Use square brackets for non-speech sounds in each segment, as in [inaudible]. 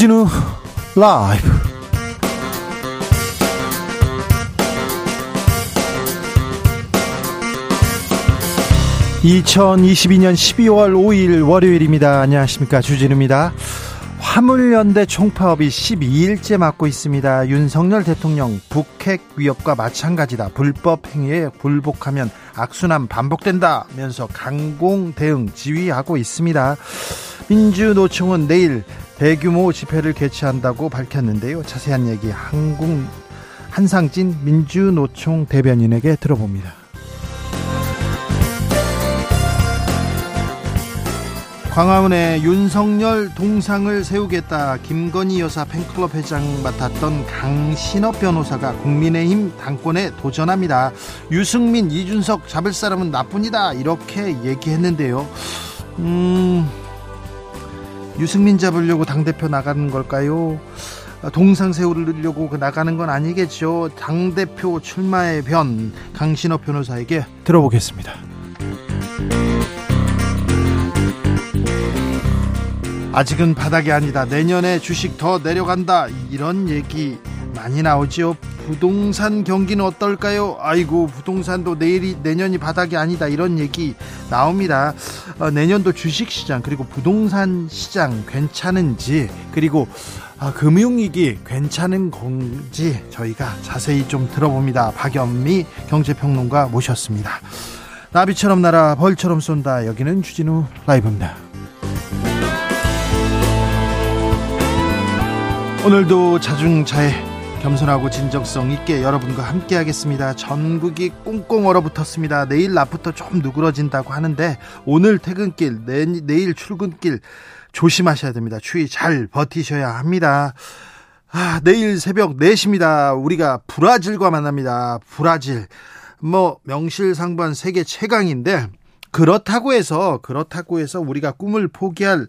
주진우 라이브 2022년 12월 5일 월요일입니다. 안녕하십니까. 주진우입니다. 화물연대 총파업이 12일째 맞고 있습니다. 윤석열 대통령 북핵 위협과 마찬가지다. 불법 행위에 불복하면 악순환 반복된다면서 강공 대응 지휘하고 있습니다. 민주노총은 내일 대규모 집회를 개최한다고 밝혔는데요. 자세한 얘기 한국 한상진 민주노총 대변인에게 들어봅니다. 광화문에 윤석열 동상을 세우겠다 김건희 여사 팬클럽 회장 맡았던 강신업 변호사가 국민의힘 당권에 도전합니다. 유승민, 이준석 잡을 사람은 나뿐이다 이렇게 얘기했는데요. 음, 유승민 잡으려고 당 대표 나가는 걸까요? 동상 세우려고 그 나가는 건 아니겠죠. 당 대표 출마의 변 강신업 변호사에게 들어보겠습니다. 아직은 바닥이 아니다. 내년에 주식 더 내려간다. 이런 얘기 많이 나오지요. 부동산 경기는 어떨까요? 아이고 부동산도 내일이 내년이 바닥이 아니다 이런 얘기 나옵니다. 어, 내년도 주식 시장 그리고 부동산 시장 괜찮은지 그리고 아, 금융위기 괜찮은 건지 저희가 자세히 좀 들어봅니다. 박연미 경제평론가 모셨습니다. 나비처럼 날아 벌처럼 쏜다. 여기는 주진우 라이브입니다. 오늘도 자중차에 겸손하고 진정성 있게 여러분과 함께 하겠습니다. 전국이 꽁꽁 얼어붙었습니다. 내일 낮부터 좀 누그러진다고 하는데 오늘 퇴근길, 내, 내일 출근길 조심하셔야 됩니다. 추위 잘 버티셔야 합니다. 아, 내일 새벽 4시입니다. 우리가 브라질과 만납니다. 브라질. 뭐 명실상부한 세계 최강인데 그렇다고 해서 그렇다고 해서 우리가 꿈을 포기할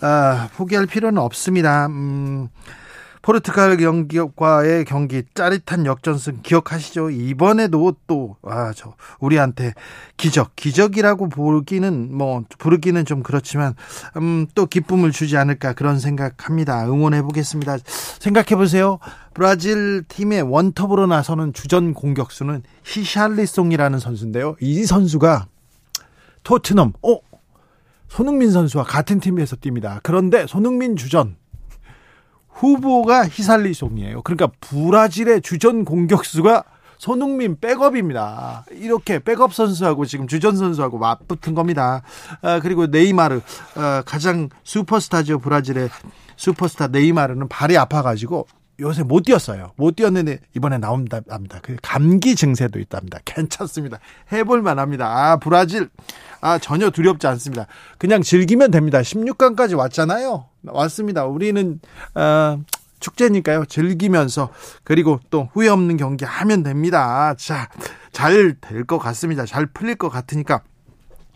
아, 포기할 필요는 없습니다. 음, 포르투갈 경기과의 경기 짜릿한 역전승 기억하시죠? 이번에도 또 아 저 우리한테 기적 기적이라고 보기는 뭐 부르기는 좀 그렇지만 음, 또 기쁨을 주지 않을까 그런 생각합니다. 응원해 보겠습니다. 생각해 보세요. 브라질 팀의 원톱으로 나서는 주전 공격수는 히샬리송이라는 선수인데요. 이 선수가 토트넘 어 손흥민 선수와 같은 팀에서 뜁니다. 그런데 손흥민 주전 후보가 히살리송이에요. 그러니까 브라질의 주전 공격수가 손흥민 백업입니다. 이렇게 백업 선수하고 지금 주전 선수하고 맞붙은 겁니다. 아, 그리고 네이마르 아, 가장 슈퍼스타죠 브라질의 슈퍼스타 네이마르는 발이 아파가지고 요새 못 뛰었어요. 못 뛰었는데 이번에 나온다 합니다. 그 감기 증세도 있답니다. 괜찮습니다. 해볼 만합니다. 아 브라질 아 전혀 두렵지 않습니다. 그냥 즐기면 됩니다. 16강까지 왔잖아요. 왔습니다. 우리는 어, 축제니까요. 즐기면서 그리고 또 후회 없는 경기 하면 됩니다. 자, 잘 될 것 같습니다. 잘 풀릴 것 같으니까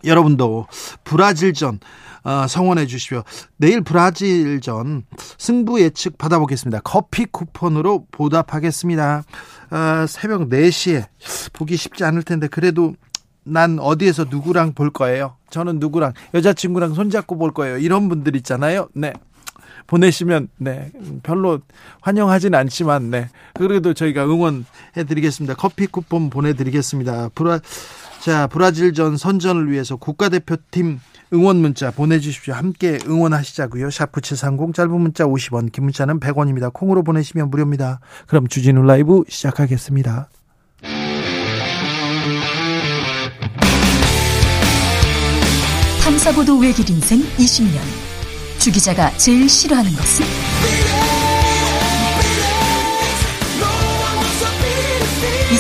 여러분도 브라질전 어, 성원해 주시오. 내일 브라질전 승부 예측 받아보겠습니다. 커피 쿠폰으로 보답하겠습니다. 어, 새벽 4시에 보기 쉽지 않을 텐데 그래도 난 어디에서 누구랑 볼 거예요? 저는 누구랑 여자친구랑 손잡고 볼 거예요. 이런 분들 있잖아요. 네. 보내시면 네 별로 환영하진 않지만 네 그래도 저희가 응원해 드리겠습니다 커피 쿠폰 보내드리겠습니다 브라 자 브라질전 선전을 위해서 국가대표팀 응원 문자 보내주십시오. 함께 응원하시자고요. 샵9730 짧은 문자 50원 긴 문자는 100원입니다. 콩으로 보내시면 무료입니다. 그럼 주진우 라이브 시작하겠습니다. 탐사보도 외길 인생 20년. 주 기자가 제일 싫어하는 것은?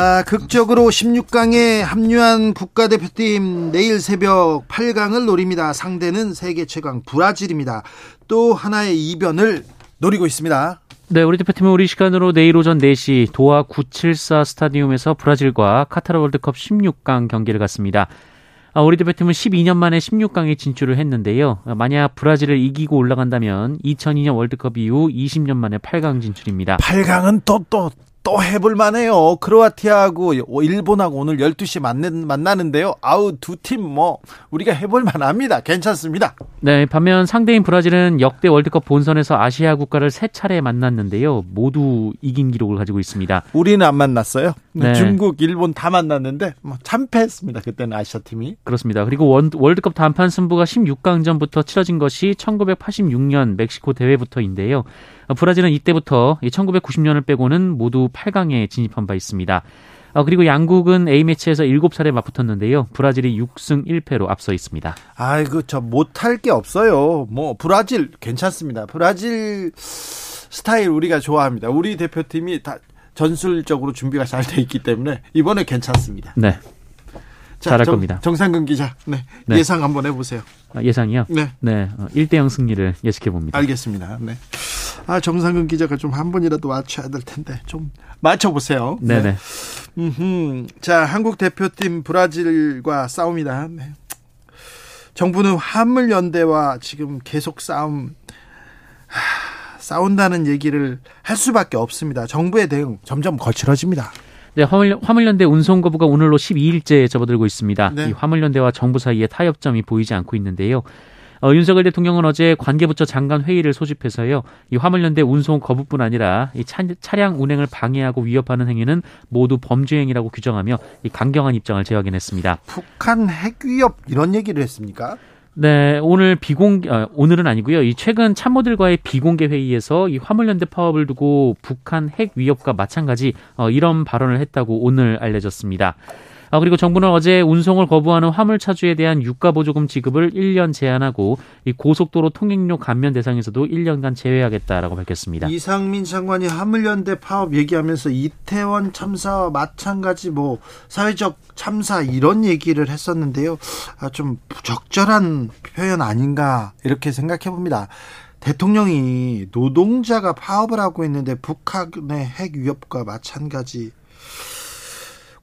아, 극적으로 16강에 합류한 국가대표팀 내일 새벽 8강을 노립니다. 상대는 세계 최강 브라질입니다. 또 하나의 이변을 노리고 있습니다. 네, 우리 대표팀은 우리 시간으로 내일 오전 4시 도하 974 스타디움에서 브라질과 카타르 월드컵 16강 경기를 갖습니다. 아, 우리 대표팀은 12년 만에 16강에 진출을 했는데요. 만약 브라질을 이기고 올라간다면 2002년 월드컵 이후 20년 만에 8강 진출입니다. 8강은 또, 또, 또 해볼 만해요. 크로아티아하고 일본하고 오늘 12시 만는, 만나는데요. 아우, 두 팀 뭐, 우리가 해볼 만합니다. 괜찮습니다. 네, 반면 상대인 브라질은 역대 월드컵 본선에서 아시아 국가를 세 차례 만났는데요. 모두 이긴 기록을 가지고 있습니다. 우리는 안 만났어요. 네. 중국, 일본 다 만났는데, 뭐, 참패했습니다. 그때는 아시아 팀이. 그렇습니다. 그리고 원, 월드컵 단판 승부가 16강전부터 치러진 것이 1986년 멕시코 대회부터인데요. 브라질은 이때부터 1990년을 빼고는 모두 8강에 진입한 바 있습니다. 어, 그리고 양국은 A매치에서 7차례 맞붙었는데요. 브라질이 6승 1패로 앞서 있습니다. 아이고, 저 못할 게 없어요. 뭐, 브라질 괜찮습니다. 브라질 스타일 우리가 좋아합니다. 우리 대표팀이 다 전술적으로 준비가 잘 돼 있기 때문에 이번에 괜찮습니다. 네. 자, 잘할 정, 겁니다. 정상근 기자, 네. 네. 예상 한번 해보세요. 아, 예상이요? 네. 네. 1대0 승리를 예측해 봅니다. 알겠습니다. 네. 아, 정상근 기자가 좀 한 번이라도 맞춰야 될 텐데 좀 맞춰보세요. 네네. 네. 자, 한국 대표팀 브라질과 싸움이다. 네. 정부는 화물 연대와 지금 계속 싸움 하, 싸운다는 얘기를 할 수밖에 없습니다. 정부의 대응 점점 거칠어집니다. 네, 화물, 화물연대 운송 거부가 오늘로 12일째 접어들고 있습니다. 네. 이 화물연대와 정부 사이에 타협점이 보이지 않고 있는데요. 어, 윤석열 대통령은 어제 관계부처 장관 회의를 소집해서요. 이 화물연대 운송 거부뿐 아니라 이 차, 차량 운행을 방해하고 위협하는 행위는 모두 범죄 행위라고 규정하며 이 강경한 입장을 재확인했습니다. 북한 핵 위협 이런 얘기를 했습니까? 네, 오늘 비공개 어, 오늘은 아니고요. 이 최근 참모들과의 비공개 회의에서 이 화물연대 파업을 두고 북한 핵 위협과 마찬가지 어, 이런 발언을 했다고 오늘 알려졌습니다. 아, 그리고 정부는 어제 운송을 거부하는 화물차주에 대한 유가보조금 지급을 1년 제한하고 이 고속도로 통행료 감면 대상에서도 1년간 제외하겠다라고 밝혔습니다. 이상민 장관이 화물연대 파업 얘기하면서 이태원 참사와 마찬가지 뭐 사회적 참사 이런 얘기를 했었는데요. 아, 좀 부적절한 표현 아닌가 이렇게 생각해 봅니다. 대통령이 노동자가 파업을 하고 있는데 북한의 핵 위협과 마찬가지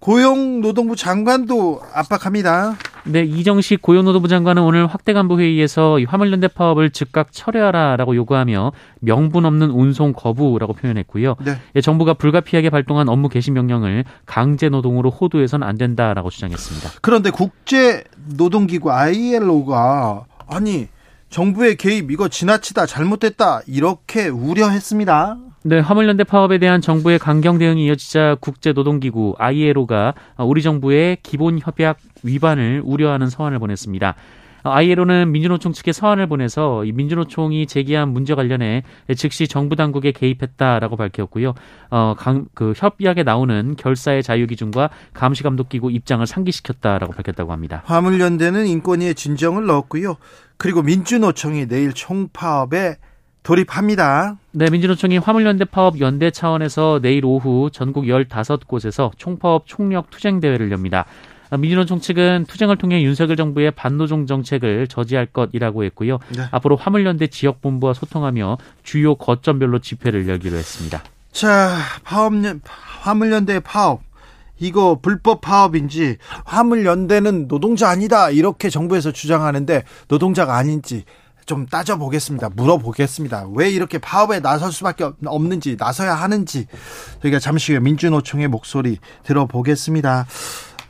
고용노동부 장관도 압박합니다. 네, 이정식 고용노동부 장관은 오늘 확대 간부 회의에서 화물연대 파업을 즉각 철회하라라고 요구하며 명분 없는 운송 거부라고 표현했고요. 네. 예, 정부가 불가피하게 발동한 업무 개시 명령을 강제 노동으로 호도해서는 안 된다라고 주장했습니다. 그런데 국제 노동기구 ILO가 아니 정부의 개입 이거 지나치다 잘못됐다 이렇게 우려했습니다. 네, 화물연대 파업에 대한 정부의 강경 대응이 이어지자 국제노동기구 ILO가 우리 정부의 기본 협약 위반을 우려하는 서한을 보냈습니다. ILO는 민주노총 측에 서한을 보내서 이 민주노총이 제기한 문제 관련해 즉시 정부 당국에 개입했다라고 밝혔고요. 어, 강, 그 협약에 나오는 결사의 자유 기준과 감시 감독 기구 입장을 상기시켰다라고 밝혔다고 합니다. 화물연대는 인권위에 진정을 넣었고요. 그리고 민주노총이 내일 총파업에 돌입합니다. 네, 민주노총이 화물연대 파업 연대 차원에서 내일 오후 전국 15곳에서 총파업 총력 투쟁 대회를 엽니다. 민주노총 측은 투쟁을 통해 윤석열 정부의 반노종 정책을 저지할 것이라고 했고요. 네. 앞으로 화물연대 지역 본부와 소통하며 주요 거점별로 집회를 열기로 했습니다. 자, 파업, 화물연대 파업. 이거 불법 파업인지 화물연대는 노동자 아니다 이렇게 정부에서 주장하는데 노동자가 아닌지 좀 따져보겠습니다. 물어보겠습니다. 왜 이렇게 파업에 나설 수밖에 없는지, 나서야 하는지, 저희가 잠시 후에 민주노총의 목소리 들어보겠습니다.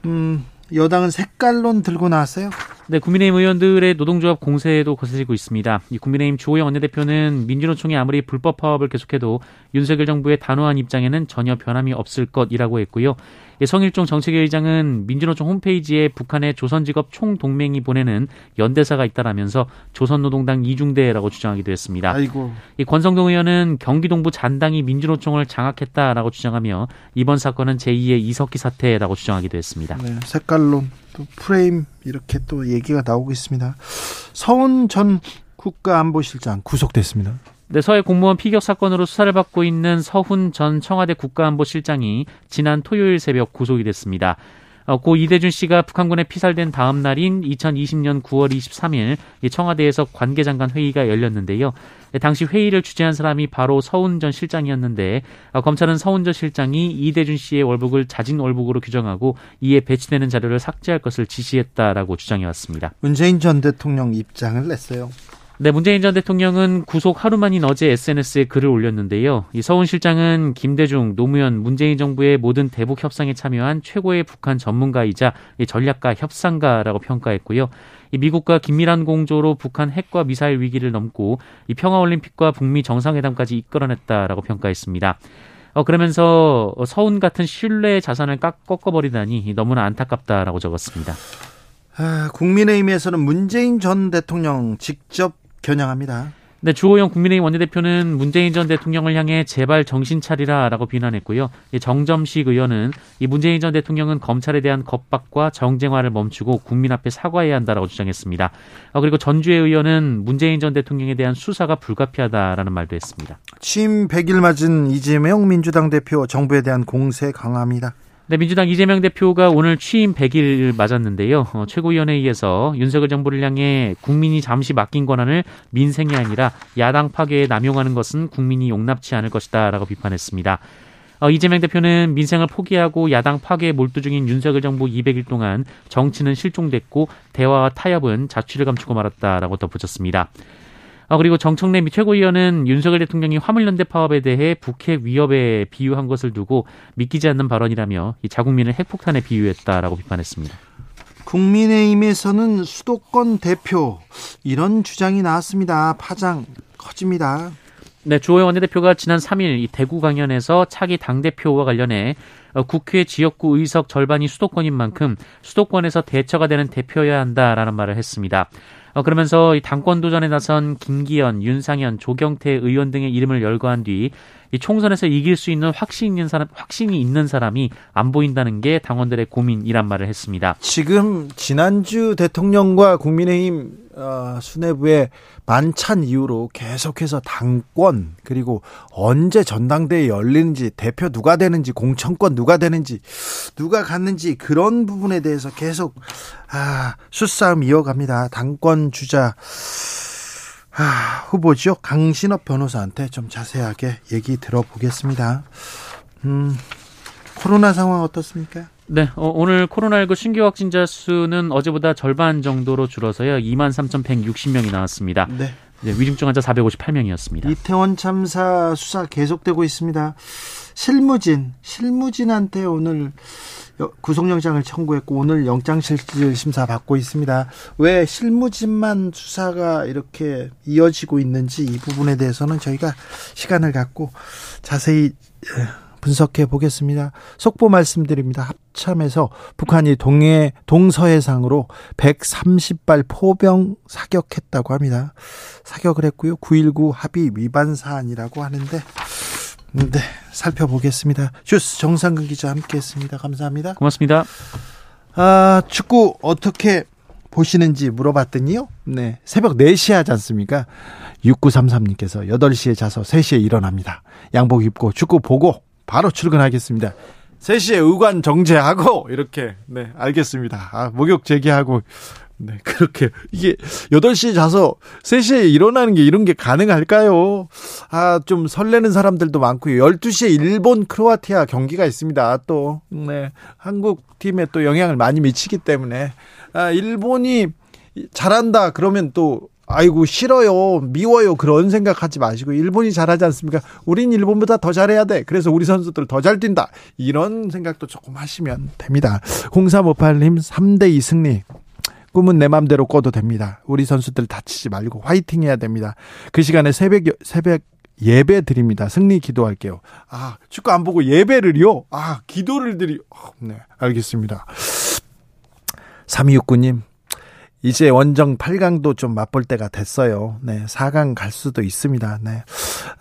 음, 여당은 색깔론 들고 나왔어요? 네, 국민의힘 의원들의 노동조합 공세도 거세지고 있습니다. 이 국민의힘 주호영 원내대표는 민주노총이 아무리 불법 파업을 계속해도 윤석열 정부의 단호한 입장에는 전혀 변함이 없을 것이라고 했고요. 성일종 정책위의장은 민주노총 홈페이지에 북한의 조선직업 총동맹이 보내는 연대사가 있다라면서 조선노동당 이중대라고 주장하기도 했습니다. 아이고. 이 권성동 의원은 경기동부 잔당이 민주노총을 장악했다라고 주장하며 이번 사건은 제2의 이석기 사태라고 주장하기도 했습니다. 네, 색깔론 또 프레임 이렇게 또 얘기가 나오고 있습니다. 서훈 전 국가안보실장 구속됐습니다. 네, 서해 공무원 피격 사건으로 수사를 받고 있는 서훈 전 청와대 국가안보실장이 지난 토요일 새벽 구속이 됐습니다. 어, 고 이대준 씨가 북한군에 피살된 다음 날인 2020년 9월 23일 청와대에서 관계장관 회의가 열렸는데요. 당시 회의를 주재한 사람이 바로 서훈 전 실장이었는데 어, 검찰은 서훈 전 실장이 이대준 씨의 월북을 자진 월북으로 규정하고 이에 배치되는 자료를 삭제할 것을 지시했다라고 주장해 왔습니다. 문재인 전 대통령 입장을 냈어요. 네, 문재인 전 대통령은 구속 하루 만인 어제 SNS에 글을 올렸는데요. 이 서훈 실장은 김대중, 노무현, 문재인 정부의 모든 대북 협상에 참여한 최고의 북한 전문가이자 전략가, 협상가라고 평가했고요. 이 미국과 긴밀한 공조로 북한 핵과 미사일 위기를 넘고 이 평화올림픽과 북미 정상회담까지 이끌어냈다라고 평가했습니다. 어, 그러면서 서훈 같은 신뢰의 자산을 깎, 꺾어버리다니 너무나 안타깝다라고 적었습니다. 아, 국민의힘에서는 문재인 전 대통령 직접 겨냥합니다. 네, 주호영 국민의힘 원내대표는 문재인 전 대통령을 향해 제발 정신 차리라라고 비난했고요. 정점식 의원은 이 문재인 전 대통령은 검찰에 대한 겁박과 정쟁화를 멈추고 국민 앞에 사과해야 한다라고 주장했습니다. 어, 그리고 전주의 의원은 문재인 전 대통령에 대한 수사가 불가피하다라는 말도 했습니다. 취임 100일 맞은 이재명 민주당 대표 정부에 대한 공세 강화합니다. 네, 민주당 이재명 대표가 오늘 취임 100일 맞았는데요. 어, 최고위원회의에서 윤석열 정부를 향해 국민이 잠시 맡긴 권한을 민생이 아니라 야당 파괴에 남용하는 것은 국민이 용납치 않을 것이다 라고 비판했습니다. 어, 이재명 대표는 민생을 포기하고 야당 파괴에 몰두 중인 윤석열 정부 200일 동안 정치는 실종됐고 대화와 타협은 자취를 감추고 말았다라고 덧붙였습니다. 아, 그리고 정청래 최고위원은 윤석열 대통령이 화물연대 파업에 대해 북핵 위협에 비유한 것을 두고 믿기지 않는 발언이라며 이 자국민을 핵폭탄에 비유했다라고 비판했습니다. 국민의힘에서는 수도권 대표 이런 주장이 나왔습니다. 파장 커집니다. 네, 주호영 원내대표가 지난 3일 이 대구 강연에서 차기 당대표와 관련해 어, 국회 지역구 의석 절반이 수도권인 만큼 수도권에서 대처가 되는 대표여야 한다라는 말을 했습니다. 어, 그러면서 이 당권 도전에 나선 김기현, 윤상현, 조경태 의원 등의 이름을 열거한 뒤 이 총선에서 이길 수 있는 확신 있는 사람, 확신이 있는 사람이 안 보인다는 게 당원들의 고민이란 말을 했습니다. 지금 지난주 대통령과 국민의힘 어, 수뇌부의 만찬 이후로 계속해서 당권 그리고 언제 전당대회 열리는지 대표 누가 되는지 공천권 누가 되는지 누가 갔는지 그런 부분에 대해서 계속 아, 수싸움 이어갑니다. 당권 주자 아, 후보죠. 강신업 변호사한테 좀 자세하게 얘기 들어보겠습니다. 음, 코로나 상황 어떻습니까? 네, 어, 오늘 코로나19 신규 확진자 수는 어제보다 절반 정도로 줄어서요. 2만 3,160명이 나왔습니다. 네. 네, 위중증 환자 458명이었습니다. 이태원 참사 수사 계속되고 있습니다. 실무진, 실무진한테 오늘 구속영장을 청구했고 오늘 영장실질 심사 받고 있습니다. 왜 실무진만 수사가 이렇게 이어지고 있는지 이 부분에 대해서는 저희가 시간을 갖고 자세히 분석해 보겠습니다. 속보 말씀드립니다. 합참에서 북한이 동해 동서해상으로 130발 포병 사격했다고 합니다. 사격을 했고요. 919 합의 위반 사안이라고 하는데 네, 살펴보겠습니다. 주스 정상근 기자 함께했습니다. 감사합니다. 고맙습니다. 아, 축구 어떻게 보시는지 물어봤더니요. 네, 새벽 4시 하지 않습니까? 6933님께서 8시에 자서 3시에 일어납니다. 양복 입고 축구 보고 바로 출근하겠습니다. 3시에 의관 정제하고 이렇게 네 알겠습니다. 아, 목욕 제기하고 네, 그렇게 이게 8시에 자서 3시에 일어나는 게 이런 게 가능할까요? 아, 좀 설레는 사람들도 많고요. 12시에 일본 크로아티아 경기가 있습니다. 또 네. 한국 팀에 또 영향을 많이 미치기 때문에 아, 일본이 잘한다 그러면 또 아이고 싫어요. 미워요. 그런 생각하지 마시고 일본이 잘하지 않습니까? 우린 일본보다 더 잘해야 돼. 그래서 우리 선수들 더 잘 뛴다. 이런 생각도 조금 하시면 됩니다. 0358님 3대2 승리. 꿈은 내 맘대로 꿔도 됩니다. 우리 선수들 다치지 말고 화이팅 해야 됩니다. 그 시간에 새벽 새벽 예배 드립니다. 승리 기도할게요. 아, 축구 안 보고 예배를요? 아, 기도를 드리, 어, 네, 알겠습니다. 3269님, 이제 원정 8강도 좀 맛볼 때가 됐어요. 네, 4강 갈 수도 있습니다. 네.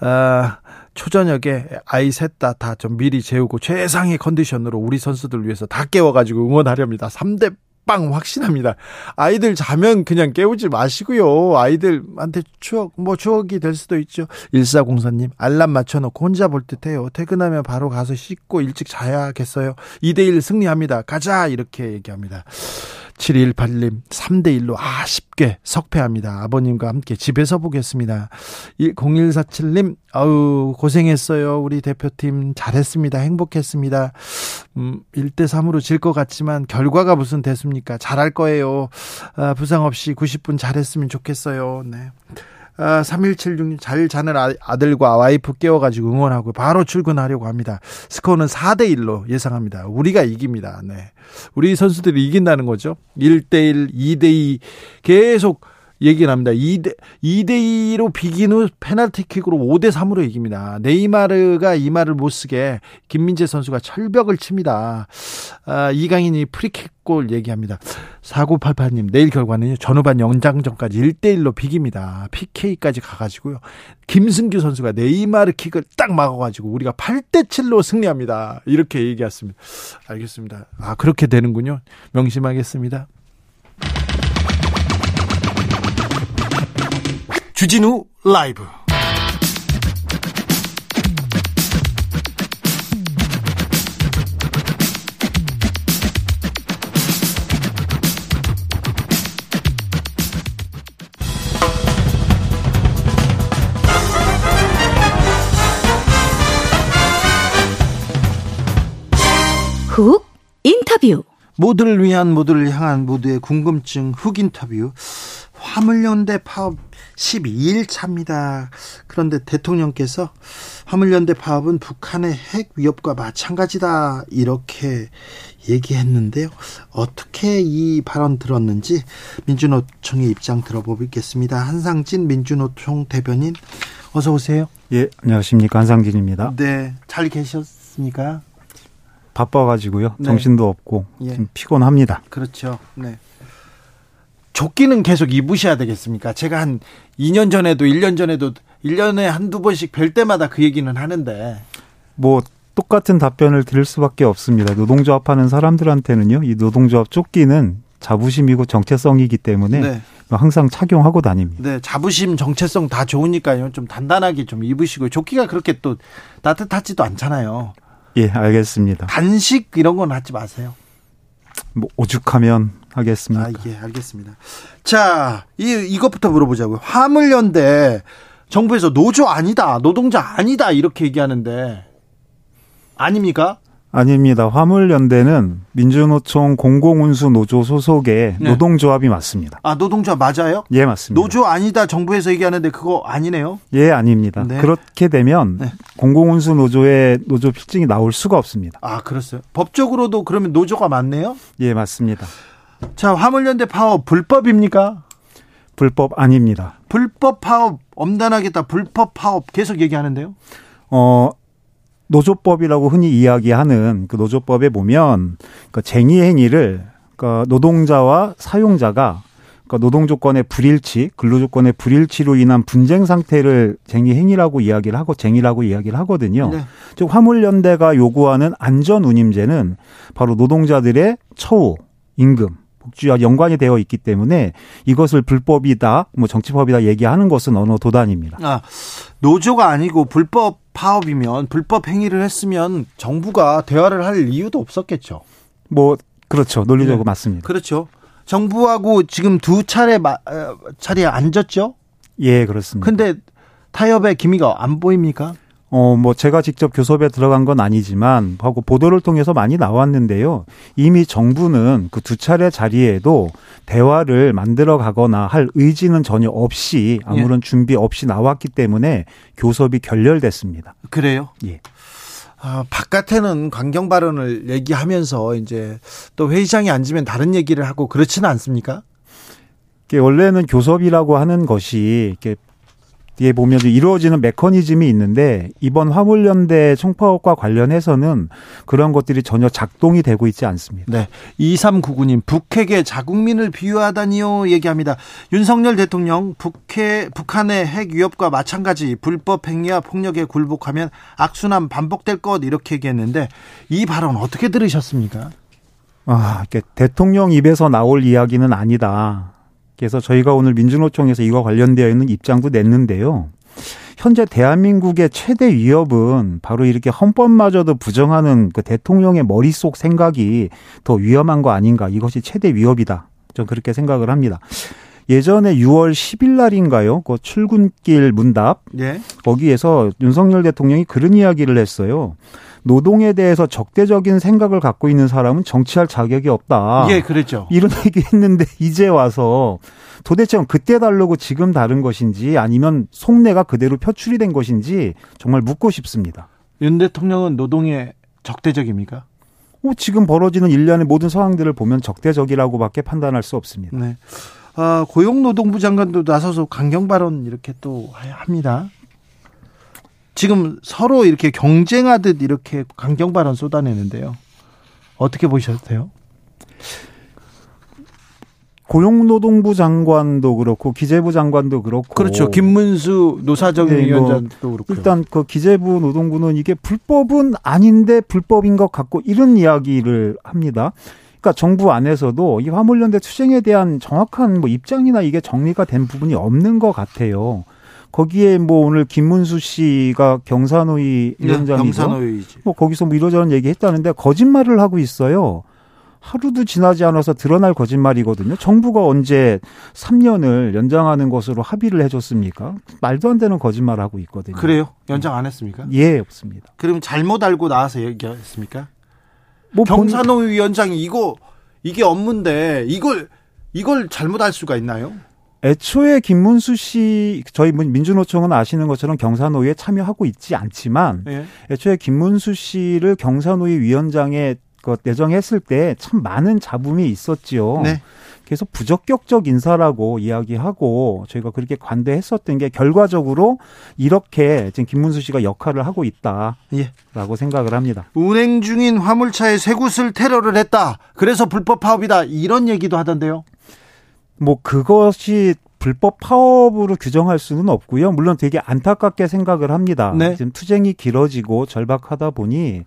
아, 초저녁에 아이 셋 다 다 좀 미리 재우고 최상의 컨디션으로 우리 선수들 위해서 다 깨워가지고 응원하렵니다. 3대 빵 확신합니다. 아이들 자면 그냥 깨우지 마시고요. 아이들한테 추억, 뭐 추억이 될 수도 있죠. 1404님, 알람 맞춰놓고 혼자 볼 듯해요. 퇴근하면 바로 가서 씻고 일찍 자야겠어요. 2대1 승리합니다. 가자! 이렇게 얘기합니다. 7218님, 3대1로 아쉽게 석패합니다. 아버님과 함께 집에서 보겠습니다. 0147님, 아우, 고생했어요. 우리 대표팀 잘했습니다. 행복했습니다. 음, 1대3으로 질 것 같지만 결과가 무슨 됐습니까? 잘할 거예요. 아, 부상 없이 90분 잘했으면 좋겠어요. 네. 아, 3176님 잘 자는 아, 아들과 와이프 깨워가지고 응원하고 바로 출근하려고 합니다. 스코어는 4대 1로 예상합니다. 우리가 이깁니다. 네. 우리 선수들이 이긴다는 거죠. 1대 1, 2대 2 계속 얘기 납니다. 2대, 2대2로 비긴 후 페널티킥으로 5대3으로 이깁니다. 네이마르가 이 말을 못 쓰게 김민재 선수가 철벽을 칩니다. 아, 이강인이 프리킥골 얘기합니다. 4988님, 내일 결과는요, 전후반 연장전까지 1대1로 비깁니다. PK까지 가가지고요. 김승규 선수가 네이마르 킥을 딱 막아가지고 우리가 8대7로 승리합니다. 이렇게 얘기했습니다. 알겠습니다. 아, 그렇게 되는군요. 명심하겠습니다. 주진우 라이브. 훅 인터뷰. 모두를 위한 모두를 향한 모두의 궁금증 훅 인터뷰 화물연대 파업 12일 차입니다. 그런데 대통령께서 화물연대 파업은 북한의 핵 위협과 마찬가지다 이렇게 얘기했는데요. 어떻게 이 발언 들었는지 민주노총의 입장 들어보겠습니다. 한상진 민주노총 대변인 어서 오세요. 예, 안녕하십니까 한상진입니다. 네, 잘 계셨습니까? 바빠가지고요. 네. 정신도 없고 예. 좀 피곤합니다. 그렇죠. 네. 조끼는 계속 입으셔야 되겠습니까? 제가 한 2년 전에도 1년 전에도 1년에 한두 번씩 뵐 때마다 그 얘기는 하는데 뭐 똑같은 답변을 드릴 수밖에 없습니다. 노동조합 하는 사람들한테는요. 이 노동조합 조끼는 자부심이고 정체성이기 때문에 네. 항상 착용하고 다닙니다. 네, 자부심, 정체성 다 좋으니까요. 좀 단단하게 좀 입으시고 조끼가 그렇게 또 따뜻하지도 않잖아요. 예, 알겠습니다. 단식 이런 건 하지 마세요. 뭐 오죽하면 하겠습니다. 아, 예, 알겠습니다. 자, 이 이것부터 물어보자고요. 화물연대 정부에서 노조 아니다, 노동자 아니다 이렇게 얘기하는데 아닙니까? 아닙니다. 화물연대는 민주노총 공공운수 노조 소속의 네. 노동조합이 맞습니다. 아, 노동조합 맞아요? 예, 맞습니다. 노조 아니다 정부에서 얘기하는데 그거 아니네요? 예, 아닙니다. 네. 그렇게 되면 네. 공공운수 노조의 노조 필증이 나올 수가 없습니다. 아, 그렇어요? 법적으로도 그러면 노조가 맞네요? 예, 맞습니다. 자, 화물연대 파업 불법입니까? 불법 아닙니다. 불법 파업 엄단하겠다. 불법 파업 계속 얘기하는데요? 어, 노조법이라고 흔히 이야기하는 그 노조법에 보면 그 쟁의 행위를 그 노동자와 사용자가 그 노동 조건의 불일치, 근로 조건의 불일치로 인한 분쟁 상태를 쟁의 행위라고 이야기를 하고 쟁의라고 이야기를 하거든요. 네. 즉 화물연대가 요구하는 안전 운임제는 바로 노동자들의 처우, 임금, 복지와 연관이 되어 있기 때문에 이것을 불법이다, 뭐 정치법이다 얘기하는 것은 어느 도단입니다. 아, 노조가 아니고 불법 파업이면 불법 행위를 했으면 정부가 대화를 할 이유도 없었겠죠. 뭐 그렇죠. 논리적으로 네. 맞습니다. 그렇죠. 정부하고 지금 두 차례 마, 어, 자리에 앉았죠? 예, 그렇습니다. 근데 타협의 기미가 안 보입니까? 어, 뭐 제가 직접 교섭에 들어간 건 아니지만 하고 보도를 통해서 많이 나왔는데요. 이미 정부는 그 두 차례 자리에도 대화를 만들어 가거나 할 의지는 전혀 없이 아무런 예. 준비 없이 나왔기 때문에 교섭이 결렬됐습니다. 그래요? 예. 아, 바깥에는 강경 발언을 얘기하면서 이제 또 회의장에 앉으면 다른 얘기를 하고 그렇지는 않습니까? 원래는 교섭이라고 하는 것이 이렇게 뒤에 보면 이루어지는 메커니즘이 있는데 이번 화물연대 총파업과 관련해서는 그런 것들이 전혀 작동이 되고 있지 않습니다. 네. 2399님 북핵에 자국민을 비유하다니요 얘기합니다. 윤석열 대통령 북해 북한의 핵 위협과 마찬가지 불법 행위와 폭력에 굴복하면 악순환 반복될 것 이렇게 얘기했는데 이 발언 어떻게 들으셨습니까? 아, 대통령 입에서 나올 이야기는 아니다. 그래서 저희가 오늘 민주노총에서 이거 관련되어 있는 입장도 냈는데요. 현재 대한민국의 최대 위협은 바로 이렇게 헌법마저도 부정하는 그 대통령의 머릿속 생각이 더 위험한 거 아닌가. 이것이 최대 위협이다. 좀 그렇게 생각을 합니다. 예전에 6월 10일 날인가요? 그 출근길 문답. 예. 거기에서 윤석열 대통령이 그런 이야기를 했어요. 노동에 대해서 적대적인 생각을 갖고 있는 사람은 정치할 자격이 없다. 예, 그랬죠. 이런 [laughs] 얘기 했는데 이제 와서 도대체 그때 다르고 지금 다른 것인지 아니면 속내가 그대로 표출이 된 것인지 정말 묻고 싶습니다. 윤 대통령은 노동에 적대적입니까? 어, 지금 벌어지는 일련의 모든 상황들을 보면 적대적이라고밖에 판단할 수 없습니다. 네. 아, 고용노동부 장관도 나서서 강경 발언 이렇게 또 합니다. 지금 서로 이렇게 경쟁하듯 이렇게 강경 발언 쏟아내는데요. 어떻게 보셨어요? 고용노동부 장관도 그렇고 기재부 장관도 그렇고 그렇죠. 김문수 노사정 네, 뭐 위원장도 그렇고 일단 그 기재부 노동부는 이게 불법은 아닌데 불법인 것 같고 이런 이야기를 합니다. 그러니까 정부 안에서도 이 화물연대 투쟁에 대한 정확한 뭐 입장이나 이게 정리가 된 부분이 없는 것 같아요. 거기에 뭐 오늘 김문수 씨가 경산호위 네, 위원장이죠. 경산호위지. 뭐 거기서 뭐 이러저런 얘기 했다는데 거짓말을 하고 있어요. 하루도 지나지 않아서 드러날 거짓말이거든요. 정부가 언제 3년을 연장하는 것으로 합의를 해줬습니까? 말도 안 되는 거짓말 하고 있거든요. 그래요? 연장 안 했습니까? 예, 없습니다. 그럼 잘못 알고 나와서 얘기했습니까? 뭐 본- 경산호 위원장이 이거 이게 업무인데 이걸 이걸 잘못 알 수가 있나요? 애초에 김문수 씨 저희 민주노총은 아시는 것처럼 경산호위에 참여하고 있지 않지만 예. 애초에 김문수 씨를 경산호위 위원장에 그 내정했을 때 참 많은 잡음이 있었지요. 네. 그래서 부적격적 인사라고 이야기하고 저희가 그렇게 관대했었던 게 결과적으로 이렇게 지금 김문수 씨가 역할을 하고 있다라고 예. 생각을 합니다. 운행 중인 화물차에 쇠굿을 테러를 했다. 그래서 불법 파업이다. 이런 얘기도 하던데요. 뭐 그것이 불법 파업으로 규정할 수는 없고요. 물론 되게 안타깝게 생각을 합니다. 네. 지금 투쟁이 길어지고 절박하다 보니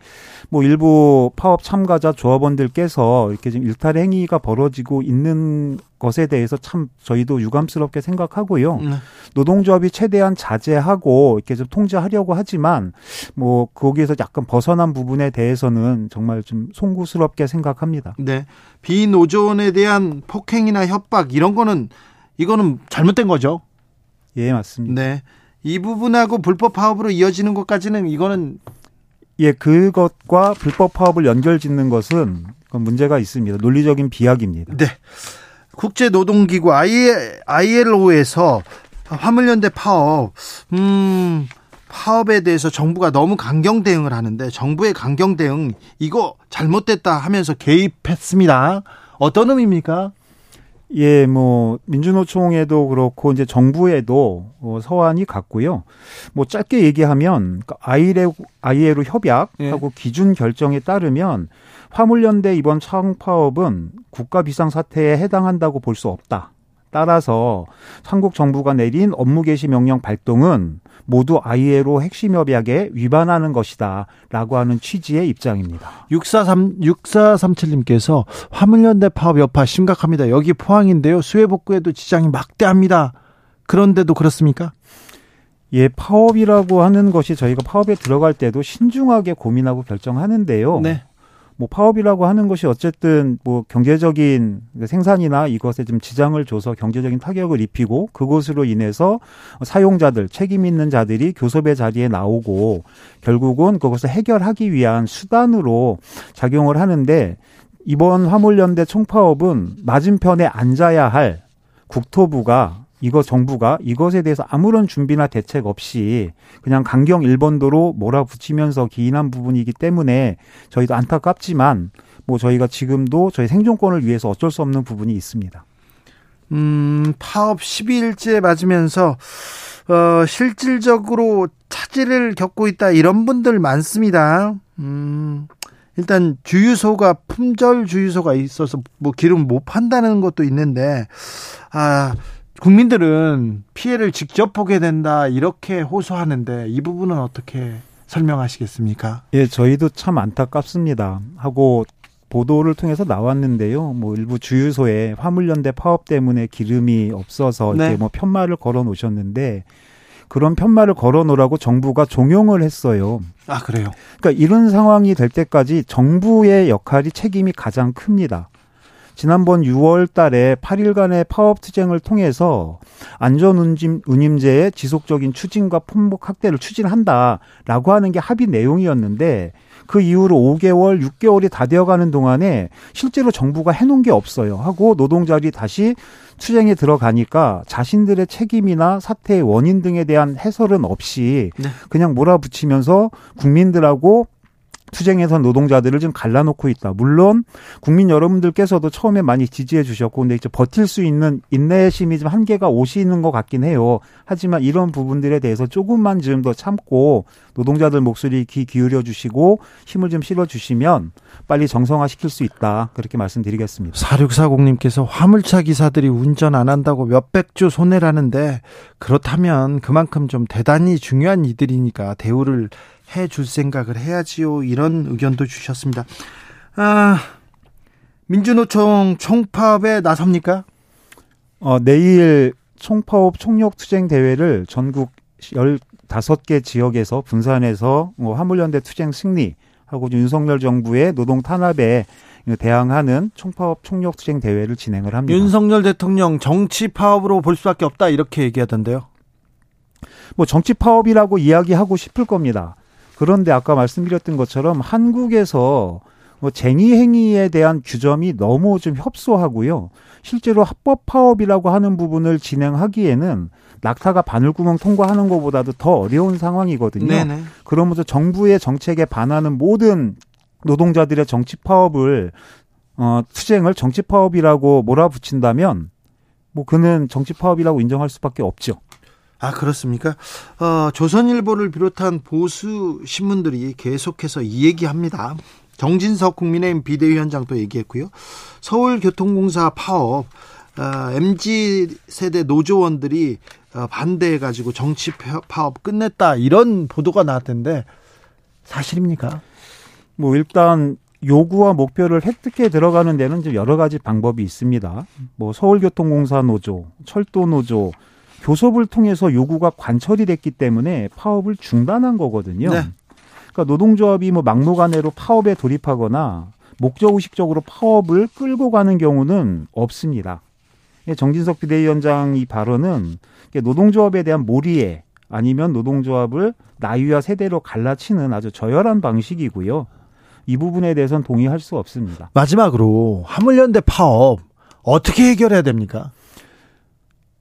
뭐 일부 파업 참가자 조합원들께서 이렇게 지금 일탈 행위가 벌어지고 있는 것에 대해서 참 저희도 유감스럽게 생각하고요. 네. 노동조합이 최대한 자제하고 이렇게 좀 통제하려고 하지만 뭐 거기에서 약간 벗어난 부분에 대해서는 정말 좀 송구스럽게 생각합니다. 네. 비노조원에 대한 폭행이나 협박 이런 거는 이거는 잘못된 거죠. 예, 맞습니다. 네. 이 부분하고 불법 파업으로 이어지는 것까지는 이거는 예, 그것과 불법 파업을 연결 짓는 것은 그건 문제가 있습니다. 논리적인 비약입니다. 네. 국제노동기구 ILO에서 화물연대 파업, 음, 파업에 대해서 정부가 너무 강경 대응을 하는데 정부의 강경 대응 이거 잘못됐다 하면서 개입했습니다. 어떤 의미입니까? 예, 뭐 민주노총에도 그렇고 이제 정부에도 어, 서한이 갔고요. 뭐 짧게 얘기하면 아이레 아이에로 협약하고 예. 기준 결정에 따르면 화물연대 이번 차흥파업은 국가 비상 사태에 해당한다고 볼 수 없다. 따라서 한국 정부가 내린 업무 개시 명령 발동은 모두 아이에로 핵심 협약에 위반하는 것이다라고 하는 취지의 입장입니다. 643 6437님께서 화물연대 파업 여파 심각합니다. 여기 포항인데요. 수해 복구에도 지장이 막대합니다. 그런데도 그렇습니까? 예, 파업이라고 하는 것이 저희가 파업에 들어갈 때도 신중하게 고민하고 결정하는데요. 네. 뭐 파업이라고 하는 것이 어쨌든 뭐 경제적인 생산이나 이것에 좀 지장을 줘서 경제적인 타격을 입히고 그것으로 인해서 사용자들 책임 있는 자들이 교섭의 자리에 나오고 결국은 그것을 해결하기 위한 수단으로 작용을 하는데 이번 화물연대 총파업은 맞은편에 앉아야 할 국토부가 이거 정부가 이것에 대해서 아무런 준비나 대책 없이 그냥 강경 일본도로 몰아붙이면서 기인한 부분이기 때문에 저희도 안타깝지만 뭐 저희가 지금도 저희 생존권을 위해서 어쩔 수 없는 부분이 있습니다. 음, 파업 12일째 맞으면서 어, 실질적으로 차질을 겪고 있다 이런 분들 많습니다. 음, 일단 주유소가 품절 주유소가 있어서 뭐 기름 못 판다는 것도 있는데 아 국민들은 피해를 직접 보게 된다 이렇게 호소하는데 이 부분은 어떻게 설명하시겠습니까? 예, 저희도 참 안타깝습니다. 하고 보도를 통해서 나왔는데요. 뭐 일부 주유소에 화물연대 파업 때문에 기름이 없어서 네. 이렇게 뭐 편말을 걸어 놓으셨는데 그런 편말을 걸어 놓으라고 정부가 종용을 했어요. 아 그래요. 그러니까 이런 상황이 될 때까지 정부의 역할이 책임이 가장 큽니다. 지난번 6월 달에 8일간의 파업 투쟁을 통해서 안전운임제의 지속적인 추진과 품목 확대를 추진한다라고 하는 게 합의 내용이었는데 그 이후로 5개월, 6개월이 다 되어가는 동안에 실제로 정부가 해놓은 게 없어요. 하고 노동자들이 다시 투쟁에 들어가니까 자신들의 책임이나 사태의 원인 등에 대한 해설은 없이 네. 그냥 몰아붙이면서 국민들하고 투쟁에서 노동자들을 좀 갈라놓고 있다. 물론 국민 여러분들께서도 처음에 많이 지지해 주셨고 근데 이제 버틸 수 있는 인내심이 좀 한계가 오시는 것 같긴 해요. 하지만 이런 부분들에 대해서 조금만 좀더 참고 노동자들 목소리 귀 기울여 주시고 힘을 좀 실어 주시면 빨리 정상화 시킬 수 있다. 그렇게 말씀드리겠습니다. 4640님께서 화물차 기사들이 운전 안 한다고 몇백조 손해라는데 그렇다면 그만큼 좀 대단히 중요한 이들이니까 대우를 해줄 생각을 해야지요. 이런 의견도 주셨습니다. 아, 민주노총 총파업에 나섭니까? 어, 내일 총파업 총력 투쟁 대회를 전국 15개 지역에서 분산해서 뭐 화물연대 투쟁 승리 하고 윤석열 정부의 노동 탄압에 대항하는 총파업 총력 투쟁 대회를 진행을 합니다. 윤석열 대통령 정치 파업으로 볼 수밖에 없다 이렇게 얘기하던데요. 뭐 정치 파업이라고 이야기하고 싶을 겁니다. 그런데 아까 말씀드렸던 것처럼 한국에서 뭐 쟁의 행위에 대한 규정이 너무 좀 협소하고요. 실제로 합법 파업이라고 하는 부분을 진행하기에는 낙타가 바늘구멍 통과하는 것보다도 더 어려운 상황이거든요. 네네. 그러면서 정부의 정책에 반하는 모든 노동자들의 정치 파업을 어 투쟁을 정치 파업이라고 몰아붙인다면 뭐 그는 정치 파업이라고 인정할 수밖에 없죠. 아 그렇습니까? 어, 조선일보를 비롯한 보수 신문들이 계속해서 이 얘기합니다. 정진석 국민의힘 비대위원장도 얘기했고요. 서울교통공사 파업, 어, mz 세대 노조원들이 어, 반대해가지고 정치 파- 파업 끝냈다 이런 보도가 나왔던데 사실입니까? 뭐 일단 요구와 목표를 획득해 들어가는 데는 좀 여러 가지 방법이 있습니다. 뭐 서울교통공사 노조, 철도 노조, 교섭을 통해서 요구가 관철이 됐기 때문에 파업을 중단한 거거든요. 네. 그러니까 노동조합이 뭐 막무가내로 파업에 돌입하거나 목적의식적으로 파업을 끌고 가는 경우는 없습니다. 예, 정진석 비대위원장 이 발언은 노동조합에 대한 몰이에 아니면 노동조합을 나이와 세대로 갈라치는 아주 저열한 방식이고요. 이 부분에 대해서는 동의할 수 없습니다. 마지막으로 화물연대 파업 어떻게 해결해야 됩니까?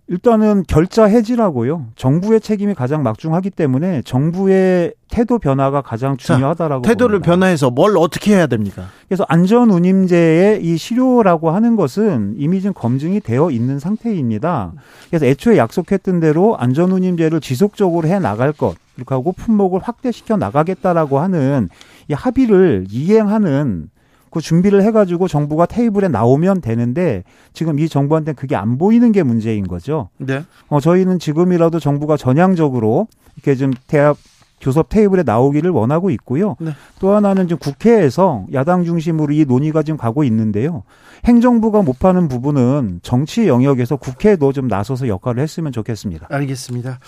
일단은 결자 해지라고요. 정부의 책임이 가장 막중하기 때문에 정부의 태도 변화가 가장 중요하다라고 태도를 봅니다. 변화해서 뭘 어떻게 해야 됩니까? 그래서 안전 운임제의 이 실효라고 하는 것은 이미 좀 검증이 되어 있는 상태입니다. 그래서 애초에 약속했던 대로 안전 운임제를 지속적으로 해 나갈 것, 그렇게 하고 품목을 확대시켜 나가겠다라고 하는 이 합의를 이행하는 그 준비를 해가지고 정부가 테이블에 나오면 되는데 지금 이 정부한테는 그게 안 보이는 게 문제인 거죠. 네. 어, 저희는 지금이라도 정부가 전향적으로 이렇게 좀 대합 교섭 테이블에 나오기를 원하고 있고요. 네. 또 하나는 지금 국회에서 야당 중심으로 이 논의가 지금 가고 있는데요. 행정부가 못 파는 부분은 정치 영역에서 국회도 좀 나서서 역할을 했으면 좋겠습니다. 알겠습니다.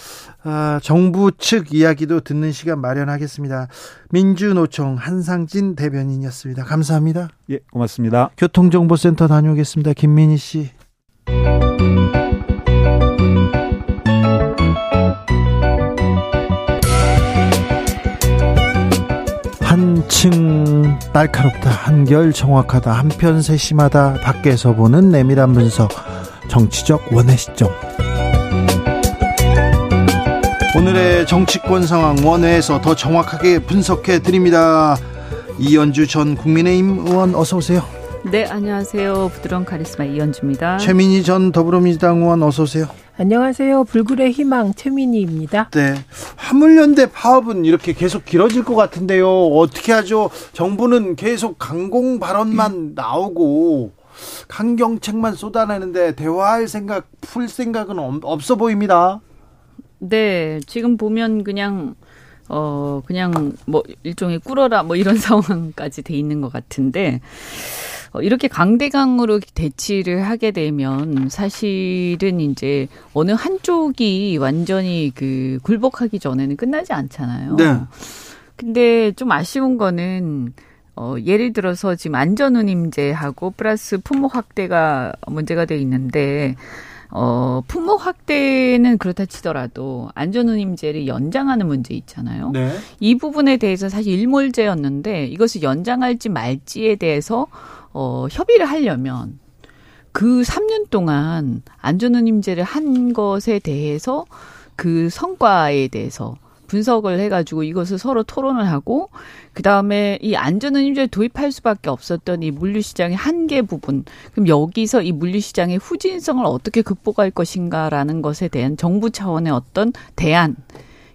아, 정부 측 이야기도 듣는 시간 마련하겠습니다. 민주노총 한상진 대변인이었습니다. 감사합니다. 예, 고맙습니다. 교통정보센터 다녀오겠습니다. 김민희 씨. 한층 날카롭다, 한결 정확하다, 한편 세심하다, 밖에서 보는 내밀한 분석, 정치적 원의 시점. 오늘의 정치권 상황 원회에서 더 정확하게 분석해 드립니다. 이연주 전 국민의힘 의원 어서 오세요. 네, 안녕하세요. 부드러운 카리스마 이현주입니다. 최민희 전 더불어민주당 의원 어서 오세요. 안녕하세요. 불굴의 희망 최민희입니다. 네. 화물연대 파업은 이렇게 계속 길어질 것 같은데요. 어떻게 하죠? 정부는 계속 강공 발언만 나오고 강경책만 쏟아내는데 대화할 생각, 풀 생각은 없- 없어 보입니다. 네, 지금 보면 그냥 어, 그냥 뭐 일종의 꿇어라 뭐 이런 [laughs] 상황까지 돼 있는 것 같은데, 어, 이렇게 강대강으로 대치를 하게 되면 사실은 이제 어느 한쪽이 완전히 그 굴복하기 전에는 끝나지 않잖아요. 네. 근데 좀 아쉬운 거는 어, 예를 들어서 지금 안전운임제하고 플러스 품목 확대가 문제가 돼 있는데 어, 품목 확대는 그렇다 치더라도 안전운임제를 연장하는 문제 있잖아요. 네. 이 부분에 대해서 사실 일몰제였는데 이것을 연장할지 말지에 대해서 어, 협의를 하려면 그 3년 동안 안전운임제를 한 것에 대해서 그 성과에 대해서 분석을 해가지고 이것을 서로 토론을 하고 그 다음에 이 안전운임제를 도입할 수밖에 없었던 이 물류시장의 한계 부분 그럼 여기서 이 물류시장의 후진성을 어떻게 극복할 것인가라는 것에 대한 정부 차원의 어떤 대안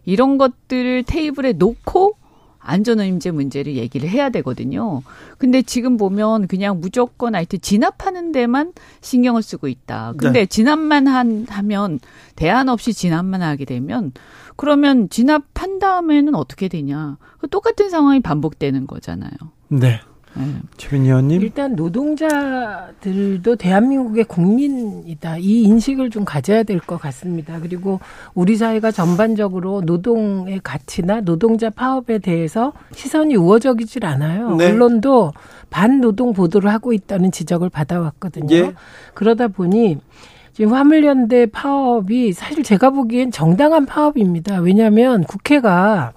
이런 것들을 테이블에 놓고 안전운임제 문제를 얘기를 해야 되거든요. 근데 지금 보면 그냥 무조건 하여튼 진압하는 데만 신경을 쓰고 있다. 근데 네. 진압만 한, 하면 대안 없이 진압만 하게 되면 그러면 진압한 다음에는 어떻게 되냐. 그 똑같은 상황이 반복되는 거잖아요. 네. 네. 최민희 의원님. 일단 노동자들도 대한민국의 국민이다. 이 인식을 좀 가져야 될 것 같습니다. 그리고 우리 사회가 전반적으로 노동의 가치나 노동자 파업에 대해서 시선이 우호적이질 않아요. 네. 언론도 반노동 보도를 하고 있다는 지적을 받아왔거든요. 예. 그러다 보니 지금 화물연대 파업이 사실 제가 보기엔 정당한 파업입니다. 왜냐하면 국회가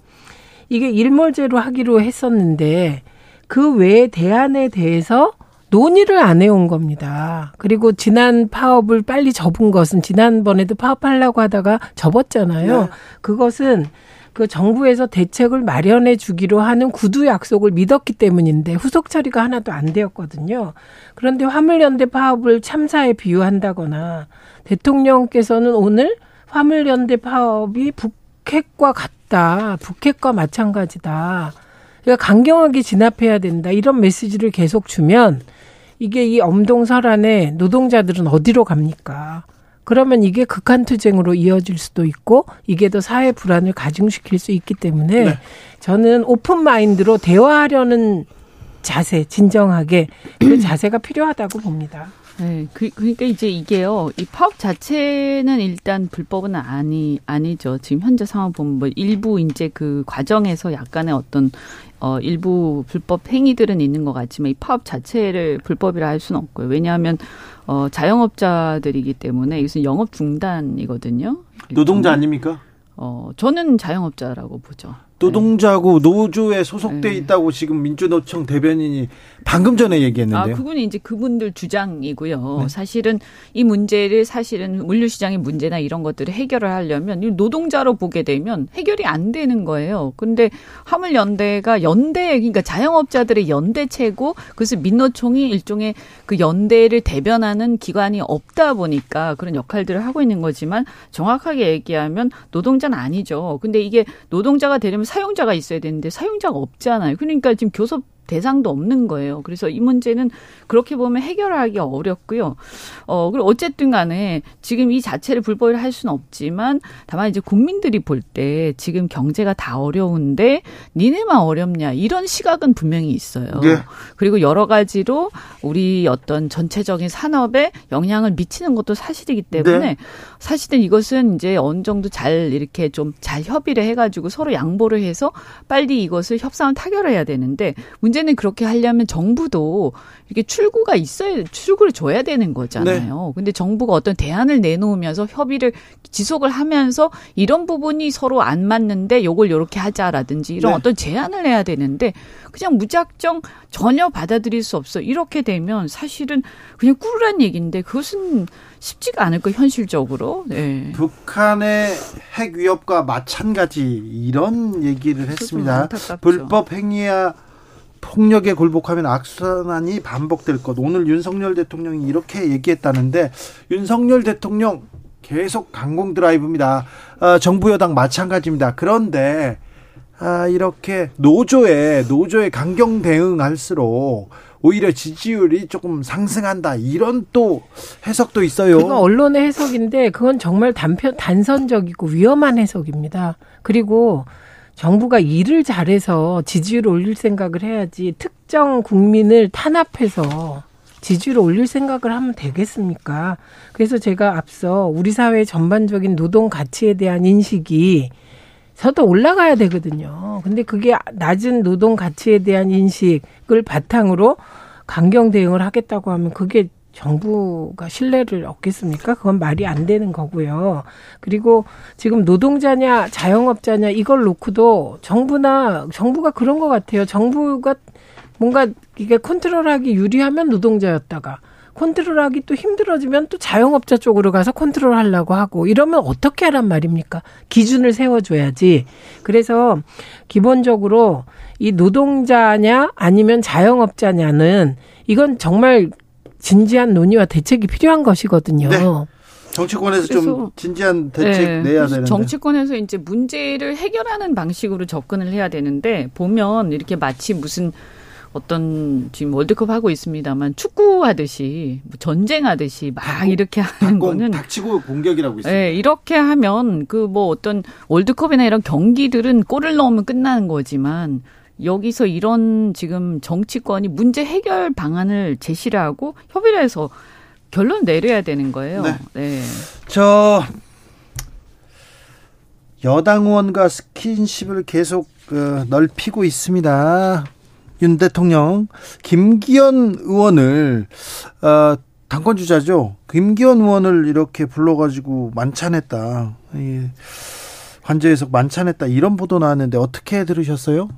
이게 일몰제로 하기로 했었는데 그 외의 대안에 대해서 논의를 안 해온 겁니다. 그리고 지난 파업을 빨리 접은 것은 지난번에도 파업하려고 하다가 접었잖아요. 네. 그것은 그 정부에서 대책을 마련해 주기로 하는 구두 약속을 믿었기 때문인데 후속 처리가 하나도 안 되었거든요. 그런데 화물연대 파업을 참사에 비유한다거나 대통령께서는 오늘 화물연대 파업이 북핵과 같다. 북핵과 마찬가지다. 그러니까 강경하게 진압해야 된다. 이런 메시지를 계속 주면 이게 이 엄동설안에 노동자들은 어디로 갑니까? 그러면 이게 극한 투쟁으로 이어질 수도 있고 이게 더 사회 불안을 가중시킬 수 있기 때문에 네. 저는 open mind로 대화하려는 자세, 진정하게 그 [clears throat] 자세가 필요하다고 봅니다. 네, 그, 그러니까 이제 이게요, 이 파업 자체는 일단 불법은 아니, 아니죠. 지금 현재 상황 보면 뭐 일부 이제 그 과정에서 약간의 어떤, 어, 일부 불법 행위들은 있는 것 같지만 이 파업 자체를 불법이라 할 수는 없고요. 왜냐하면, 어, 자영업자들이기 때문에 이것은 영업 중단이거든요. 노동자 일종의. 아닙니까? 어, 저는 자영업자라고 보죠. 노동자고 노조에 소속돼 네. 있다고 지금 민주노총 대변인이 방금 전에 아, 얘기했는데요. 그분이 이제 그분들 주장이고요. 네. 사실은 이 문제를 사실은 물류시장의 문제나 이런 것들을 해결을 하려면 이 노동자로 보게 되면 해결이 안 되는 거예요. 근데 화물연대가 연대, 그러니까 자영업자들의 연대체고 그래서 민노총이 일종의 그 연대를 대변하는 기관이 없다 보니까 그런 역할들을 하고 있는 거지만 정확하게 얘기하면 노동자는 아니죠. 근데 이게 노동자가 되려면 사용자가 있어야 되는데 사용자가 없잖아요. 그러니까 지금 교섭 대상도 없는 거예요. 그래서 이 문제는 그렇게 보면 해결하기 어렵고요. 어, 그리고 어쨌든 간에 지금 이 자체를 불법을 할 수는 없지만 다만 이제 국민들이 볼 때 지금 경제가 다 어려운데 니네만 어렵냐 이런 시각은 분명히 있어요. 네. 그리고 여러 가지로 우리 어떤 전체적인 산업에 영향을 미치는 것도 사실이기 때문에 네. 사실은 이것은 이제 어느 정도 잘 이렇게 좀 잘 협의를 해가지고 서로 양보를 해서 빨리 이것을 협상을 타결해야 되는데 문제 는 그렇게 하려면 정부도 이렇게 출구가 있어야 출구를 줘야 되는 거잖아요. 근데 정부가 어떤 대안을 내놓으면서 협의를 지속을 하면서 이런 부분이 서로 안 맞는데 요걸 요렇게 하자라든지 이런 네. 어떤 제안을 해야 되는데 그냥 무작정 전혀 받아들일 수 없어. 이렇게 되면 사실은 그냥 꿀란 얘기인데 그것은 쉽지가 않을 거 현실적으로. 네. 북한의 핵 위협과 마찬가지 이런 얘기를 했습니다. 불법 행위야 폭력에 굴복하면 악순환이 반복될 것. 오늘 윤석열 대통령이 이렇게 얘기했다는데 윤석열 대통령 계속 강공 드라이브입니다. 아, 정부 여당 마찬가지입니다. 그런데 아, 이렇게 노조에 노조에 강경 대응할수록 오히려 지지율이 조금 상승한다. 이런 또 해석도 있어요. 그건 언론의 해석인데 그건 정말 단편 단선적이고 위험한 해석입니다. 그리고 정부가 일을 잘해서 지지율을 올릴 생각을 해야지 특정 국민을 탄압해서 지지율을 올릴 생각을 하면 되겠습니까? 그래서 제가 앞서 우리 사회 전반적인 노동 가치에 대한 인식이 서도 올라가야 되거든요. 근데 그게 낮은 노동 가치에 대한 인식을 바탕으로 강경 대응을 하겠다고 하면 그게 정부가 신뢰를 얻겠습니까? 그건 말이 안 되는 거고요. 그리고 지금 노동자냐 자영업자냐 이걸 놓고도 정부나 정부가 그런 것 같아요. 정부가 뭔가 이게 컨트롤하기 유리하면 노동자였다가 컨트롤하기 또 힘들어지면 또 자영업자 쪽으로 가서 컨트롤하려고 하고 이러면 어떻게 하란 말입니까? 기준을 세워줘야지. 그래서 기본적으로 이 노동자냐 아니면 자영업자냐는 이건 정말 진지한 논의와 대책이 필요한 것이거든요. 네. 정치권에서 좀 진지한 대책 네, 내야 되는데. 정치권에서 이제 문제를 해결하는 방식으로 접근을 해야 되는데 보면 이렇게 마치 무슨 어떤 지금 월드컵 하고 있습니다만 축구하듯이 뭐 전쟁하듯이 막 닭공, 이렇게 하는 거는 닥치고 공격이라고 있습니다. 네, 이렇게 하면 그 뭐 어떤 월드컵이나 이런 경기들은 골을 넣으면 끝나는 거지만 여기서 이런 지금 정치권이 문제 해결 방안을 제시를 하고 협의를 해서 결론 내려야 되는 거예요. 네. 네. 저 여당 의원과 스킨십을 계속 그, 넓히고 있습니다. 윤 대통령 김기현 의원을 어, 당권 주자죠. 김기현 의원을 이렇게 불러가지고 만찬했다. 예. 관저에서 만찬했다 이런 보도 나왔는데 어떻게 들으셨어요?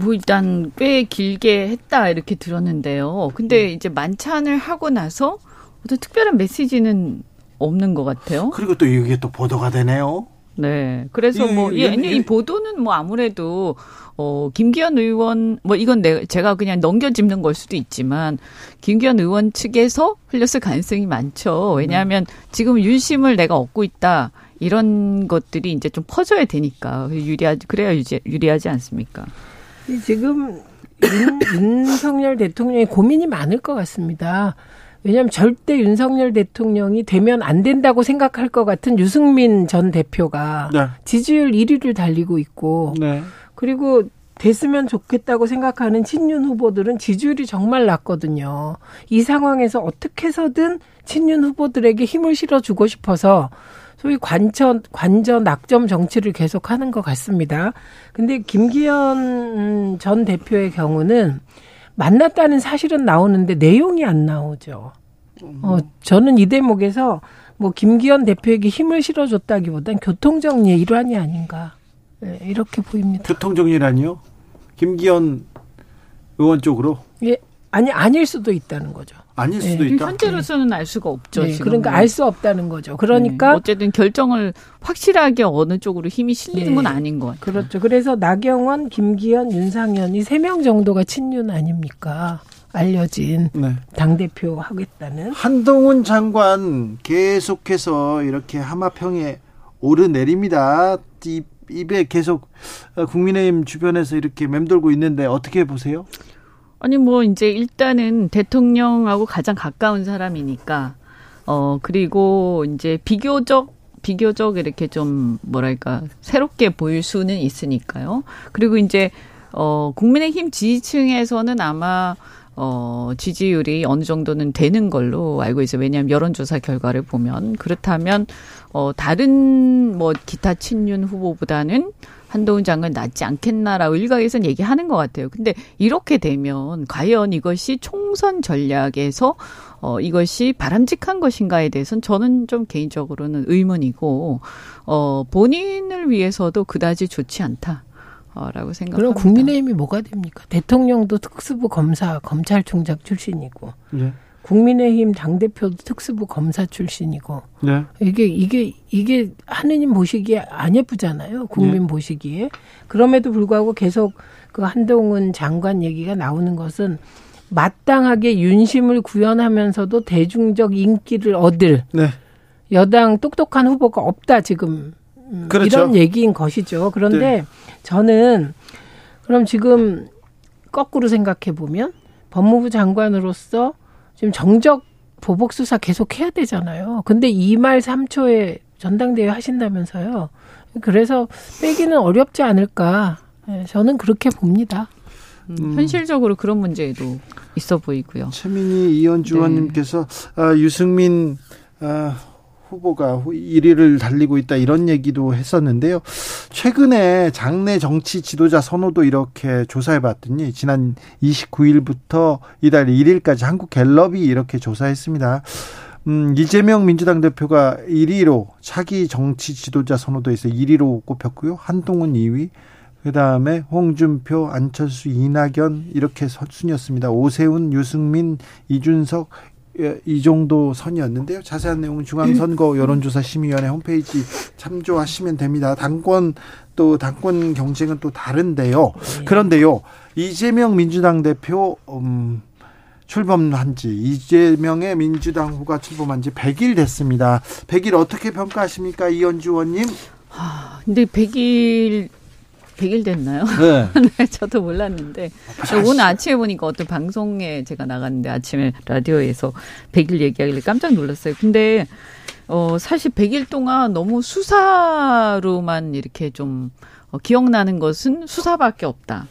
뭐 일단 꽤 길게 했다 이렇게 들었는데요. 근데 이제 만찬을 하고 나서 어떤 특별한 메시지는 없는 것 같아요. 그리고 또 이게 또 보도가 되네요. 네. 그래서 이- 뭐, 이- 이, 아니, 이- 이 보도는 뭐 아무래도, 어, 김기현 의원, 뭐 이건 내, 제가 그냥 넘겨짚는 걸 수도 있지만, 김기현 의원 측에서 흘렸을 가능성이 많죠. 왜냐하면 지금 윤심을 내가 얻고 있다. 이런 것들이 이제 좀 퍼져야 되니까. 유리하지, 그래야 유지, 유리하지 않습니까? 이 지금 윤, 윤석열 대통령이 고민이 많을 것 같습니다. 왜냐하면 절대 윤석열 대통령이 되면 안 된다고 생각할 것 같은 유승민 전 대표가 네. 지지율 1위를 달리고 있고 네. 그리고 됐으면 좋겠다고 생각하는 친윤 후보들은 지지율이 정말 낮거든요. 이 상황에서 어떻게 해서든 친윤 후보들에게 힘을 실어주고 싶어서 소위 관전, 관전 낙점 정치를 계속하는 것 같습니다. 근데 김기현 전 대표의 경우는 만났다는 사실은 나오는데 내용이 안 나오죠. 어, 저는 이 대목에서 뭐 김기현 대표에게 힘을 실어줬다기보단 교통정리의 일환이 아닌가. 네, 이렇게 보입니다. 교통정리라니요? 김기현 의원 쪽으로 예, 아니 아닐 수도 있다는 거죠. 아닐 수도 네. 있다. 현재로서는 알 수가 없죠. 네, 지금. 그러니까 알 수 없다는 거죠. 네. 그러니까 어쨌든 결정을 확실하게 어느 쪽으로 힘이 실리는 네. 건 아닌 것 같아요. 그렇죠. 그래서 나경원, 김기현, 윤상현 이 세 명 정도가 친윤 아닙니까? 알려진 네. 당 대표 하겠다는. 한동훈 장관 계속해서 이렇게 하마평에 오르내립니다. 입, 입에 계속 어, 국민의힘 주변에서 이렇게 맴돌고 있는데 어떻게 보세요? 아니 뭐 이제 일단은 대통령하고 가장 가까운 사람이니까 어 그리고 이제 비교적 비교적 이렇게 좀 뭐랄까 새롭게 보일 수는 있으니까요. 그리고 이제 어 국민의힘 지지층에서는 아마 어 지지율이 어느 정도는 되는 걸로 알고 있어요. 왜냐하면 여론조사 결과를 보면 그렇다면 어 다른 뭐 기타 친윤 후보보다는 한동훈 장관 낫지 않겠나라고 일각에서는 얘기하는 것 같아요. 근데 이렇게 되면 과연 이것이 총선 전략에서 어 이것이 바람직한 것인가에 대해서는 저는 좀 개인적으로는 의문이고 어 본인을 위해서도 그다지 좋지 않다. 라고 생각합니다. 그럼 국민의힘이 뭐가 됩니까? 대통령도 특수부 검사, 검찰총장 출신이고, 네. 국민의힘 당대표도 특수부 검사 출신이고, 네. 이게, 이게, 이게 하느님 보시기에 안 예쁘잖아요. 국민 보시기에. 그럼에도 불구하고 계속 그 한동훈 장관 얘기가 나오는 것은 마땅하게 윤심을 구현하면서도 대중적 인기를 얻을 네. 여당 똑똑한 후보가 없다 지금 음, 그렇죠. 이런 얘기인 것이죠. 그런데 네. 저는 그럼 지금 거꾸로 생각해 보면 법무부 장관으로서 지금 정적 보복 수사 계속 해야 되잖아요. 근데 이 말 삼초에 전당대회 하신다면서요. 그래서 빼기는 어렵지 않을까. 예, 저는 그렇게 봅니다. 음, 현실적으로 그런 문제도 있어 보이고요. 최민희 이현주 네. 아, 유승민 아, 후보가 1위를 달리고 있다 이런 얘기도 했었는데요. 최근에 장내 정치 지도자 선호도 이렇게 조사해 봤더니 지난 29일부터 이달 1일까지 한국 갤럽이 이렇게 조사했습니다. 음, 이재명 민주당 대표가 1위로 차기 정치 지도자 선호도에서 1위로 꼽혔고요. 한동훈 2위, 그 다음에 홍준표, 안철수, 이낙연 이렇게 순이었습니다. 오세훈, 유승민, 이준석 예, 이 정도 선이었는데요. 자세한 내용은 중앙선거 여론조사 심의위원회 홈페이지 참조하시면 됩니다. 당권 또 당권 경쟁은 또 다른데요. 그런데요, 이재명 민주당 대표 음, 출범한 지 이재명의 민주당 후가 출범한 지 100일 됐습니다. 100일 어떻게 평가하십니까, 이현주 의원님? 아, 근데 100일 100일 됐나요? 네. [laughs] 네, 저도 몰랐는데 오늘 아침에 보니까 어떤 방송에 제가 나갔는데 아침에 라디오에서 100일 얘기하길래 깜짝 놀랐어요. 근데 어 사실 100일 동안 너무 수사로만 이렇게 좀 어, 기억나는 것은 수사밖에 없다.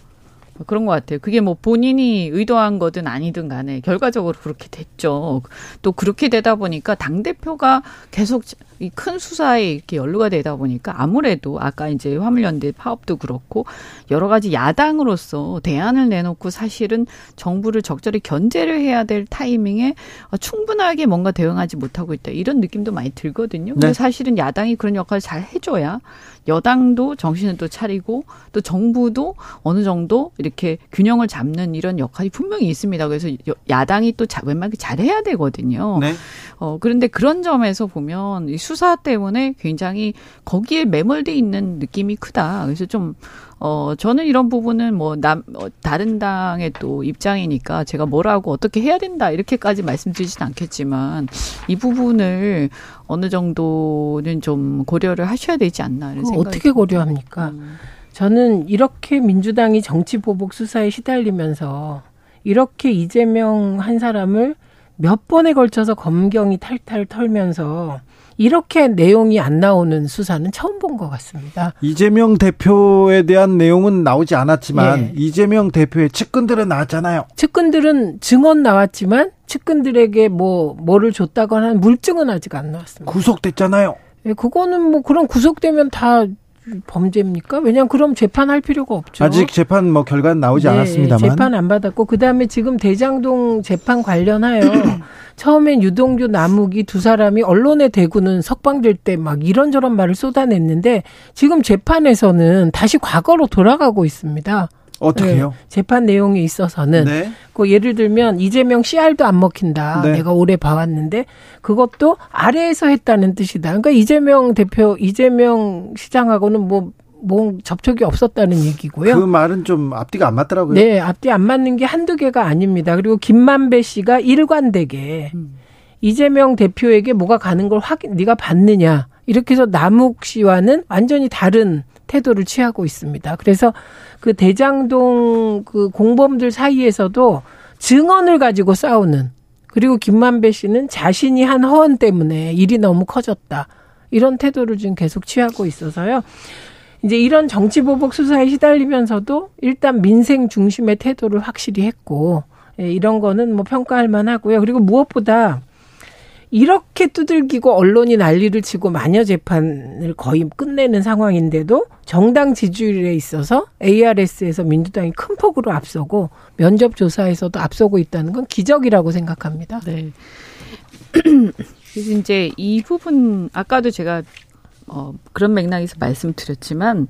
뭐 그런 것 같아요. 그게 뭐 본인이 의도한 거든 아니든 간에 결과적으로 그렇게 됐죠. 또 그렇게 되다 보니까 당대표가 계속 이 큰 수사에 이렇게 연루가 되다 보니까 아무래도 아까 이제 화물연대 파업도 그렇고 여러 가지 야당으로서 대안을 내놓고 사실은 정부를 적절히 견제를 해야 될 타이밍에 어, 충분하게 뭔가 대응하지 못하고 있다. 이런 느낌도 많이 들거든요. 근데 네. 사실은 야당이 그런 역할을 잘 해줘야 여당도 정신을 또 차리고 또 정부도 어느 정도 이렇게 균형을 잡는 이런 역할이 분명히 있습니다. 그래서 여- 야당이 또 자- 웬만하게 잘해야 되거든요. 네. 어, 그런데 그런 점에서 보면 이 수사 때문에 굉장히 거기에 매몰돼 있는 느낌이 크다. 그래서 좀, 어, 저는 이런 부분은 뭐, 남, 어, 다른 당의 또 입장이니까 제가 뭐라고 어떻게 해야 된다. 이렇게까지 말씀드리진 않겠지만 이 부분을 어느 정도는 좀 고려를 하셔야 되지 않나. 이런 생각이 어떻게 고려합니까? 음. 저는 이렇게 민주당이 정치 보복 수사에 시달리면서 이렇게 이재명 한 사람을 몇 번에 걸쳐서 검경이 탈탈 털면서 이렇게 내용이 안 나오는 수사는 처음 본 것 같습니다. 이재명 대표에 대한 내용은 나오지 않았지만 예. 이재명 대표의 측근들은 나왔잖아요. 측근들은 증언 나왔지만 측근들에게 뭐 뭐를 줬다거나 물증은 아직 안 나왔습니다. 구속됐잖아요. 예, 그거는 뭐 그런 구속되면 다 범죄입니까? 왜냐하면 그럼 재판할 필요가 없죠. 아직 재판 뭐 결과는 나오지 네, 않았습니다만. 재판 안 받았고 그다음에 지금 대장동 재판 관련하여 [clears throat] 처음엔 유동규 남욱이 두 사람이 언론에 대구는 석방될 때 막 이런저런 말을 쏟아냈는데 지금 재판에서는 다시 과거로 돌아가고 있습니다. 어떻게 해요? 네, 재판 내용에 있어서는 네. 그 예를 들면 이재명 씨알도 안 먹힌다. 네. 내가 오래 봐왔는데 그것도 아래에서 했다는 뜻이다. 그러니까 이재명 대표, 이재명 시장하고는 뭐, 뭐 접촉이 없었다는 얘기고요. 그 말은 좀 앞뒤가 안 맞더라고요. 네, 앞뒤 안 맞는 게 한두 개가 아닙니다. 그리고 김만배 씨가 일관되게 이재명 대표에게 뭐가 가는 걸 확인, 네가 봤느냐. 이렇게 해서 남욱 씨와는 완전히 다른 태도를 취하고 있습니다. 그래서 그 대장동 그 공범들 사이에서도 증언을 가지고 싸우는 그리고 김만배 씨는 자신이 한 허언 때문에 일이 너무 커졌다. 이런 태도를 지금 계속 취하고 있어서요. 이제 이런 정치 보복 수사에 시달리면서도 일단 민생 중심의 태도를 확실히 했고 예, 이런 거는 뭐 평가할 만하고요. 그리고 무엇보다 이렇게 두들기고 언론이 난리를 치고 마녀 재판을 거의 끝내는 상황인데도 정당 지지율에 있어서 ARS에서 민주당이 큰 폭으로 앞서고 면접 조사에서도 앞서고 있다는 건 기적이라고 생각합니다. 네. 그래서 [clears throat] 이제 이 부분 아까도 제가 어 그런 맥락에서 말씀드렸지만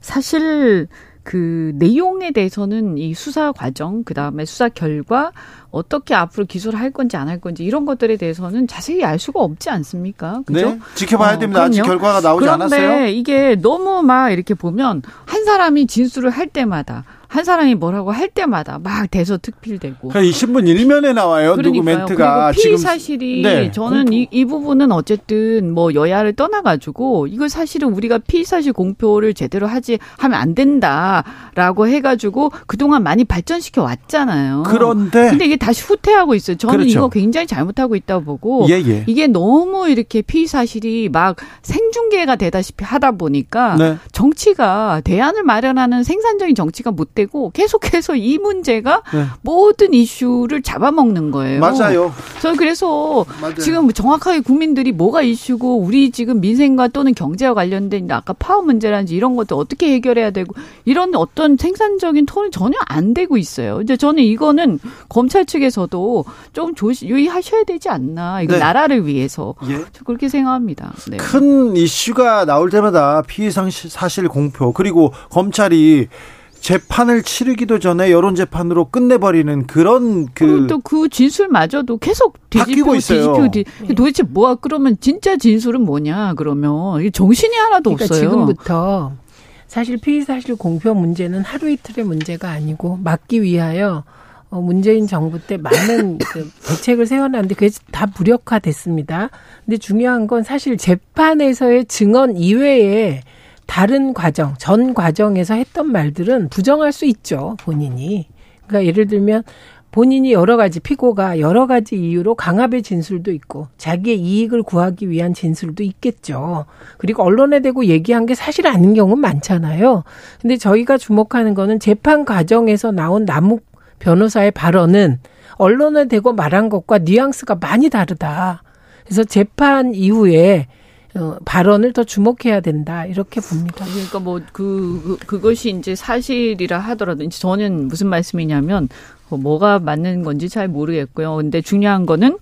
사실 그 내용에 대해서는 이 수사 과정 그 다음에 수사 결과 어떻게 앞으로 기소를 할 건지 안 할 건지 이런 것들에 대해서는 자세히 알 수가 없지 않습니까? 그죠? 네. 지켜봐야 어, 됩니다. 아직. 결과가 나오지 그런데 않았어요. 이게 너무 막 이렇게 보면 한 사람이 진술을 할 때마다 한 사람이 뭐라고 할 때마다 막 대서특필되고. 그러니까 이 신문 일면에 나와요. 누구 멘트가 그리고 피의 사실이 네. 저는 공포. 이, 이 부분은 어쨌든 뭐 여야를 떠나가지고 이걸 사실은 우리가 피의 사실 공표를 제대로 하지 하면 안 된다라고 해가지고 그동안 많이 발전시켜 왔잖아요. 그런데 근데 이게 다시 후퇴하고 있어요. 저는 그렇죠. 이거 굉장히 잘못하고 있다고 보고 예, 예. 이게 너무 이렇게 피의 사실이 막 생중계가 되다시피 하다 보니까 네. 정치가 대안을 마련하는 생산적인 정치가 못 되고 계속해서 이 문제가 네. 모든 이슈를 잡아먹는 거예요. 맞아요. 저는 그래서 맞아요. 지금 정확하게 국민들이 뭐가 이슈고 우리 지금 민생과 또는 경제와 관련된 아까 파업 문제라든지 이런 것도 어떻게 해결해야 되고 이런 어떤 생산적인 톤이 전혀 안 되고 있어요. 이제 저는 이거는 검찰 측에서도 좀 조시 유의하셔야 되지 않나. 이거 네. 나라를 위해서 예. 그렇게 생각합니다. 네. 큰 이슈가 나올 때마다 피해 사실 공표 그리고 검찰이 재판을 치르기도 전에 여론 재판으로 끝내버리는 그런 그 또 그 진술마저도 계속 뒤집히고 있어요. 뒤집히고 도대체 뭐야? 그러면 진짜 진술은 뭐냐? 그러면 정신이 하나도 그러니까 없어요. 지금부터 사실 피의 사실 공표 문제는 하루 이틀의 문제가 아니고 막기 위하여 어, 문재인 정부 때 많은 [laughs] 그 대책을 세워놨는데 그게 다 무력화됐습니다. 근데 중요한 건 사실 재판에서의 증언 이외에 다른 과정, 전 과정에서 했던 말들은 부정할 수 있죠, 본인이. 그러니까 예를 들면 본인이 여러 가지 피고가 여러 가지 이유로 강압의 진술도 있고 자기의 이익을 구하기 위한 진술도 있겠죠. 그리고 언론에 대고 얘기한 게 사실 아닌 경우는 많잖아요. 근데 저희가 주목하는 거는 재판 과정에서 나온 남욱 변호사의 발언은 언론에 대고 말한 것과 뉘앙스가 많이 다르다. 그래서 재판 이후에 어, 발언을 더 주목해야 된다 이렇게 봅니다. 그러니까 뭐그 그, 그 것이 이제 사실이라 하더라도 이제 저는 무슨 말씀이냐면 뭐 뭐가 맞는 건지 잘 모르겠고요. 근데 중요한 거는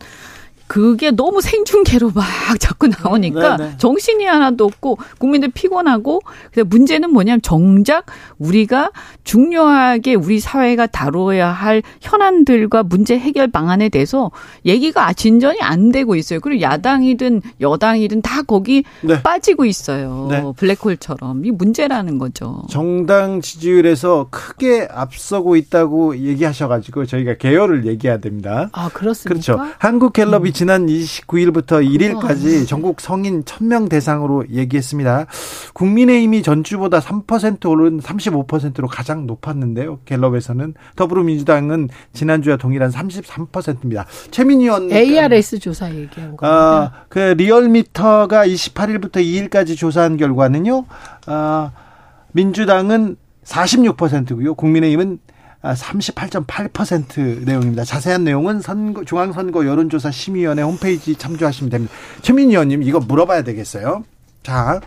그게 너무 생중계로 막 자꾸 나오니까 네네. 네. 정신이 하나도 없고 국민들 피곤하고 그래서 문제는 뭐냐면 정작 우리가 중요하게 우리 사회가 다뤄야 할 현안들과 문제 해결 방안에 대해서 얘기가 진전이 안 되고 있어요. 그리고 야당이든 여당이든 다 거기 네. 빠지고 있어요. 네. 블랙홀처럼 이 문제라는 거죠. 정당 지지율에서 크게 앞서고 있다고 얘기하셔가지고 저희가 개요를 얘기해야 됩니다. 아 그렇습니까? 그렇죠. 한국갤럽이 음. 지난 29일부터 1일까지 전국 성인 1000명 대상으로 얘기했습니다. 국민의힘이 전주보다 3% 오른 35%로 가장 높았는데요. 갤럽에서는 더불어민주당은 지난주와 동일한 33%입니다. 최민희 의원 ARS 조사 얘기한 거. 아, 그 리얼미터가 28일부터 2일까지 조사한 결과는요. 아, 민주당은 46%고요. 국민의힘은 38.8% 아, 내용입니다. 자세한 내용은 선거, 중앙선거 여론조사 심의위원회 홈페이지 참조하시면 됩니다. 최민희 의원님 이거 물어봐야 되겠어요. 자,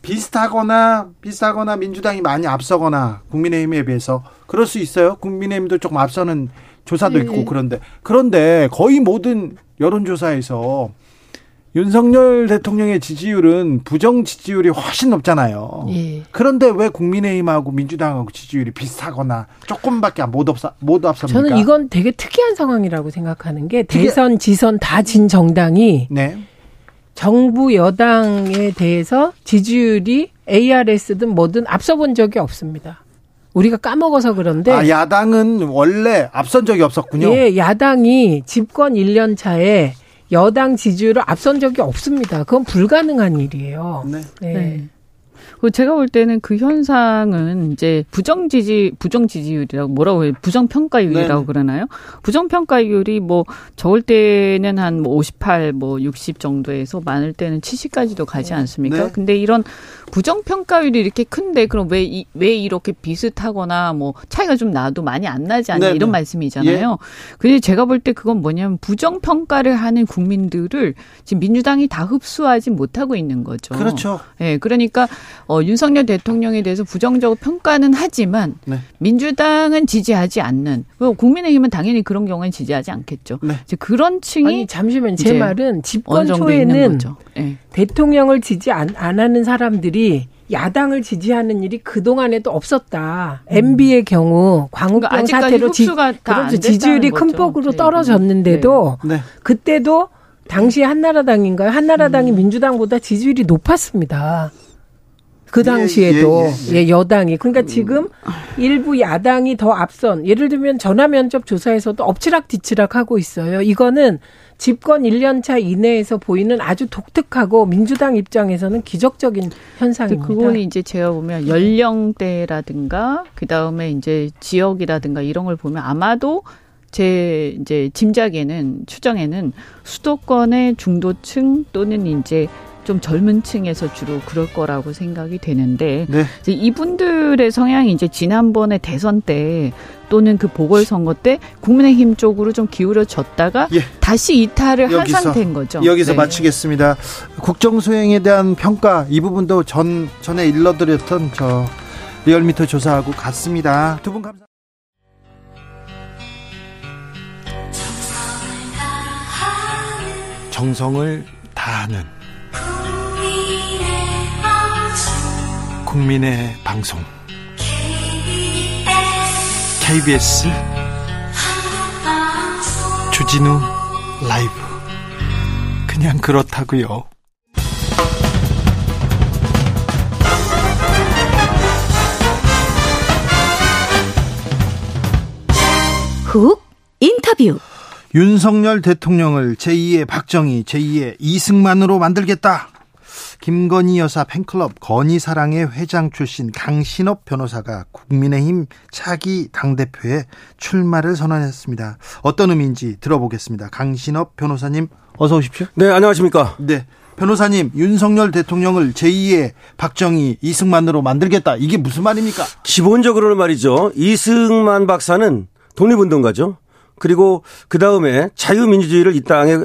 비슷하거나 비슷하거나 민주당이 많이 앞서거나 국민의힘에 비해서 그럴 수 있어요. 국민의힘도 조금 앞서는 조사도 있고 네. 그런데 그런데 거의 모든 여론조사에서 윤석열 대통령의 지지율은 부정 지지율이 훨씬 높잖아요. 예. 그런데 왜 국민의힘하고 민주당하고 지지율이 비슷하거나 조금밖에 못 없사 못 앞섭니까? 저는 이건 되게 특이한 상황이라고 생각하는 게 대선, 지선 다 진 정당이 네. 정부 여당에 대해서 지지율이 ARS든 뭐든 앞서 본 적이 없습니다. 우리가 까먹어서 그런데 아, 야당은 원래 앞선 적이 없었군요. 예, 야당이 집권 1년 차에 여당 지지율을 앞선 적이 없습니다. 그건 불가능한 일이에요. 네. 네. 제가 볼 때는 그 현상은 이제 부정 지지 부정 지지율이라고 뭐라고 해요? 부정 평가율이라고 네. 그러나요? 부정 평가율이 뭐 적을 때는 한 뭐 58, 뭐 60 정도에서 많을 때는 70까지도 가지 않습니까? 네. 근데 이런 부정 평가율이 이렇게 큰데 그럼 왜 이, 왜 이렇게 비슷하거나 뭐 차이가 좀 나도 많이 안 나지 않냐 네. 이런 말씀이잖아요. 예. 근데 제가 볼 때 그건 뭐냐면 부정 평가를 하는 국민들을 지금 민주당이 다 흡수하지 못하고 있는 거죠. 그렇죠. 예. 네, 그러니까 어, 윤석열 대통령에 대해서 부정적으로 평가는 하지만 네. 민주당은 지지하지 않는 국민의힘은 당연히 그런 경우는 지지하지 않겠죠. 네. 이제 그런 층이 아니 잠시만 제 말은 집권 초에는 네. 대통령을 지지 안, 안 하는 사람들이 야당을 지지하는 일이 그동안에도 없었다. 음. MB의 경우 광우병 그러니까 사태로 지, 그렇죠. 지지율이 큰 폭으로 네. 떨어졌는데도 네. 네. 그때도 당시 한나라당인가요? 한나라당이 음. 민주당보다 지지율이 높았습니다. 그 당시에도 예, 예, 예. 예, 여당이 그러니까 지금 일부 야당이 더 앞선 예를 들면 전화 면접 조사에서도 엎치락 뒤치락 하고 있어요. 이거는 집권 1년 차 이내에서 보이는 아주 독특하고 민주당 입장에서는 기적적인 현상입니다. 그거는 이제 제가 보면 연령대라든가 그 다음에 이제 지역이라든가 이런 걸 보면 아마도 제 이제 짐작에는 추정에는 수도권의 중도층 또는 이제 좀 젊은 층에서 주로 그럴 거라고 생각이 되는데 네. 이제 이분들의 성향이 이제 지난번에 대선 때 또는 그 보궐선거 때 국민의힘 쪽으로 좀 기울어졌다가 예. 다시 이탈을 한 여기서, 상태인 거죠. 여기서 네. 마치겠습니다. 국정 수행에 대한 평가 이 부분도 전 전에 일러드렸던 저 리얼미터 조사하고 같습니다. 두 분 감사. 정성을 다하는 국민의 방송. KBS 주진우 라이브. 그냥 그렇다고요. 훅 인터뷰 윤석열 대통령을 제2의 박정희, 제2의 이승만으로 만들겠다. 김건희 여사 팬클럽 건희사랑의 회장 출신 강신업 변호사가 국민의힘 차기 당대표에 출마를 선언했습니다. 어떤 의미인지 들어보겠습니다. 강신업 변호사님 어서 오십시오. 네, 안녕하십니까. 네. 변호사님, 윤석열 대통령을 제2의 박정희, 이승만으로 만들겠다. 이게 무슨 말입니까? 기본적으로는 말이죠. 이승만 박사는 독립운동가죠. 그리고 그 다음에 자유민주주의를 이 땅에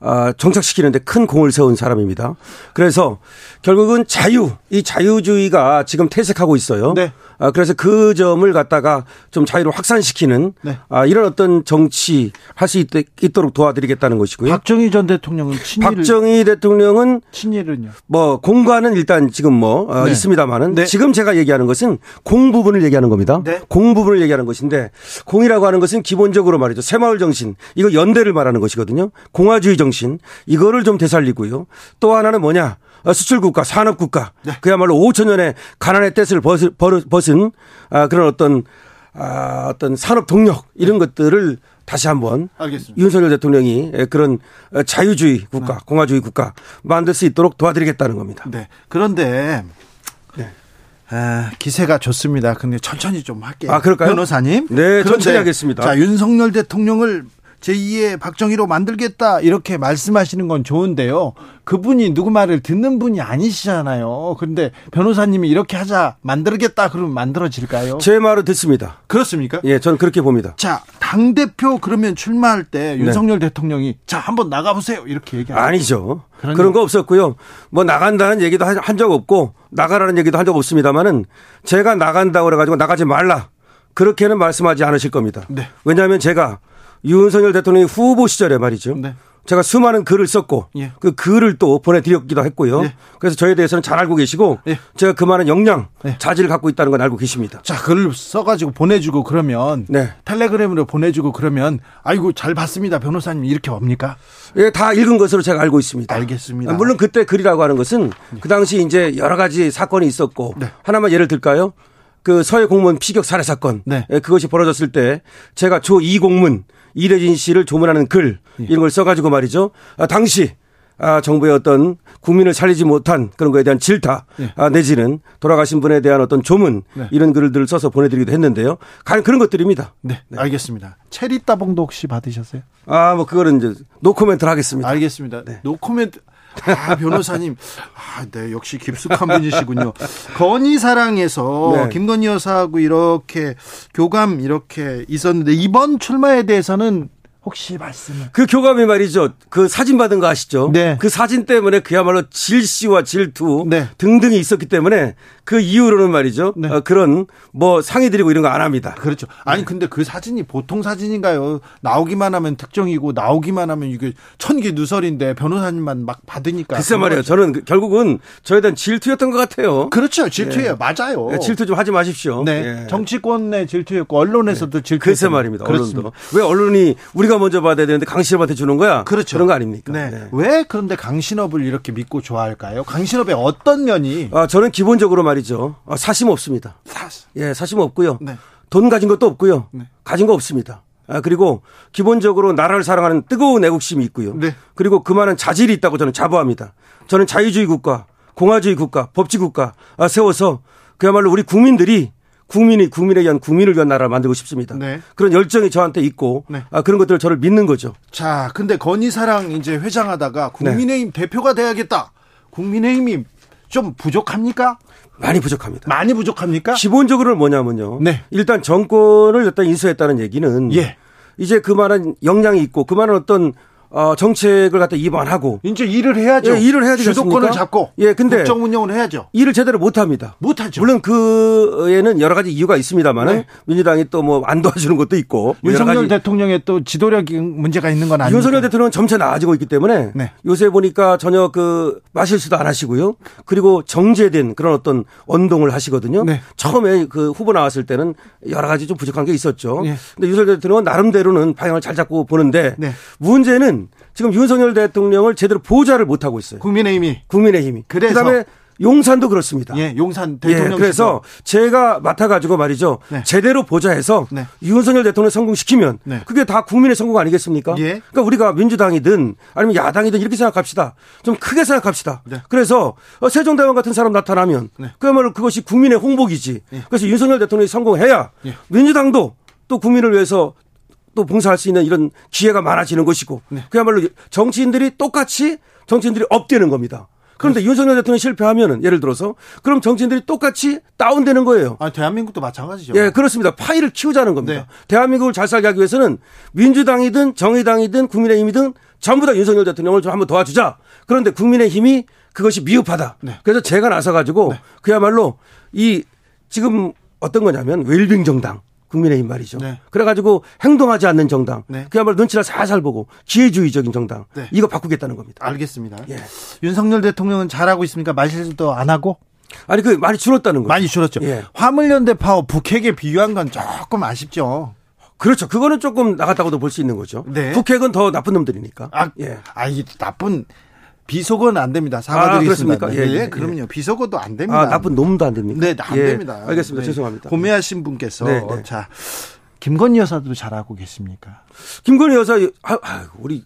아, 정착시키는데 큰 공을 세운 사람입니다. 그래서 결국은 자유, 이 자유주의가 지금 퇴색하고 있어요. 네. 아, 그래서 그 점을 갖다가 좀 자유를 확산시키는 네. 아, 이런 어떤 정치 할 수 있도록 도와드리겠다는 것이고요. 박정희 전 대통령은 친일, 박정희 대통령은 친일은요? 뭐 공과는 일단 지금 뭐 어, 네. 있습니다만은 네. 지금 제가 얘기하는 것은 공 부분을 얘기하는 겁니다. 네. 공 부분을 얘기하는 것인데 공이라고 하는 것은 기본적으로 말이죠 새마을 정신 이거 연대를 말하는 것이거든요. 공화주의 정신 이거를 좀 되살리고요. 또 하나는 뭐냐 어, 수출국가 산업국가 네. 그야말로 5천 년의 가난의 떼을 벗은, 벗은 아, 그런 어떤 아, 어떤 산업 동력 이런 것들을 다시 한번 알겠습니다. 윤석열 대통령이 그런 자유주의 국가, 네. 공화주의 국가 만들 수 있도록 도와드리겠다는 겁니다. 네. 그런데 네. 아, 기세가 좋습니다. 근데 천천히 좀 할게요. 아, 그럴까요? 변호사님. 네, 천천히 하겠습니다. 자, 윤석열 대통령을 제2의 박정희로 만들겠다 이렇게 말씀하시는 건 좋은데요. 그분이 누구 말을 듣는 분이 아니시잖아요. 그런데 변호사님이 이렇게 하자 만들겠다 그러면 만들어질까요? 제 말을 듣습니다. 그렇습니까? 예, 저는 그렇게 봅니다. 자, 당 대표 그러면 출마할 때 네. 윤석열 대통령이 자 한번 나가 보세요 이렇게 얘기하죠. 아니죠. 그런 그런 거 없었고요. 뭐 나간다는 얘기도 한 적 없고 나가라는 얘기도 한 적 없습니다만은 제가 나간다고 그래가지고 나가지 말라 그렇게는 말씀하지 않으실 겁니다. 네. 왜냐하면 제가 윤석열 대통령이 후보 시절에 말이죠. 네. 제가 수많은 글을 썼고 예. 그 글을 또 보내드렸기도 했고요. 예. 그래서 저에 대해서는 잘 알고 계시고 예. 제가 그 많은 역량, 예. 자질을 갖고 있다는 건 알고 계십니다. 자, 글을 써가지고 보내주고 그러면 네. 텔레그램으로 보내주고 그러면 아이고 잘 봤습니다 변호사님 이렇게 옵니까? 예, 다 읽은 것으로 제가 알고 있습니다. 알겠습니다. 아, 물론 그때 글이라고 하는 것은 그 당시 이제 여러 가지 사건이 있었고 네. 하나만 예를 들까요? 그 서해 공무원 피격 살해 사건 네. 예, 그것이 벌어졌을 때 제가 조 이공문 이대진 씨를 조문하는 글 예. 이런 걸 써가지고 말이죠. 아, 당시 아, 정부의 어떤 국민을 살리지 못한 그런 거에 대한 질타 예. 아, 내지는 돌아가신 분에 대한 어떤 조문 네. 이런 글들을 써서 보내드리기도 했는데요. 가- 그런 것들입니다. 네, 알겠습니다. 체리 따봉도 혹시 받으셨어요? 아, 뭐 그거는 이제 노코멘트를 하겠습니다. 알겠습니다. 네. 노코멘트. 아, 변호사님. 아, 네, 역시 깊숙한 분이시군요. 건희 사랑에서 네. 김건희 여사하고 이렇게 교감 이렇게 있었는데 이번 출마에 대해서는 혹시 말씀을 그 교감이 말이죠. 그 사진 받은 거 아시죠? 네. 그 사진 때문에 그야말로 질시와 질투 네. 등등이 있었기 때문에 그 이후로는 말이죠. 네. 어, 그런 뭐 상의 드리고 이런 거 안 합니다. 그렇죠. 아니 근데 그 사진이 보통 사진인가요? 나오기만 하면 특정이고 나오기만 하면 이게 천기 누설인데 변호사님만 막 받으니까. 글쎄 말이에요. 저는 그- 결국은 저에 대한 질투였던 것 같아요. 그렇죠. 질투예요. 맞아요. 예, 질투 좀 하지 마십시오. 네. 예. 정치권의 질투였고 언론에서도 질투. 글쎄 말입니다. 그렇습니다. 언론도. 왜 언론이 우리가 먼저 받아야 되는데 강신업한테 주는 거야. 그렇죠. 그런 거 아닙니까? 네. 네. 왜 그런데 강신업을 이렇게 믿고 좋아할까요? 강신업의 어떤 면이 아, 저는 기본적으로 말이죠. 아, 사심 없습니다. 사실 예, 사심 없고요. 네. 돈 가진 것도 없고요. 네. 가진 거 없습니다. 아, 그리고 기본적으로 나라를 사랑하는 뜨거운 애국심이 있고요. 네. 그리고 그만한 자질이 있다고 저는 자부합니다. 저는 자유주의 국가, 공화주의 국가, 법치 국가 아, 세워서 그야말로 우리 국민들이 국민이 국민에 의한 국민을 위한 나라를 만들고 싶습니다. 네. 그런 열정이 저한테 있고 네. 아, 그런 것들을 저를 믿는 거죠. 자, 근데 건희사랑 이제 회장하다가 국민의힘 대표가 돼야겠다. 국민의힘이 좀 부족합니까? 많이 부족합니다. 많이 부족합니까? 기본적으로는 뭐냐면요. 네. 일단 정권을 일단 인수했다는 얘기는 예. 이제 그만한 역량이 있고 그만한 어떤 어, 정책을 갖다 입안하고 이제 일을 해야죠. 예, 일을 해야 되지 주도권을? 잡고 예, 근데 국정 운영을 해야죠. 일을 제대로 못 합니다. 못 하죠. 물론 그에는 여러 가지 이유가 있습니다만은 네. 민주당이 또 뭐 안 도와주는 것도 있고 뭐 윤석열 대통령의 또 지도력 문제가 있는 건 아니죠. 윤석열 대통령은 점차 나아지고 있기 때문에 네. 요새 보니까 전혀 그 마실수도 안 하시고요. 그리고 정제된 그런 어떤 언동을 하시거든요. 네. 처음에 그 후보 나왔을 때는 여러 가지 좀 부족한 게 있었죠. 네. 근데 윤석열 대통령은 나름대로는 방향을 잘 잡고 보는데 네. 문제는 지금 윤석열 대통령을 제대로 보좌를 못 하고 있어요. 국민의힘이 국민의힘이. 그래서. 그다음에 용산도 그렇습니다. 예, 용산 예, 대통령 그래서 제가 맡아가지고 말이죠. 네. 제대로 보좌해서 네. 윤석열 대통령 성공시키면 네. 그게 다 국민의 성공 아니겠습니까? 예. 그러니까 우리가 민주당이든 아니면 야당이든 이렇게 생각합시다. 좀 크게 생각합시다. 네. 그래서 어, 세종대왕 같은 사람 나타나면 네. 그야말로 그것이 국민의 홍복이지. 예. 그래서 윤석열 대통령이 성공해야 예. 민주당도 또 국민을 위해서 또 봉사할 수 있는 이런 기회가 많아지는 것이고 네. 그야말로 정치인들이 똑같이 정치인들이 업되는 겁니다. 그런데 윤석열 대통령이 실패하면은 예를 들어서 그럼 정치인들이 똑같이 다운되는 거예요. 아, 대한민국도 마찬가지죠. 예, 그렇습니다. 파이를 키우자는 겁니다. 네. 대한민국을 잘 살게 하기 위해서는 민주당이든 정의당이든 국민의힘이든 전부 다 윤석열 대통령을 좀 한번 도와주자. 그런데 국민의힘이 그것이 미흡하다. 네. 그래서 제가 나서 가지고 그야말로 이 지금 어떤 거냐면 웰빙 정당. 국민의힘 말이죠. 네. 그래가지고 행동하지 않는 정당. 네. 그야말로 눈치를 살살 보고 기회주의적인 정당. 네. 이거 바꾸겠다는 겁니다. 알겠습니다. 예. 윤석열 대통령은 잘하고 있습니까? 말실수도 안 하고? 아니 그 많이 줄었다는 거죠. 많이 줄었죠. 예. 화물연대 파워 북핵에 비유한 건 조금 아쉽죠. 그렇죠. 그거는 조금 나갔다고도 볼 수 있는 거죠. 네. 북핵은 더 나쁜 놈들이니까. 아, 예. 아, 이 나쁜 비속어는 안 됩니다. 아, 사과드리겠습니다. 그렇습니까? 예, 예, 예, 그럼요. 비속어도 안 됩니다. 아, 나쁜 놈도 안 됩니까? 네, 안 예, 됩니다. 알겠습니다. 네. 죄송합니다. 고매하신 분께서 네, 네. 자 김건희 여사도 잘하고 계십니까? 김건희 여사, 아, 아, 우리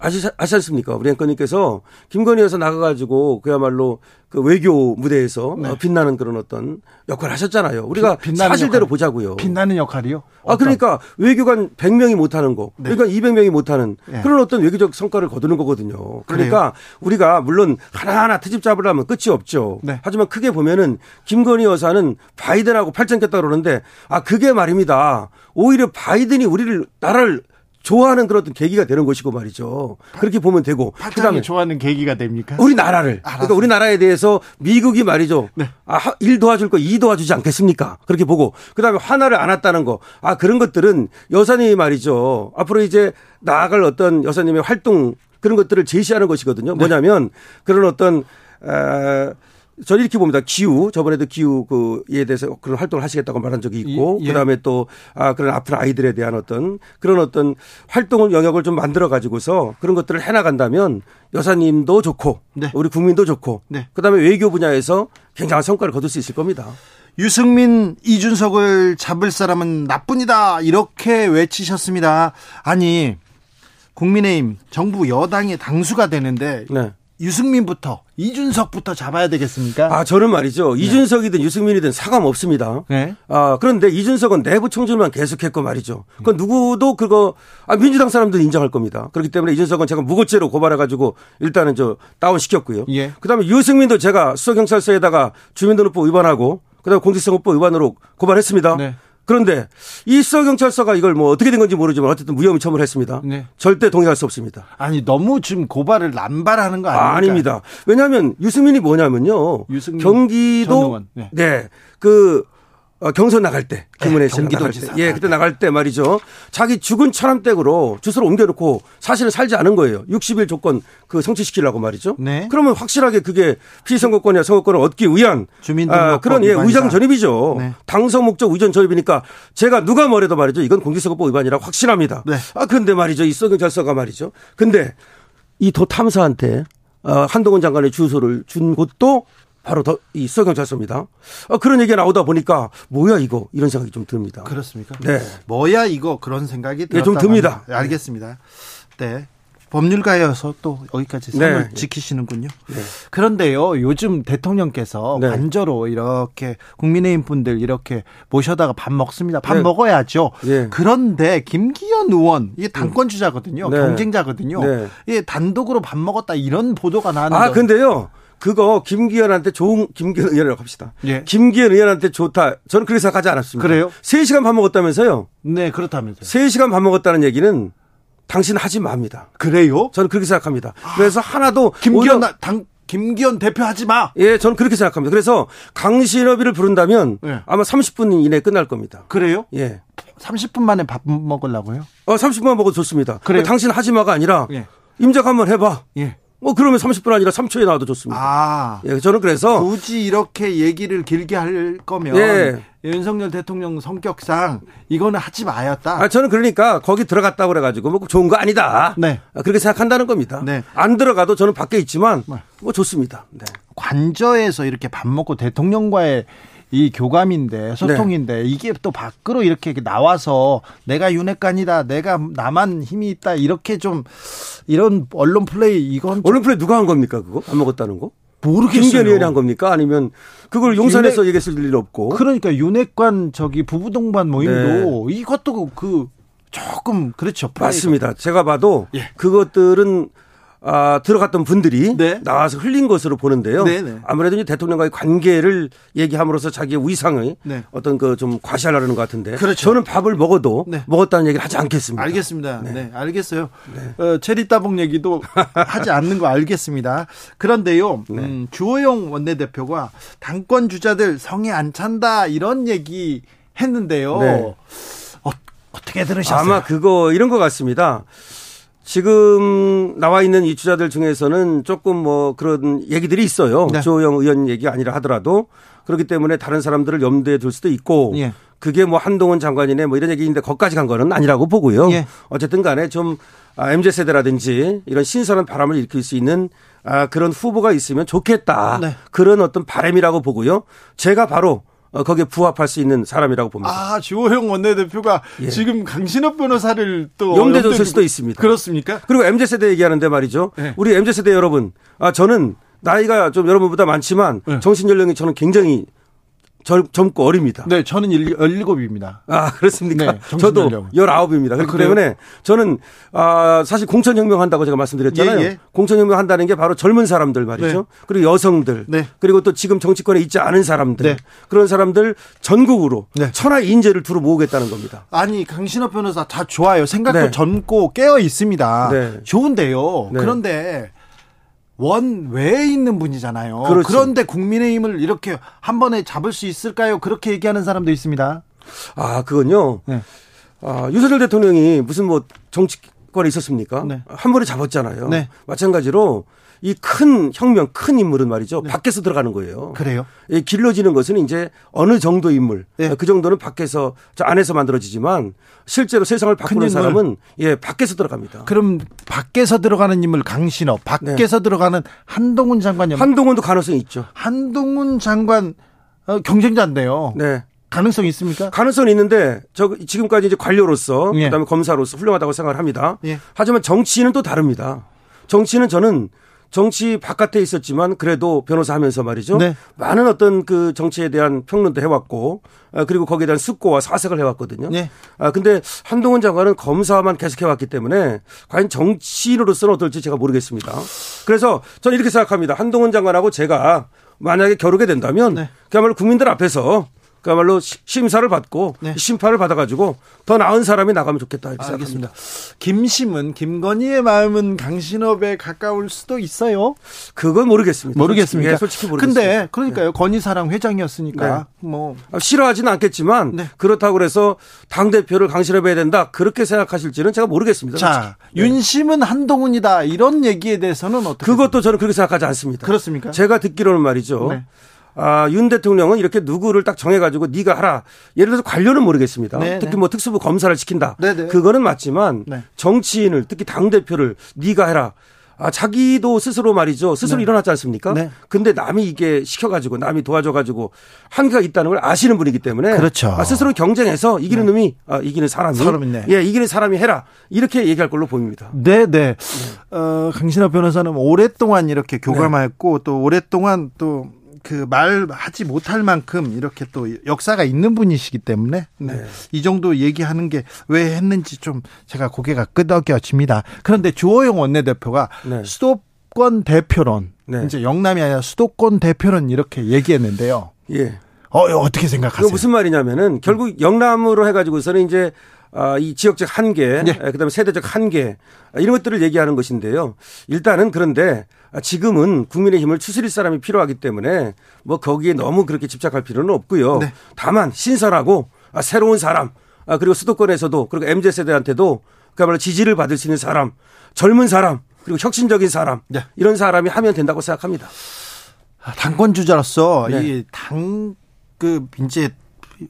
아시, 아시 않습니까? 우리 앵커님께서 김건희 여사 나가가지고 그야말로 그 외교 무대에서 네. 어, 빛나는 그런 어떤 역할을 하셨잖아요. 우리가 빛- 사실대로 역할. 보자고요. 빛나는 역할이요? 아, 그러니까 외교관 100명이 못하는 거, 네. 그러니까 200명이 못하는 네. 그런 어떤 외교적 성과를 거두는 거거든요. 그러니까 우리가 물론 하나하나 트집 잡으려면 끝이 없죠. 네. 하지만 크게 보면은 김건희 여사는 바이든하고 팔짱 꼈다 그러는데 아, 그게 말입니다. 오히려 바이든이 우리를, 나라를 좋아하는 그런 어떤 계기가 되는 것이고 말이죠. 그렇게 보면 되고. 그다음에 좋아하는 계기가 됩니까? 우리나라를. 알았어요. 그러니까 우리나라에 대해서 미국이 말이죠. 네. 아, 하- 일 도와줄 거이 도와주지 않겠습니까? 그렇게 보고. 그 다음에 화나를 안 왔다는 거. 아, 그런 것들은 여사님이 말이죠. 앞으로 이제 나아갈 어떤 여사님의 활동 그런 것들을 제시하는 것이거든요. 네. 뭐냐면 그런 어떤, 에, 저는 이렇게 봅니다. 기후 저번에도 기후 그에 대해서 그런 활동을 하시겠다고 말한 적이 있고 예, 예. 그다음에 또 아 그런 아픈 아이들에 대한 어떤 그런 어떤 활동을 영역을 좀 만들어 가지고서 그런 것들을 해 나간다면 여사님도 좋고 네. 우리 국민도 좋고 네. 그다음에 외교 분야에서 굉장한 성과를 거둘 수 있을 겁니다. 유승민, 이준석을 잡을 사람은 나뿐이다. 이렇게 외치셨습니다. 아니, 국민의힘, 정부 여당의 당수가 되는데 네. 유승민부터, 이준석부터 잡아야 되겠습니까? 아 저는 말이죠. 이준석이든 유승민이든 사감 없습니다. 네. 아, 그런데 이준석은 내부 총질만 계속했고 말이죠. 그 누구도 그거 아, 민주당 사람들은 인정할 겁니다. 그렇기 때문에 이준석은 제가 무고죄로 고발해가지고 일단은 저 다운 시켰고요. 예. 그다음에 유승민도 제가 수서경찰서에다가 주민등록법 위반하고 그다음에 공직선거법 위반으로 고발했습니다. 네. 그런데 이 수서경찰서가 이걸 뭐 어떻게 된 건지 모르지만 어쨌든 무혐의 처분을 했습니다. 네. 절대 동의할 수 없습니다. 아니, 너무 지금 고발을 남발하는 거 아닙니까? 아, 아닙니다. 왜냐하면 유승민이 뭐냐면요. 유승민 전 경기도. 네. 네. 그 어, 경선 나갈 때 김은혜 씨가 나갈 때, 예, 그때 나갈 때 말이죠. 자기 죽은 천암댁으로 주소를 옮겨놓고 사실은 살지 않은 거예요. 60일 조건 그 성취시키려고 말이죠. 네. 그러면 확실하게 그게 피선거권이나 선거권을 얻기 위한 아, 그런 예. 의장 전입이죠. 네. 당선 목적 의전 전입이니까 제가 누가 뭐래도 말이죠. 이건 공직선거법 위반이라고 확실합니다. 네. 아 근데 말이죠. 이 서경찰서가 말이죠. 근데 이 도 탐사한테 어, 한동훈 장관의 주소를 준 곳도 바로 더이 서경찰서입니다. 어, 그런 얘기가 나오다 보니까 뭐야 이거 이런 생각이 좀 듭니다. 그렇습니까? 네. 뭐야 이거 그런 생각이. 예, 좀 듭니다. 알겠습니다. 네. 법률가여서 또 여기까지 선을 네. 지키시는군요. 네. 그런데요, 요즘 대통령께서 네. 관저로 이렇게 국민의힘 분들 이렇게 모셔다가 밥 먹습니다. 밥 네. 먹어야죠. 예. 그런데 김기현 의원, 이게 당권 주자거든요. 네. 경쟁자거든요. 네. 예, 단독으로 밥 먹었다 이런 보도가 나왔는데. 아 근데요. 그거 김기현한테 좋은 김기현 의원이라고 합시다. 예. 김기현 의원한테 좋다. 저는 그렇게 생각하지 않았습니다. 그래요? 3시간 밥 먹었다면서요. 네, 그렇다면서요. 3시간 밥 먹었다는 얘기는 당신 하지 맙니다. 그래요? 저는 그렇게 생각합니다. 그래서 하나도 김기현 오히려- 나- 당 김기현 대표 하지 마. 예, 저는 그렇게 생각합니다. 그래서 강신업위를 부른다면 네. 아마 30분 이내에 끝날 겁니다. 그래요? 예. 30분 만에 밥 먹으려고요? 어, 30분만 먹어도 좋습니다. 그래요? 당신 하지 마가 아니라 예. 임작 한번 해봐. 예. 뭐 그러면 30분 아니라 3초에 나와도 좋습니다. 아. 예, 저는 그래서 굳이 이렇게 얘기를 길게 할 거면 예. 윤석열 대통령 성격상 이거는 하지 마였다. 아, 저는 그러니까 거기 들어갔다고 그래가지고 뭐 좋은 거 아니다. 네. 아, 그렇게 생각한다는 겁니다. 네. 안 들어가도 저는 밖에 있지만 네. 뭐 좋습니다. 네. 관저에서 이렇게 밥 먹고 대통령과의 이 교감인데 소통인데 네. 이게 또 밖으로 이렇게 나와서 내가 윤핵관이다 내가 나만 힘이 있다 이렇게 좀 이런 언론 플레이 이건 좀 언론 플레이 누가 한 겁니까 그거? 안 먹었다는 거? 모르겠어요. 김기현 의원이 한 겁니까? 아니면 그걸 용산에서 얘기했을 일 없고. 그러니까 윤핵관 저기 부부 동반 모임도 이것도 그 조금 그렇죠. 네. 맞습니다. 제가 봐도 예. 그것들은 아, 들어갔던 분들이 네. 나와서 흘린 것으로 보는데요. 네, 네. 아무래도 이제 대통령과의 관계를 얘기함으로써 자기의 위상의 네. 어떤 그 좀 과시하려는 것 같은데. 그렇죠. 저는 밥을 먹어도 네. 먹었다는 얘기를 하지 않겠습니다. 알겠습니다. 네, 알겠어요. 어, 체리 따봉 얘기도 [laughs] 하지 않는 거 알겠습니다. 그런데요, 네. 음, 주호영 원내대표가 당권 주자들 성에 안 찬다 이런 얘기 했는데요. 네. 어, 어떻게 들으셨어요? 아마 그거 이런 것 같습니다. 지금 나와 있는 이 주자들 중에서는 조금 뭐 그런 얘기들이 있어요. 네. 조영 의원 얘기 아니라 하더라도 그렇기 때문에 다른 사람들을 염두에 둘 수도 있고 예. 그게 뭐 한동훈 장관이네 뭐 이런 얘기인데 거기까지 간 거는 아니라고 보고요. 예. 어쨌든 간에 좀 아, MZ 세대라든지 이런 신선한 바람을 일으킬 수 있는 아, 그런 후보가 있으면 좋겠다. 네. 그런 어떤 바람이라고 보고요. 제가 바로 어, 거기에 부합할 수 있는 사람이라고 봅니다. 아, 주호영 원내대표가 예. 지금 강신업 변호사를 또 염두에 둘 염두에 수도 있습니다. 그렇습니까? 그리고 MZ세대 얘기하는데 말이죠. 네. 우리 MZ세대 여러분, 아, 저는 나이가 좀 여러분보다 많지만 네. 정신 연령이 저는 굉장히 젊, 젊고 어립니다. 네, 저는 17입니다. 아, 그렇습니까? 네, 저도 정신연령. 19입니다. 그렇기 그래요? 때문에 저는, 아, 사실 공천혁명 한다고 제가 말씀드렸잖아요. 예, 예. 공천혁명 한다는 게 바로 젊은 사람들 말이죠. 네. 그리고 여성들. 네. 그리고 또 지금 정치권에 있지 않은 사람들. 네. 그런 사람들 전국으로 네. 천하의 인재를 두루 모으겠다는 겁니다. 아니 강신업 변호사 다 좋아요. 생각도 네. 젊고 깨어 있습니다. 네. 좋은데요. 네. 그런데 원 외에 있는 분이잖아요. 그렇죠. 그런데 국민의힘을 이렇게 한 번에 잡을 수 있을까요? 그렇게 얘기하는 사람도 있습니다. 아, 그건요. 네. 아, 윤석열 대통령이 무슨 뭐 정치권에 있었습니까? 네. 한 번에 잡았잖아요. 네. 마찬가지로 이 큰 혁명, 큰 인물은 말이죠. 밖에서 들어가는 거예요. 네. 그래요? 이 길러지는 것은 이제 어느 정도 인물, 네. 그 정도는 밖에서 저 안에서 만들어지지만 실제로 세상을 바꾸는. 사람은 예 밖에서 들어갑니다. 그럼 밖에서 들어가는 인물 강신업, 밖에서 들어가는 한동훈 장관 연 한동훈도 가능성이 있죠. 한동훈 장관 어, 경쟁자인데요. 네. 가능성 있습니까? 가능성은 있는데 저 지금까지 이제 관료로서 예. 그다음에 검사로서 훌륭하다고 생각을 합니다. 예. 하지만 정치인은 또 다릅니다. 정치는 저는 정치 바깥에 있었지만 그래도 변호사 하면서 말이죠. 네. 많은 어떤 그 정치에 대한 평론도 해왔고 아, 그리고 거기에 대한 숙고와 사색을 해왔거든요. 네. 아 근데 한동훈 장관은 검사만 계속 해왔기 때문에 과연 정치인으로서는 어떨지 제가 모르겠습니다. 그래서 저는 이렇게 생각합니다. 한동훈 장관하고 제가 만약에 겨루게 된다면 네. 그야말로 국민들 앞에서 그야말로 시- 심사를 받고 네. 심판을 받아가지고 더 나은 사람이 나가면 좋겠다 이렇게 알겠습니다. 생각합니다. 김심은 김건희의 마음은 강신업에 가까울 수도 있어요. 그건 모르겠습니다. 모르겠습니까? 예, 솔직히 모르겠습니다. 근데 그러니까요. 건희사랑 회장이었으니까 뭐 아, 싫어하지는 않겠지만 네. 그렇다고 그래서 당 대표를 강신업해야 된다 그렇게 생각하실지는 제가 모르겠습니다. 자. 네. 윤심은 한동훈이다. 이런 얘기에 대해서는 어떻게 그것도 저는 그렇게 생각하지 않습니다. 그렇습니까? 제가 듣기로는 말이죠. 네. 아, 윤 대통령은 이렇게 누구를 딱 정해가지고 네가 하라. 예를 들어서 관료는 모르겠습니다. 네, 특히 네. 뭐 특수부 검사를 시킨다. 네, 네. 그거는 맞지만 네. 정치인을 특히 당 대표를 네가 해라. 아, 자기도 스스로 말이죠. 스스로 네. 일어났지 않습니까? 네. 근데 남이 이게 시켜가지고 남이 도와줘가지고 한계가 있다는 걸 아시는 분이기 때문에 그렇죠. 아, 스스로 경쟁해서 이기는 놈이 아, 이기는 사람이 사람이네. 예 이기는 사람이 해라 이렇게 얘기할 걸로 보입니다. 네, 네. 어, 강신업 변호사는 오랫동안 이렇게 교감했고 또 오랫동안 또 그 말하지 못할 만큼 이렇게 또 역사가 있는 분이시기 때문에 네. 네. 이 정도 얘기하는 게 왜 했는지 좀 제가 고개가 끄덕여집니다. 그런데 주호영 원내대표가 네. 수도권 대표론 네. 이제 영남이 아니라 수도권 대표론 이렇게 얘기했는데요. 예. 어 어떻게 생각하세요? 무슨 말이냐면은 결국 영남으로 해가지고서는 이제 아, 이 지역적 한계, 네. 에, 그다음에 세대적 한계 아, 이런 것들을 얘기하는 것인데요. 일단은 그런데 아, 지금은 국민의힘을 추스릴 사람이 필요하기 때문에 뭐 거기에 너무 그렇게 집착할 필요는 없고요. 네. 다만 신선하고 아, 새로운 사람 아, 그리고 수도권에서도 그리고 MZ 세대한테도 그야말로 지지를 받을 수 있는 사람, 젊은 사람 그리고 혁신적인 사람 네. 이런 사람이 하면 된다고 생각합니다. 아, 당권 주자로서 네. 이당 그 이제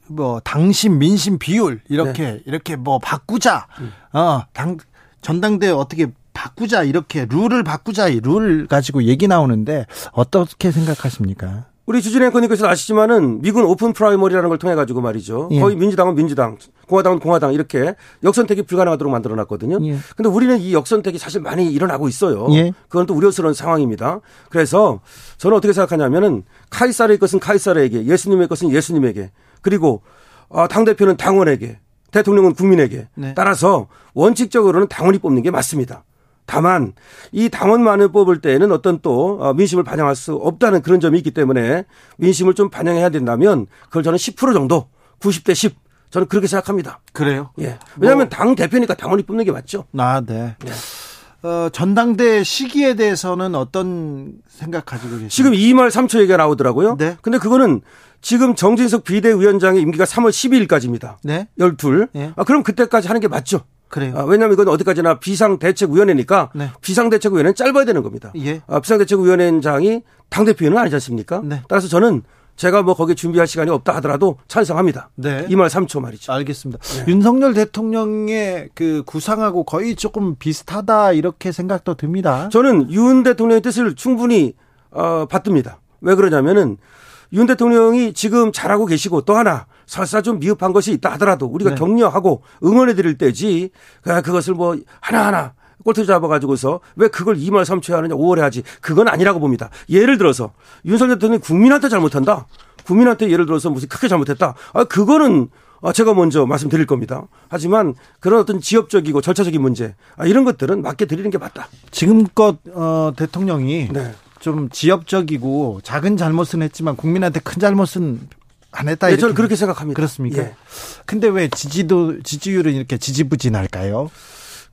뭐 당심 민심 비율 이렇게 네. 이렇게 뭐 바꾸자 음. 어당 전당대 어떻게 바꾸자 이렇게 룰을 바꾸자 이 룰 가지고 얘기 나오는데 어떻게 생각하십니까? 우리 주진우 앵커님께서 아시지만은 미국은 open primary라는 걸 통해 가지고 말이죠. 예. 거의 민주당은 민주당, 공화당은 공화당 이렇게 역선택이 불가능하도록 만들어 놨거든요. 예. 근데 우리는 이 역선택이 사실 많이 일어나고 있어요. 예. 그건 또 우려스러운 상황입니다. 그래서 저는 어떻게 생각하냐면은 카이사르의 것은 카이사르에게, 예수님의 것은 예수님에게, 그리고 어, 당대표는 당원에게, 대통령은 국민에게 네. 따라서 원칙적으로는 당원이 뽑는 게 맞습니다. 다만 이 당원만을 뽑을 때에는 어떤 또 어, 민심을 반영할 수 없다는 그런 점이 있기 때문에 민심을 좀 반영해야 된다면 그걸 저는 10% 정도 90대 10 저는 그렇게 생각합니다. 그래요? 예. 왜냐하면 당 대표니까 당원이 뽑는 게 맞죠. 아, 네. 어, 전당대 시기에 대해서는 어떤 생각 가지고 계세요? 지금 2말 3초 얘기가 나오더라고요. 네. 근데 그거는 지금 정진석 비대위원장의 임기가 3월 12일까지입니다. 네. 12. 예. 아, 그럼 그때까지 하는 게 맞죠. 그래요. 아, 왜냐하면 이건 어디까지나 비상대책위원회니까 네. 비상대책위원회는 짧아야 되는 겁니다. 예. 아, 비상대책위원회장이 당대표는 아니지 않습니까? 네. 따라서 저는 제가 뭐 거기에 준비할 시간이 없다 하더라도 찬성합니다. 네. 2말 3초 말이죠. 알겠습니다. 윤석열 대통령의 그 구상하고 거의 조금 비슷하다 이렇게 생각도 듭니다. 저는 윤 대통령의 뜻을 충분히 어, 받듭니다. 왜 그러냐면은 윤 대통령이 지금 잘하고 계시고 또 하나 설사 좀 미흡한 것이 있다 하더라도 우리가 네. 격려하고 응원해 드릴 때지 그- 그것을 뭐 하나하나 꼴트 잡아가지고서 왜 그걸 2말 3초에 하느냐 5월에 하지 그건 아니라고 봅니다. 예를 들어서 윤석열 대통령이 국민한테 잘못한다. 국민한테 예를 들어서 무슨 크게 잘못했다. 아, 그거는 아, 제가 먼저 말씀드릴 겁니다. 하지만 그런 어떤 지역적이고 절차적인 문제 아, 이런 것들은 맡겨 드리는 게 맞다. 지금껏 어, 대통령이 네. 좀 지엽적이고 작은 잘못은 했지만 국민한테 큰 잘못은 안 했다. 네, 저는 그렇게 생각합니다. 그렇습니까? 예. 근데 왜 지지도 지지율은 이렇게 지지부진할까요?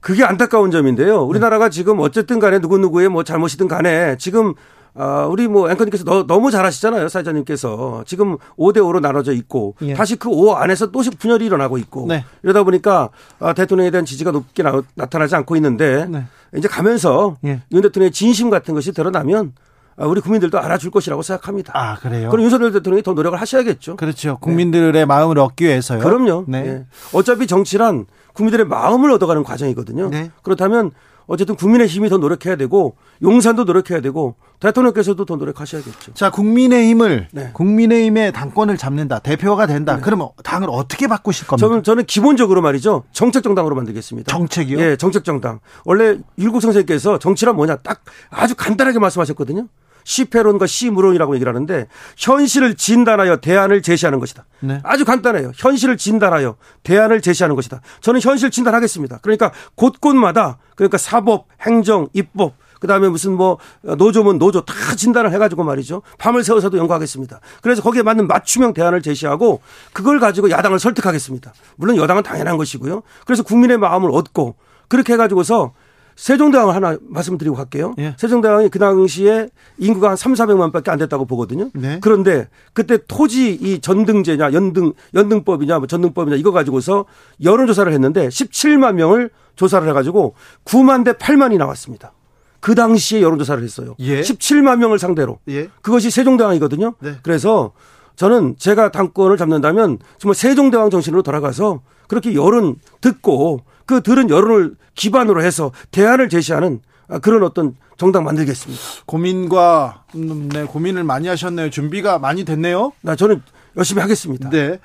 그게 안타까운 점인데요. 우리나라가 지금 어쨌든 간에 누구누구의 뭐 잘못이든 간에 지금 아, 우리 뭐 앵커님께서 너, 너무 잘하시잖아요. 사회자님께서. 지금 5대5로 나눠져 있고 예. 다시 그 5 안에서 또씩 분열이 일어나고 있고 네. 이러다 보니까 아, 대통령에 대한 지지가 높게 나, 나타나지 않고 있는데 네. 이제 가면서 예. 윤 대통령의 진심 같은 것이 드러나면 아, 우리 국민들도 알아줄 것이라고 생각합니다. 아 그래요? 그럼 윤석열 대통령이 더 노력을 하셔야겠죠. 그렇죠. 국민들의 마음을 얻기 위해서요. 그럼요. 네. 예. 어차피 정치란 국민들의 마음을 얻어가는 과정이거든요. 네. 그렇다면 어쨌든 국민의 힘이 더 노력해야 되고 용산도 노력해야 되고 대통령께서도 더 노력하셔야겠죠. 자, 국민의힘을 네. 국민의힘의 당권을 잡는다. 대표가 된다. 그러면 당을 어떻게 바꾸실 겁니까? 저는 저는 기본적으로 말이죠 정책 정당으로 만들겠습니다. 정책이요? 예, 정책 정당. 원래 율국 선생님께서 정치란 뭐냐 딱 아주 간단하게 말씀하셨거든요. 시패론과 시무론이라고 얘기를 하는데 현실을 진단하여 대안을 제시하는 것이다. 네. 아주 간단해요. 현실을 진단하여 대안을 제시하는 것이다. 저는 현실 진단하겠습니다. 그러니까 곳곳마다 그러니까 사법, 행정, 입법 그다음에 무슨 뭐 노조면 노조 다 진단을 해가지고 말이죠. 밤을 새워서도 연구하겠습니다. 그래서 거기에 맞는 맞춤형 대안을 제시하고 그걸 가지고 야당을 설득하겠습니다. 물론 여당은 당연한 것이고요. 그래서 국민의 마음을 얻고 그렇게 해가지고서 세종대왕을 하나 말씀드리고 갈게요. 예. 세종대왕이 그 당시에 인구가 한 3, 400만 밖에 안 됐다고 보거든요. 네. 그런데 그때 토지 이 전등제냐 연등 연등법이냐 뭐 전등법이냐 이거 가지고서 여론 조사를 했는데 17만 명을 조사를 해 가지고 9만 대 8만이 나왔습니다. 그 당시에 여론 조사를 했어요. 예. 17만 명을 상대로. 예. 그것이 세종대왕이거든요. 네. 그래서 저는 제가 당권을 잡는다면 정말 세종대왕 정신으로 돌아가서 그렇게 여론 듣고 그 들은 여론을 기반으로 해서 대안을 제시하는 아, 그런 어떤 정당 만들겠습니다. 고민과 음, 네, 고민을 많이 하셨네요. 준비가 많이 됐네요. 나 저는 열심히 하겠습니다. 네.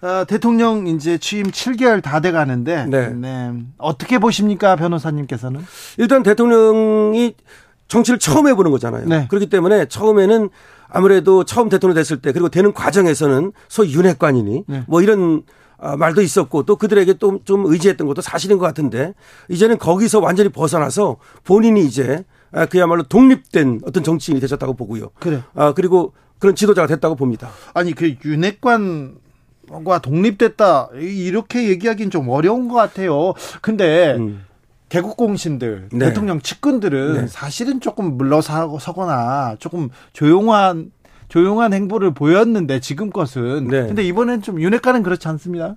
아, 대통령 이제 취임 7개월 다 돼 가는데 네. 어떻게 보십니까, 변호사님께서는? 일단 대통령이 정치를 처음 해 보는 거잖아요. 네. 그렇기 때문에 처음에는 아무래도 처음 대통령 됐을 때 그리고 되는 과정에서는 소위 윤핵관이니 네. 뭐 이런 아, 말도 있었고 또 그들에게 또 좀 의지했던 것도 사실인 것 같은데 이제는 거기서 완전히 벗어나서 본인이 이제 아, 그야말로 독립된 어떤 정치인이 되셨다고 보고요. 그래. 아, 그리고 그런 지도자가 됐다고 봅니다. 아니 그 윤핵관 과 독립됐다 이렇게 얘기하기는 좀 어려운 것 같아요. 근데 음. 개국공신들 네. 대통령 측근들은 네. 사실은 조금 물러서거나 조금 조용한 조용한 행보를 보였는데 지금 것은 네. 근데 이번엔 좀 윤핵관은 그렇지 않습니다.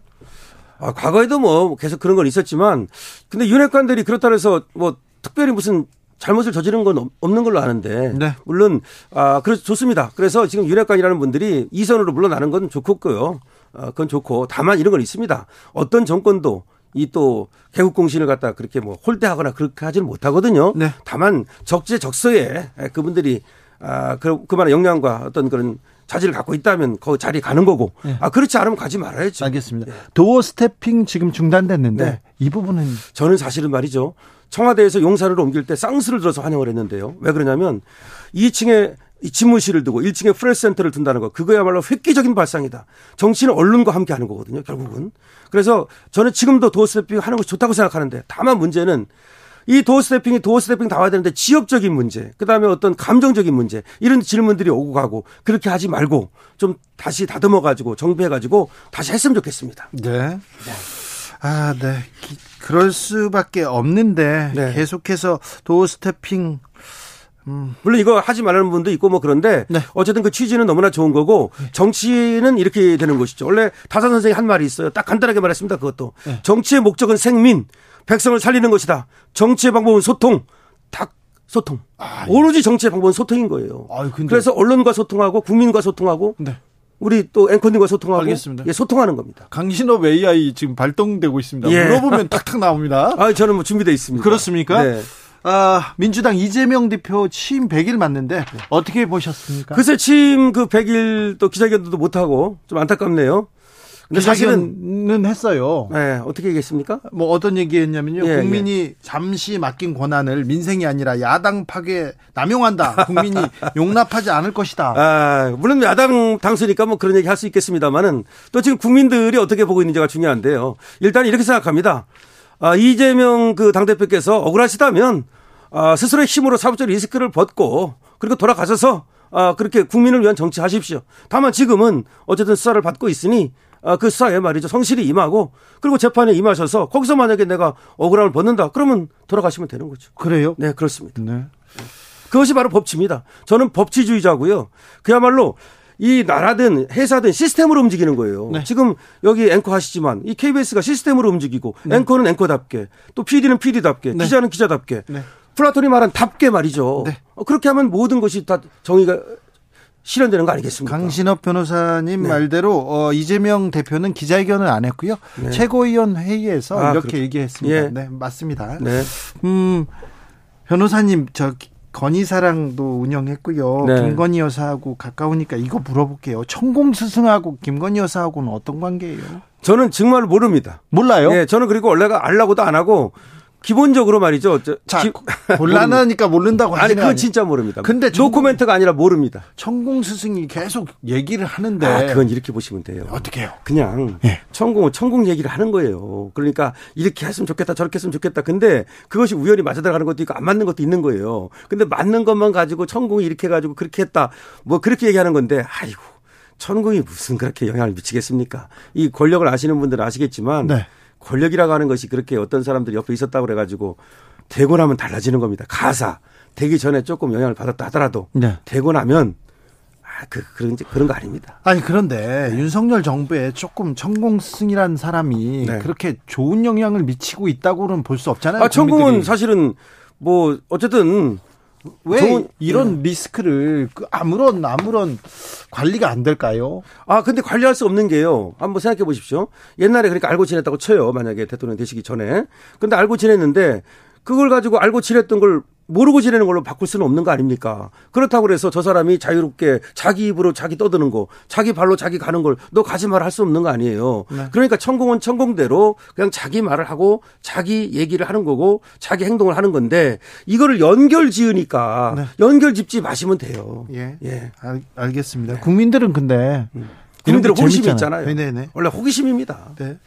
아, 과거에도 뭐 계속 그런 건 있었지만 근데 윤핵관들이 그렇다 해서 뭐 특별히 무슨 잘못을 저지른 건 없- 없는 걸로 아는데 네. 물론 아 그래서 좋습니다. 그래서 지금 윤핵관이라는 분들이 이선으로 물러나는 건 좋고요. 아, 그건 좋고 다만 이런 건 있습니다. 어떤 정권도 이 또 개국 공신을 갖다 그렇게 뭐 홀대하거나 그렇게 하지는 못하거든요. 네. 다만 적재적소에 그분들이 아 그, 그만한 역량과 어떤 그런 자질을 갖고 있다면 거기 자리 가는 거고 네. 아 그렇지 않으면 가지 말아야죠. 알겠습니다. 도어 스태핑 지금 중단됐는데 네. 이 부분은 저는 사실은 말이죠. 청와대에서 용산을 옮길 때 쌍수를 들어서 환영을 했는데요. 왜 그러냐면 2층에 이 집무실을 두고 1층에 프레스센터를 둔다는 거 그거야말로 획기적인 발상이다. 정치는 언론과 함께 하는 거거든요. 결국은. 그래서 저는 지금도 doorstepping 하는 것이 좋다고 생각하는데 다만 문제는 이 doorstepping이 doorstepping 다 와야 되는데 지역적인 문제, 그 다음에 어떤 감정적인 문제, 이런 질문들이 오고 가고 그렇게 하지 말고 좀 다시 다듬어가지고 정비해가지고 다시 했으면 좋겠습니다. 네. 아, 네. 기- 그럴 수밖에 없는데 네. 계속해서 도어 스태핑 물론 이거 하지 말라는 분도 있고 뭐 그런데 네. 어쨌든 그 취지는 너무나 좋은 거고 정치는 이렇게 되는 것이죠. 원래 다산 선생이 한 말이 있어요. 딱 간단하게 말했습니다. 그것도 네. 정치의 목적은 생민, 백성을 살리는 것이다. 정치의 방법은 소통, 딱 소통. 오로지 정치의 방법은 소통인 거예요. 아, 아유, 그래서 언론과 소통하고 국민과 소통하고 네. 우리 또 앵커님과 소통하고 알겠습니다. 예, 소통하는 겁니다. 강신업 AI 지금 발동되고 있습니다. 예. 물어보면 탁탁 나옵니다. [laughs] 아, 저는 뭐 준비되어 있습니다. 그렇습니까? 네. 아, 민주당 이재명 대표 취임 100일 맞는데 어떻게 보셨습니까? 글쎄 취임 그 100일 또 기자회견도 못 하고 좀 안타깝네요. 근데 사실은 했어요. 네, 어떻게 얘기했습니까? 뭐 어떤 얘기했냐면요. 예, 국민이 잠시 맡긴 권한을 민생이 아니라 야당 파괴 남용한다. 국민이 [laughs] 용납하지 않을 것이다. 아, 물론 야당 당수니까 뭐 그런 얘기 할 수 있겠습니다만은 또 지금 국민들이 어떻게 보고 있는지가 중요한데요. 일단 이렇게 생각합니다. 아, 이재명 그 당대표께서 억울하시다면 아, 스스로의 힘으로 사법적 리스크를 벗고 그리고 돌아가셔서 아, 그렇게 국민을 위한 정치 하십시오. 다만 지금은 어쨌든 수사를 받고 있으니 아, 그 수사에 말이죠. 성실히 임하고 그리고 재판에 임하셔서 거기서 만약에 내가 억울함을 벗는다. 그러면 돌아가시면 되는 거죠. 그래요? 네, 그렇습니다. 네. 그것이 바로 법치입니다. 저는 법치주의자고요. 그야말로 이 나라든 회사든 시스템으로 움직이는 거예요. 네. 지금 여기 앵커 하시지만 이 KBS가 시스템으로 움직이고 앵커는 앵커답게 또 PD는 PD답게 네. 기자는 기자답게 네. 플라톤이 말한 답게 말이죠. 네. 어, 그렇게 하면 모든 것이 다 정의가 실현되는 거 아니겠습니까? 강신업 변호사님 네. 말대로 어, 이재명 대표는 기자회견을 안 했고요. 네. 최고위원 회의에서 아, 이렇게 그렇- 얘기했습니다. 예. 네, 맞습니다. 네. 음, 변호사님 저 건희사랑도 운영했고요. 네. 김건희 여사하고 가까우니까 이거 물어볼게요. 천공 스승하고 김건희 여사하고는 어떤 관계예요? 저는 정말 모릅니다. 몰라요? 예, 저는 그리고 원래가 알라고도 안 하고 기본적으로 말이죠. 저, 자, 기- 곤란하니까 모른다고 아니 하시는 그건 진짜 모릅니다. 근데 정- 노코멘트가 아니라 모릅니다. 천공 스승이 계속 얘기를 하는데 아, 그건 이렇게 보시면 돼요. 어떻게 해요? 그냥 예. 천공 천공 얘기를 하는 거예요. 그러니까 이렇게 했으면 좋겠다 저렇게 했으면 좋겠다. 근데 그것이 우연히 맞아 들어가는 것도 있고 안 맞는 것도 있는 거예요. 근데 맞는 것만 가지고 천공이 이렇게 해 가지고 그렇게 했다. 뭐 그렇게 얘기하는 건데 아이고 천공이 무슨 그렇게 영향을 미치겠습니까? 이 권력을 아시는 분들은 아시겠지만 네. 권력이라고 하는 것이 그렇게 어떤 사람들이 옆에 있었다고 그래가지고 되고 나면 달라지는 겁니다. 가사 되기 전에 조금 영향을 받았다 하더라도 네. 되고 나면 아, 그 그런 그런 거 아닙니다. 아니 그런데 윤석열 정부에 조금 천공 스승이라는 사람이 네. 그렇게 좋은 영향을 미치고 있다고는 볼 수 없잖아요. 아, 천공은. 사실은 뭐 어쨌든 왜 이런 리스크를 그 아무런 아무런 관리가 안 될까요? 아 근데 관리할 수 없는 게요. 한번 생각해 보십시오. 옛날에 그러니까 알고 지냈다고 쳐요. 만약에 대통령 되시기 전에. 근데 알고 지냈는데 그걸 가지고 알고 지냈던 걸 모르고 지내는 걸로 바꿀 수는 없는 거 아닙니까? 그렇다고 그래서 저 사람이 자유롭게 자기 입으로 자기 떠드는 거, 자기 발로 자기 가는 걸 너 가지 말 할 수 없는 거 아니에요. 네. 그러니까 천공은 천공대로 그냥 자기 말을 하고 자기 얘기를 하는 거고 자기 행동을 하는 건데 이거를 연결 지으니까 네. 연결 짓지 마시면 돼요. 예. 예. 알, 알겠습니다. 국민들은 근데 이런 게 호기심이. 있잖아요. 네네네. 원래 호기심입니다. 네.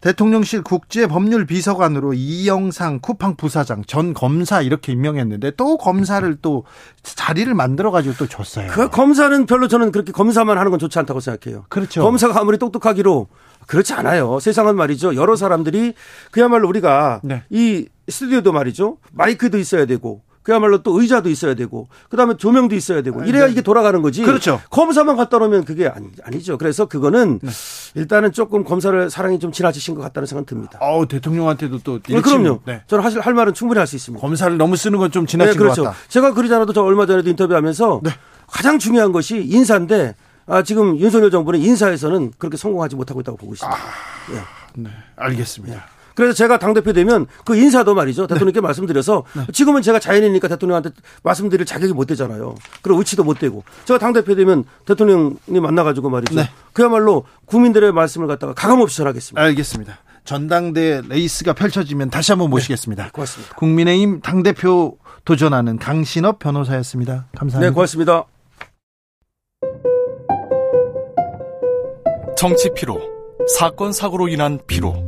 대통령실 국제법률비서관으로 이영상 쿠팡 부사장 전 검사 이렇게 임명했는데 또 검사를 또 자리를 만들어 가지고 또 줬어요. 그 검사는 별로 저는 그렇게 검사만 하는 건 좋지 않다고 생각해요. 그렇죠. 검사가 아무리 똑똑하기로 그렇지 않아요. 세상은 말이죠. 여러 사람들이 그야말로 우리가 네. 이 스튜디오도 말이죠. 마이크도 있어야 되고 그야말로 또 의자도 있어야 되고 그다음에 조명도 있어야 되고 이래야 네. 이게 돌아가는 거지. 그렇죠. 검사만 갖다 놓으면 그게 아니, 아니죠. 그래서 그거는 일단은 조금 검사를 사랑이 좀 지나치신 것 같다는 생각은 듭니다. 어우 대통령한테도 또 네, 그럼요. 네. 저는 사실 할 말은 충분히 할 수 있습니다. 검사를 너무 쓰는 건 좀 지나친 네, 그렇죠. 것 같다. 제가 그러지 않아도 저 얼마 전에도 인터뷰하면서 네. 가장 중요한 것이 인사인데 아, 지금 윤석열 정부는 인사에서는 그렇게 성공하지 못하고 있다고 보고 있습니다. 예. 네, 알겠습니다. 그래서 제가 당대표 되면 그 인사도 말이죠. 대통령께 말씀드려서 지금은 제가 자연인이니까 대통령한테 말씀드릴 자격이 못 되잖아요. 그리고 위치도 못 되고. 제가 당대표 되면 대통령님 만나가지고 말이죠. 네. 그야말로 국민들의 말씀을 갖다가 가감없이 전하겠습니다. 알겠습니다. 전당대 레이스가 펼쳐지면 다시 한번 모시겠습니다. 고맙습니다. 국민의힘 당대표 도전하는 강신업 변호사였습니다. 감사합니다. 네, 고맙습니다. 정치 피로, 사건 사고로 인한 피로,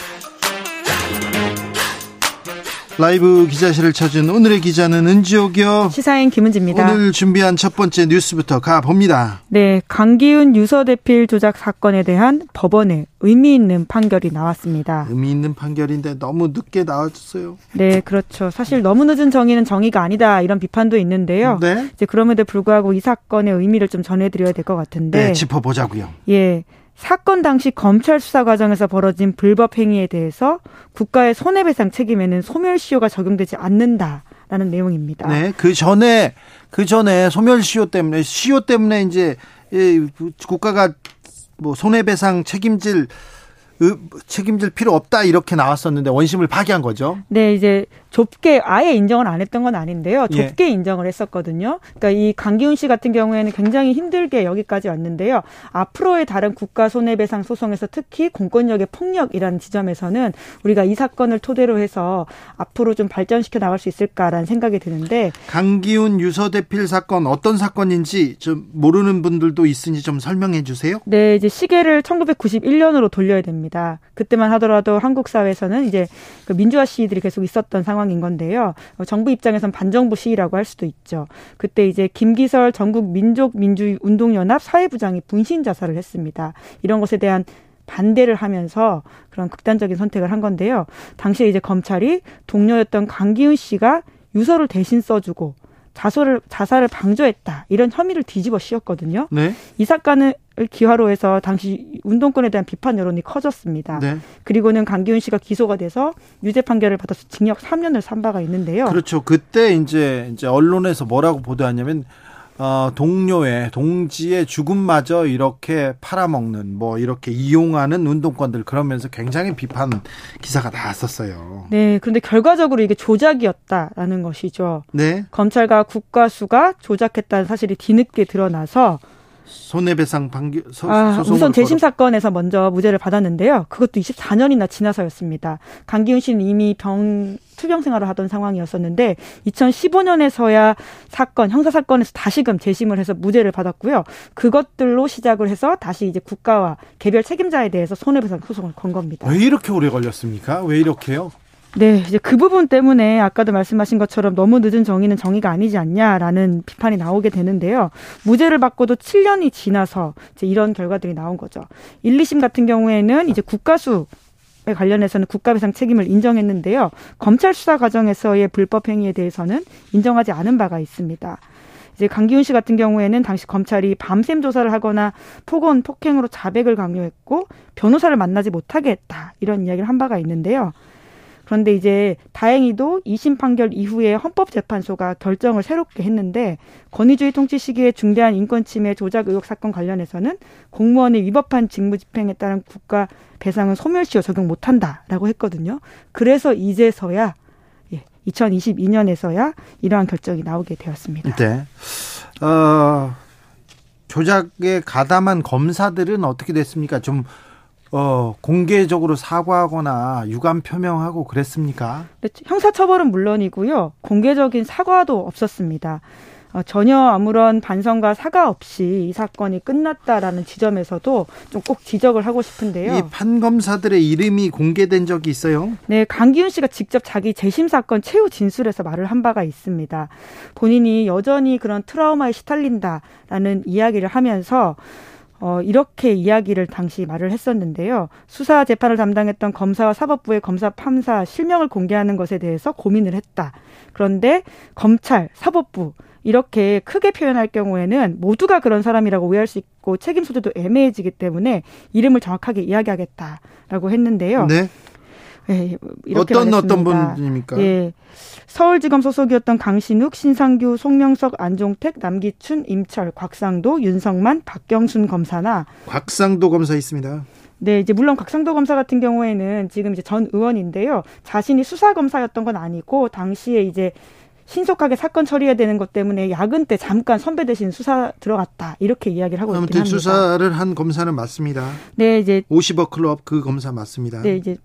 라이브 기자실을 찾은 오늘의 기자는 은지옥이요. 시사인 김은지입니다. 오늘 준비한 첫 번째 뉴스부터 가봅니다. 네, 강기훈 유서대필 조작 사건에 대한 법원의 의미 있는 판결이 나왔습니다. 의미 있는 판결인데 너무 늦게 나왔어요. 네, 그렇죠. 사실 너무 늦은 정의는 정의가 아니다 이런 비판도 있는데요. 네. 이제 그럼에도 불구하고 이 사건의 의미를 좀 전해드려야 될 것 같은데, 네, 짚어보자고요. 예. 사건 당시 검찰 수사 과정에서 벌어진 불법 행위에 대해서 국가의 손해배상 책임에는 소멸시효가 적용되지 않는다라는 내용입니다. 네, 그 전에 그 전에 소멸시효 때문에 시효 때문에 이제 이 국가가 뭐 손해배상 책임질 으, 책임질 필요 없다 이렇게 나왔었는데 원심을 파기한 거죠. 네, 이제 좁게 아예 인정을 안 했던 건 아닌데요. 예. 좁게 인정을 했었거든요. 그러니까 이 강기훈 씨 같은 경우에는 굉장히 힘들게 여기까지 왔는데요. 앞으로의 다른 국가 손해배상 소송에서 특히 공권력의 폭력이라는 지점에서는 우리가 이 사건을 토대로 해서 앞으로 좀 발전시켜 나갈 수 있을까라는 생각이 드는데 강기훈 유서대필 사건 어떤 사건인지 좀 모르는 분들도 있으니 좀 설명해 주세요. 네, 이제 시계를 1991년으로 돌려야 됩니다. 그때만 하더라도 한국 사회에서는 이제 그 민주화 시위들이 계속 있었던 상황 인 건데요. 어, 정부 입장에선 반정부 시위라고 할 수도 있죠. 그때 이제 김기설 전국 민족 민주 운동 연합 사회부장이 분신 자살을 했습니다. 이런 것에 대한 반대를 하면서 그런 극단적인 선택을 한 건데요. 당시에 이제 검찰이 동료였던 강기훈 씨가 유서를 대신 써주고 자살을 자살을 방조했다 이런 혐의를 뒤집어 씌웠거든요. 네. 이 사건을 기화로 해서 당시 운동권에 대한 비판 여론이 커졌습니다. 네. 그리고는 강기훈 씨가 기소가 돼서 유죄 판결을 받아서 징역 3년을 산 바가 있는데요. 그렇죠. 그때 이제 이제 언론에서 뭐라고 보도하냐면 어, 동료의 동지의 죽음마저 이렇게 팔아먹는 뭐 이렇게 이용하는 운동권들 그러면서 굉장히 비판 기사가 나왔었어요. 네, 그런데 결과적으로 이게 조작이었다라는 것이죠. 네. 검찰과 국가수가 조작했다는 사실이 뒤늦게 드러나서 손해배상 판결 소, 아, 우선 재심 사건에서 먼저 무죄를 받았는데요. 그것도 24년이나 지나서였습니다. 강기훈 씨는 이미 병 투병 생활을 하던 상황이었었는데 2015년에서야 사건 형사 사건에서 다시금 재심을 해서 무죄를 받았고요. 그것들로 시작을 해서 다시 이제 국가와 개별 책임자에 대해서 손해배상 소송을 건 겁니다. 왜 이렇게 오래 걸렸습니까? 왜 이렇게요? 네, 이제 그 부분 때문에 아까도 말씀하신 것처럼 너무 늦은 정의는 정의가 아니지 않냐라는 비판이 나오게 되는데요. 무죄를 받고도 7년이 지나서 이제 이런 결과들이 나온 거죠. 1, 2심 같은 경우에는 이제 국가수 에 관련해서는 국가배상 책임을 인정했는데요. 검찰 수사 과정에서의 불법 행위에 대해서는 인정하지 않은 바가 있습니다. 이제 강기훈 씨 같은 경우에는 당시 검찰이 밤샘 조사를 하거나 폭언, 폭행으로 자백을 강요했고 변호사를 만나지 못하게 했다. 이런 이야기를 한 바가 있는데요. 그런데 이제 다행히도 2심 판결 이후에 헌법재판소가 결정을 새롭게 했는데 권위주의 통치 시기에 중대한 인권 침해 조작 의혹 사건 관련해서는 공무원의 위법한 직무 집행에 따른 국가 배상은 소멸시효 적용 못한다라고 했거든요. 그래서 이제서야 예, 2022년에서야 이러한 결정이 나오게 되었습니다. 네. 어, 조작에 가담한 검사들은 어떻게 됐습니까? 좀 어, 공개적으로 사과하거나 유감 표명하고 그랬습니까? 네, 형사처벌은 물론이고요. 공개적인 사과도 없었습니다. 어, 전혀 아무런 반성과 사과 없이 이 사건이 끝났다라는 지점에서도 좀 꼭 지적을 하고 싶은데요. 이 판검사들의 이름이 공개된 적이 있어요? 네, 강기훈 씨가 직접 자기 재심 사건 최후 진술에서 말을 한 바가 있습니다. 본인이 여전히 그런 트라우마에 시달린다라는 이야기를 하면서 어, 이렇게 이야기를 당시 말을 했었는데요. 수사 재판을 담당했던 검사와 사법부의 검사 판사 실명을 공개하는 것에 대해서 고민을 했다. 그런데 검찰, 사법부 이렇게 크게 표현할 경우에는 모두가 그런 사람이라고 오해할 수 있고 책임 소재도 애매해지기 때문에 이름을 정확하게 이야기하겠다라고 했는데요. 네. 예, 이렇게 어떤 어떤 말했습니다. 분입니까? 예. 서울지검 소속이었던 강신욱, 신상규, 송명석, 안종택, 남기춘, 임철, 곽상도, 윤성만, 박경순 검사나 곽상도 검사 있습니다. 네, 이제 물론 곽상도 검사 같은 경우에는 지금 이제 전 의원인데요. 자신이 수사 검사였던 건 아니고 당시에 이제 신속하게 사건 처리해야 되는 것 때문에 야근 때 잠깐 선배 대신 수사 들어갔다 이렇게 이야기를 하고 있긴 아무튼 합니다. 수사를 한 검사는 맞습니다. 네, 이제 50억 클럽 그 검사 맞습니다. 네, 이제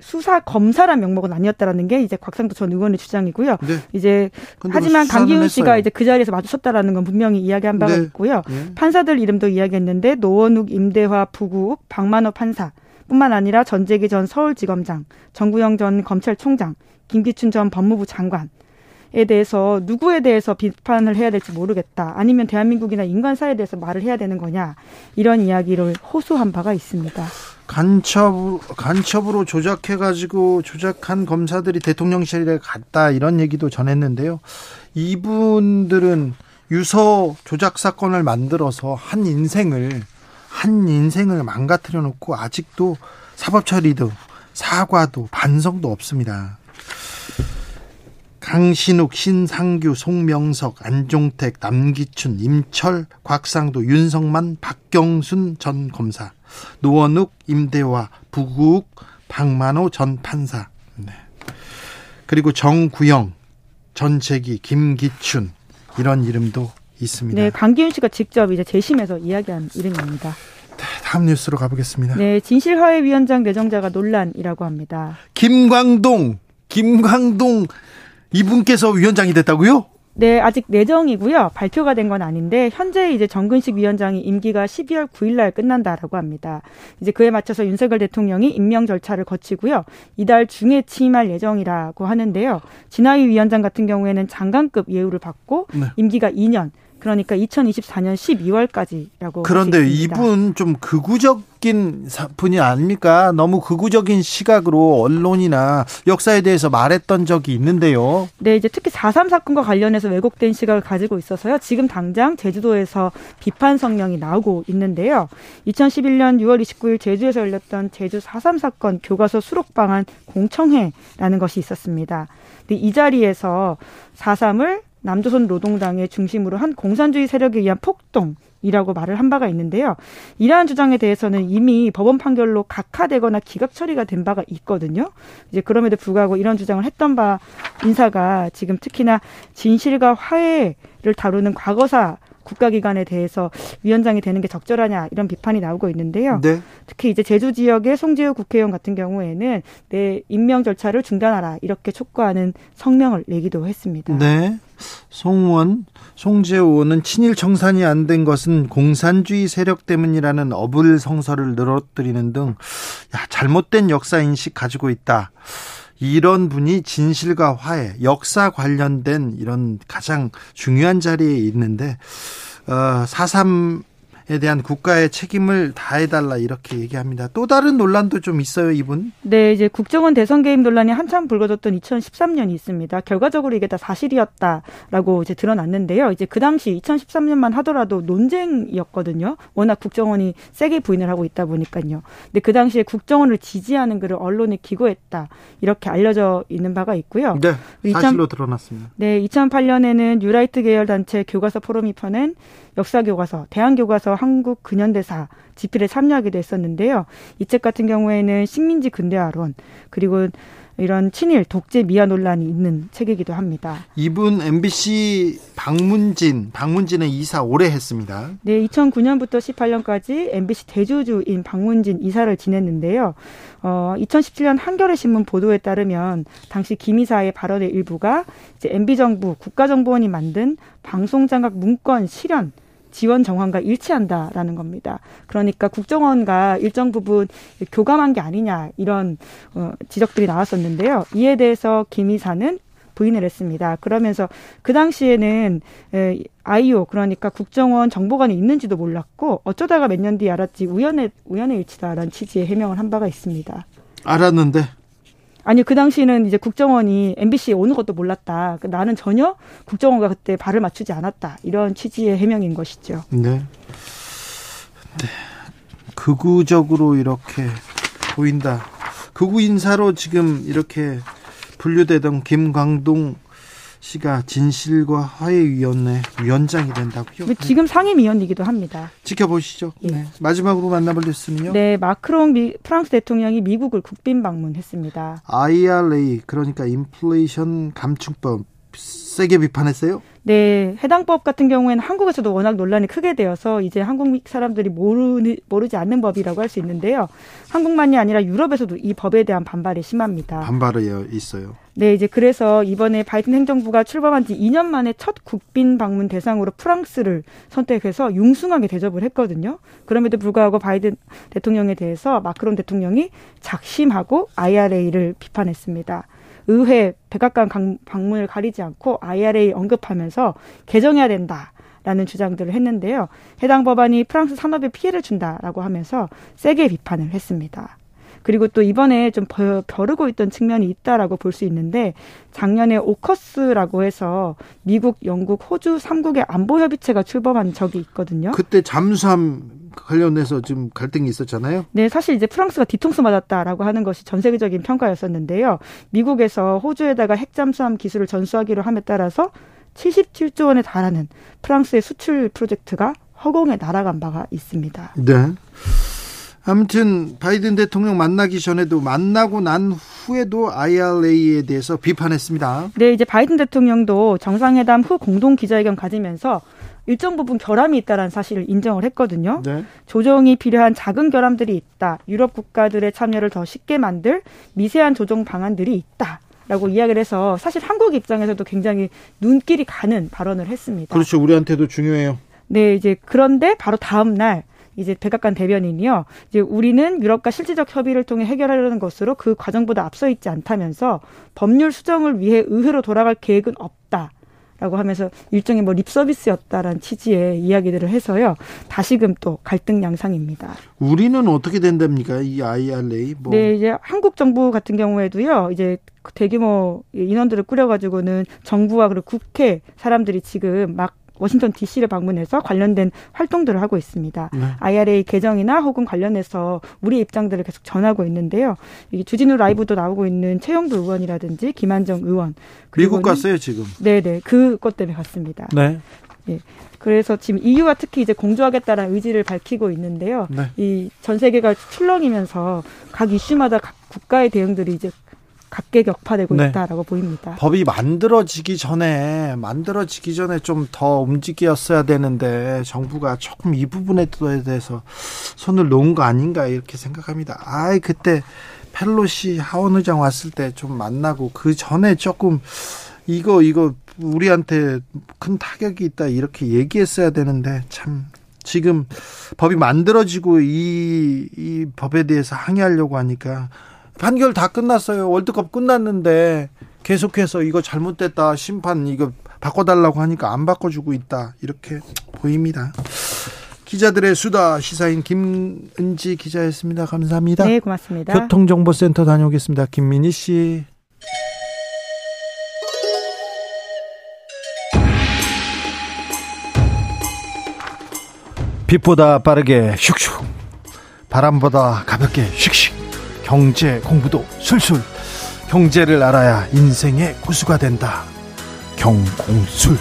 수사 검사란 명목은 아니었다라는 게 이제 곽상도 전 의원의 주장이고요. 네. 이제 뭐 하지만 강기훈 했어요. 씨가 이제 그 자리에서 마주쳤다라는 건 분명히 이야기한 바가 네. 있고요. 네. 판사들 이름도 이야기했는데 노원욱, 임대화, 부국, 박만호 판사 뿐만 아니라 전재기 전 서울지검장, 정구영 전 검찰총장, 김기춘 전 법무부 장관 에 대해서 누구에 대해서 비판을 해야 될지 모르겠다. 아니면 대한민국이나 인간사에 대해서 말을 해야 되는 거냐. 이런 이야기를 호소한 바가 있습니다. 간첩 간첩으로 조작해 가지고 조작한 검사들이 대통령실에 갔다 이런 얘기도 전했는데요. 이분들은 유서 조작 사건을 만들어서 한 인생을 한 인생을 망가뜨려 놓고 아직도 사법 처리도 사과도 반성도 없습니다. 강신욱, 신상규, 송명석, 안종택, 남기춘, 임철, 곽상도, 윤성만, 박경순 전 검사, 노원욱, 임대화, 부국, 박만호 전 판사, 네. 그리고 정구영, 전재기, 김기춘 이런 이름도 있습니다. 네, 강기훈 씨가 직접 이제 재심에서 이야기한 이름입니다. 다음 뉴스로 가보겠습니다. 네, 진실화해위원장 내정자가 논란이라고 합니다. 김광동, 김광동 이분께서 위원장이 됐다고요? 네, 아직 내정이고요. 발표가 된 건 아닌데 현재 이제 정근식 위원장이 임기가 12월 9일 날 끝난다라고 합니다. 이제 그에 맞춰서 윤석열 대통령이 임명 절차를 거치고요. 이달 중에 취임할 예정이라고 하는데요. 진하위 위원장 같은 경우에는 장관급 예우를 받고 네. 임기가 2년 그러니까 2024년 12월까지라고. 그런데 이분 좀 극우적인 분이 아닙니까? 너무 극우적인 시각으로 언론이나 역사에 대해서 말했던 적이 있는데요. 네, 이제 특히 4.3 사건과 관련해서 왜곡된 시각을 가지고 있어서요. 지금 당장 제주도에서 비판 성명이 나오고 있는데요. 2011년 6월 29일 제주에서 열렸던 제주 4.3 사건 교과서 수록 방안 공청회라는 것이 있었습니다. 근데 이 자리에서 4.3을 남조선 노동당의 중심으로 한 공산주의 세력에 의한 폭동이라고 말을 한 바가 있는데요. 이러한 주장에 대해서는 이미 법원 판결로 각하되거나 기각 처리가 된 바가 있거든요. 이제 그럼에도 불구하고 이런 주장을 했던 바 인사가 지금 특히나 진실과 화해를 다루는 과거사 국가기관에 대해서 위원장이 되는 게 적절하냐 이런 비판이 나오고 있는데요. 네. 특히 이제 제주 지역의 송재우 국회의원 같은 경우에는 내 임명 절차를 중단하라 이렇게 촉구하는 성명을 내기도 했습니다. 네. 송원 송재우 의원은 친일 청산이 안 된 것은 공산주의 세력 때문이라는 어불 성설을 늘어뜨리는 등 야, 잘못된 역사 인식 가지고 있다. 이런 분이 진실과 화해, 역사 관련된 이런 가장 중요한 자리에 있는데 어, 4.3에 대한 국가의 책임을 다해달라 이렇게 얘기합니다. 또 다른 논란도 좀 있어요, 이분? 네, 이제 국정원 대선 개입 논란이 한참 불거졌던 2013년이 있습니다. 결과적으로 이게 다 사실이었다라고 이제 드러났는데요. 이제 그 당시 2013년만 하더라도 논쟁이었거든요. 워낙 국정원이 세게 부인을 하고 있다 보니까요. 근데 그 당시에 국정원을 지지하는 글을 언론에 기고했다 이렇게 알려져 있는 바가 있고요. 네, 사실로 2000, 드러났습니다. 네, 2008년에는 뉴라이트 계열 단체 교과서 포럼이 펴낸 역사 교과서, 대한 교과서 한국 근현대사 집필에 참여하기도 했었는데요. 이 책 같은 경우에는 식민지 근대화론 그리고 이런 친일 독재 미화 논란이 있는 책이기도 합니다. 이분 MBC 방문진 방문진의 이사 오래 했습니다. 네, 2009년부터 18년까지 MBC 대주주인 방문진 이사를 지냈는데요. 어, 2017년 한겨레 신문 보도에 따르면 당시 김 이사의 발언의 일부가 이제 MB 정부 국가정보원이 만든 방송장악 문건 실현 지원 정황과 일치한다라는 겁니다. 그러니까 국정원과 일정 부분 교감한 게 아니냐 이런 어, 지적들이 나왔었는데요. 이에 대해서 김 이사는 부인을 했습니다. 그러면서 그 당시에는 아이오 그러니까 국정원 정보관이 있는지도 몰랐고 어쩌다가 몇 년 뒤에 알았지 우연의 우연의 일치다라는 취지의 해명을 한 바가 있습니다. 알았는데 아니요, 그 당시는 이제 국정원이 MBC에 오는 것도 몰랐다. 그 나는 전혀 국정원과 그때 발을 맞추지 않았다. 이런 취지의 해명인 것이죠. 네. 네. 극우적으로 이렇게 보인다. 극우 인사로 지금 이렇게 분류되던 김광동 씨가 진실과 화해위원회 위원장이 된다고요? 지금 상임위원이기도 합니다. 지켜보시죠. 예. 네. 마지막으로 만나볼 뉴스는요? 네, 마크롱 미, 프랑스 대통령이 미국을 국빈 방문했습니다. IRA 그러니까 인플레이션 감축법 세게 비판했어요? 네, 해당 법 같은 경우에는 한국에서도 워낙 논란이 크게 되어서 이제 한국 사람들이 모르, 모르지 않는 법이라고 할 수 있는데요. 한국만이 아니라 유럽에서도 이 법에 대한 반발이 심합니다. 반발이 있어요. 네, 이제 그래서 이번에 바이든 행정부가 출범한 지 2년 만에 첫 국빈 방문 대상으로 프랑스를 선택해서 융숭하게 대접을 했거든요. 그럼에도 불구하고 바이든 대통령에 대해서 마크론 대통령이 작심하고 IRA를 비판했습니다. 의회 백악관 방문을 가리지 않고 IRA 언급하면서 개정해야 된다. 라는 주장들을 했는데요. 해당 법안이 프랑스 산업에 피해를 준다라고 하면서 세게 비판을 했습니다. 그리고 또 이번에 좀 벼르고 있던 측면이 있다라고 볼 수 있는데 작년에 오커스라고 해서 미국, 영국, 호주 3국의 안보 협의체가 출범한 적이 있거든요. 그때 잠수함 관련해서 지금 갈등이 있었잖아요. 네, 사실 이제 프랑스가 뒤통수 맞았다라고 하는 것이 전 세계적인 평가였었는데요. 미국에서 호주에다가 핵잠수함 기술을 전수하기로 함에 따라서 77조 원에 달하는 프랑스의 수출 프로젝트가 허공에 날아간 바가 있습니다. 네. 아무튼 바이든 대통령 만나기 전에도 만나고 난 후에도 IRA에 대해서 비판했습니다. 네, 이제 바이든 대통령도 정상회담 후 공동 기자회견 가지면서 일정 부분 결함이 있다라는 사실을 인정을 했거든요. 네. 조정이 필요한 작은 결함들이 있다. 유럽 국가들의 참여를 더 쉽게 만들 미세한 조정 방안들이 있다. 라고 이야기를 해서 사실 한국 입장에서도 굉장히 눈길이 가는 발언을 했습니다. 그렇죠. 우리한테도 중요해요. 네, 이제 그런데 바로 다음 날 이제 백악관 대변인이요. 이제 우리는 유럽과 실질적 협의를 통해 해결하려는 것으로 그 과정보다 앞서 있지 않다면서 법률 수정을 위해 의회로 돌아갈 계획은 없다. 라고 하면서 일종의 뭐 립서비스였다라는 취지의 이야기들을 해서요. 다시금 또 갈등 양상입니다. 우리는 어떻게 된답니까? 이 IRA 뭐 네, 이제 한국 정부 같은 경우에도요. 이제 대규모 인원들을 꾸려 가지고는 정부와 그리고 국회 사람들이 지금 막 워싱턴 DC를 방문해서 관련된 활동들을 하고 있습니다. 네. IRA 개정이나 혹은 관련해서 우리 입장들을 계속 전하고 있는데요. 이게 주진우 라이브도 나오고 있는 최영두 의원이라든지 김한정 의원 미국 갔어요 지금. 네네 그것 때문에 갔습니다. 네. 그래서 지금 EU와 특히 이제 공조하겠다는 의지를 밝히고 있는데요. 네. 이전 세계가 출렁이면서 각 이슈마다 각 국가의 대응들이 이제 각계격파되고 네. 있다라고 보입니다. 법이 만들어지기 전에 만들어지기 전에 좀 더 움직였어야 되는데 정부가 조금 이 부분에 대해서 손을 놓은 거 아닌가 이렇게 생각합니다. 아이 그때 펠로시 하원 의장 왔을 때 좀 만나고 그 전에 조금 이거 이거 우리한테 큰 타격이 있다 이렇게 얘기했어야 되는데 참 지금 법이 만들어지고 이, 이 법에 대해서 항의하려고 하니까 판결 다 끝났어요. 월드컵 끝났는데 계속해서 이거 잘못됐다 심판 이거 바꿔달라고 하니까 안 바꿔주고 있다 이렇게 보입니다. 기자들의 수다 시사인 김은지 기자였습니다. 감사합니다. 네, 고맙습니다. 교통정보센터 다녀오겠습니다. 김민희 씨. 빛보다 빠르게 슉슉 바람보다 가볍게 슉슉 경제 공부도 술술. 경제를 알아야 인생의 고수가 된다. 경공술.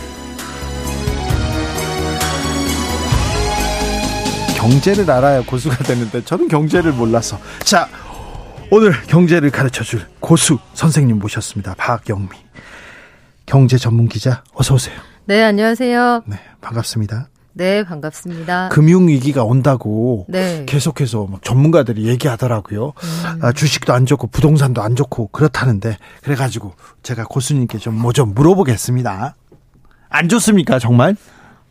경제를 알아야 고수가 되는데 저는 경제를 몰라서. 자 오늘 경제를 가르쳐 줄 고수 선생님 모셨습니다. 박영미. 경제 전문 기자 어서 오세요. 네, 안녕하세요. 네 반갑습니다 네, 반갑습니다. 금융 위기가 온다고 네. 계속해서 막 전문가들이 얘기하더라고요. 아, 주식도 안 좋고 부동산도 안 좋고 그렇다는데 그래 가지고 제가 고수님께 좀 뭐 좀 물어보겠습니다. 안 좋습니까 정말?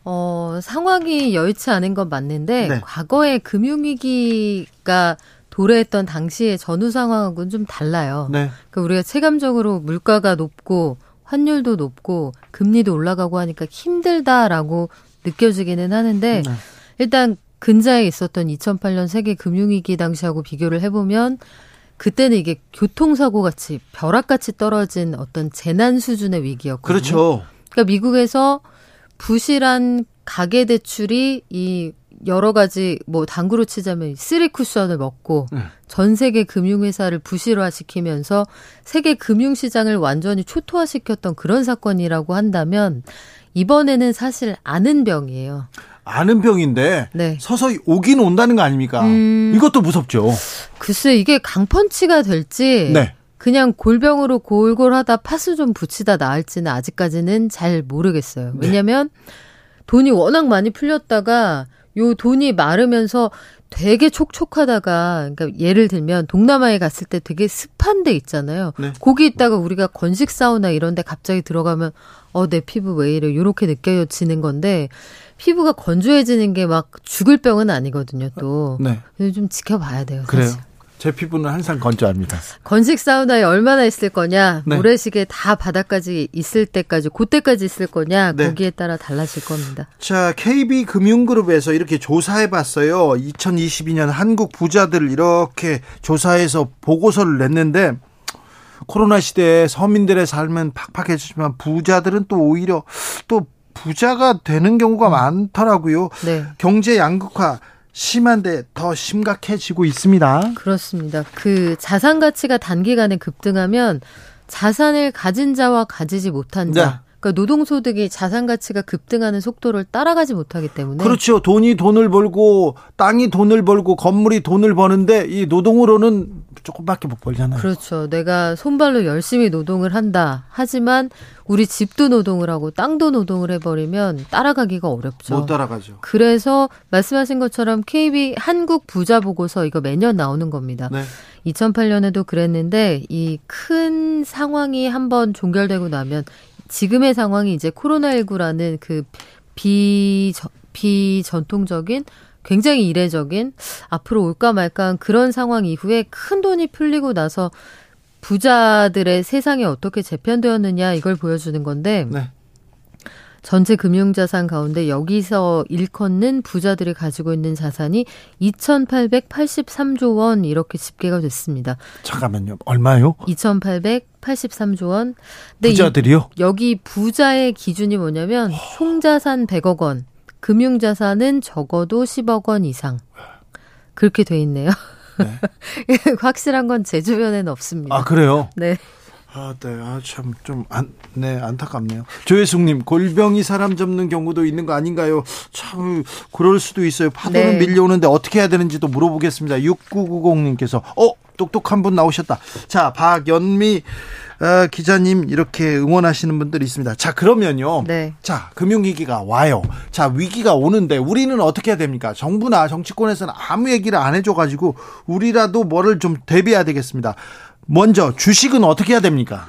어, 상황이 여의치 않은 건 맞는데 네. 과거에 금융 위기가 도래했던 당시의 전후 상황하고는 좀 달라요. 네. 그러니까 우리가 체감적으로 물가가 높고 환율도 높고 금리도 올라가고 하니까 힘들다라고 느껴지기는 하는데 네. 일단 근자에 있었던 2008년 세계 금융위기 당시하고 비교를 해보면 그때는 이게 교통사고 같이 벼락같이 떨어진 어떤 재난 수준의 위기였거든요. 그렇죠. 그러니까 미국에서 부실한 가계 대출이 이 여러 가지 뭐 당구로 치자면 쓰리 쿠션을 먹고 네. 전 세계 금융회사를 부실화시키면서 세계 금융시장을 완전히 초토화시켰던 그런 사건이라고 한다면 이번에는 사실 아는 병이에요. 아는 병인데 네. 서서히 오긴 온다는 거 아닙니까? 음. 이것도 무섭죠. 글쎄 이게 강펀치가 될지 네. 그냥 골병으로 골골하다 파스 좀 붙이다 나을지는 아직까지는 잘 모르겠어요. 네. 왜냐면 돈이 워낙 많이 풀렸다가 요 돈이 마르면서 되게 촉촉하다가 그러니까 예를 들면 동남아에 갔을 때 되게 습한 데 있잖아요. 네. 거기 있다가 우리가 건식 사우나 이런 데 갑자기 들어가면 어 내 피부 왜 이래 요렇게 느껴지는 건데 피부가 건조해지는 게 막 죽을 병은 아니거든요. 또 네. 좀 지켜봐야 돼요. 그래요. 사실. 제 피부는 항상 건조합니다. 건식 사우나에 얼마나 있을 거냐, 네. 모래시계 다 바닥까지 있을 때까지, 그때까지 있을 거냐, 네. 거기에 따라 달라질 겁니다. 자, KB 금융그룹에서 이렇게 조사해 봤어요. 2022년 한국 부자들 이렇게 조사해서 보고서를 냈는데 코로나 시대에 서민들의 삶은 팍팍해지지만 부자들은 또 오히려 또 부자가 되는 경우가 많더라고요. 네. 경제 양극화 심한데 더 심각해지고 있습니다. 그렇습니다. 그 자산 가치가 단기간에 급등하면 자산을 가진 자와 가지지 못한 자. 네. 그러니까 노동소득이 자산 가치가 급등하는 속도를 따라가지 못하기 때문에. 그렇죠. 돈이 돈을 벌고 땅이 돈을 벌고 건물이 돈을 버는데 이 노동으로는 조금밖에 못 벌잖아요. 그렇죠. 내가 손발로 열심히 노동을 한다. 하지만 우리 집도 노동을 하고 땅도 노동을 해버리면 따라가기가 어렵죠. 못 따라가죠. 그래서 말씀하신 것처럼 KB 한국 부자 보고서 이거 매년 나오는 겁니다. 네. 2008년에도 그랬는데 이 큰 상황이 한번 종결되고 나면 지금의 상황이 이제 코로나19라는 그 비, 비전통적인 굉장히 이례적인 앞으로 올까 말까한 그런 상황 이후에 큰 돈이 풀리고 나서 부자들의 세상이 어떻게 재편되었느냐 이걸 보여주는 건데 네. 전체 금융자산 가운데 여기서 일컫는 부자들이 가지고 있는 자산이 2,883조 원 이렇게 집계가 됐습니다. 잠깐만요. 얼마요? 2,883조 원. 부자들이요? 여기 부자의 기준이 뭐냐면 총자산 100억 원, 금융자산은 적어도 10억 원 이상. 그렇게 돼 있네요. [laughs] 확실한 건 제 주변에는 없습니다. 아 그래요? 네. 아, 네. 아, 참, 좀, 안, 네, 안타깝네요. 조혜숙님, 골병이 사람 접는 경우도 있는 거 아닌가요? 참, 그럴 수도 있어요. 파도는 네. 밀려오는데 어떻게 해야 되는지도 물어보겠습니다. 6990님께서, 어, 똑똑한 분 나오셨다. 자, 박연미, 어, 기자님, 이렇게 응원하시는 분들이 있습니다. 자, 그러면요. 네. 자, 금융위기가 와요. 자, 위기가 오는데 우리는 어떻게 해야 됩니까? 정부나 정치권에서는 아무 얘기를 안 해줘가지고 우리라도 뭐를 좀 대비해야 되겠습니다. 먼저 주식은 어떻게 해야 됩니까?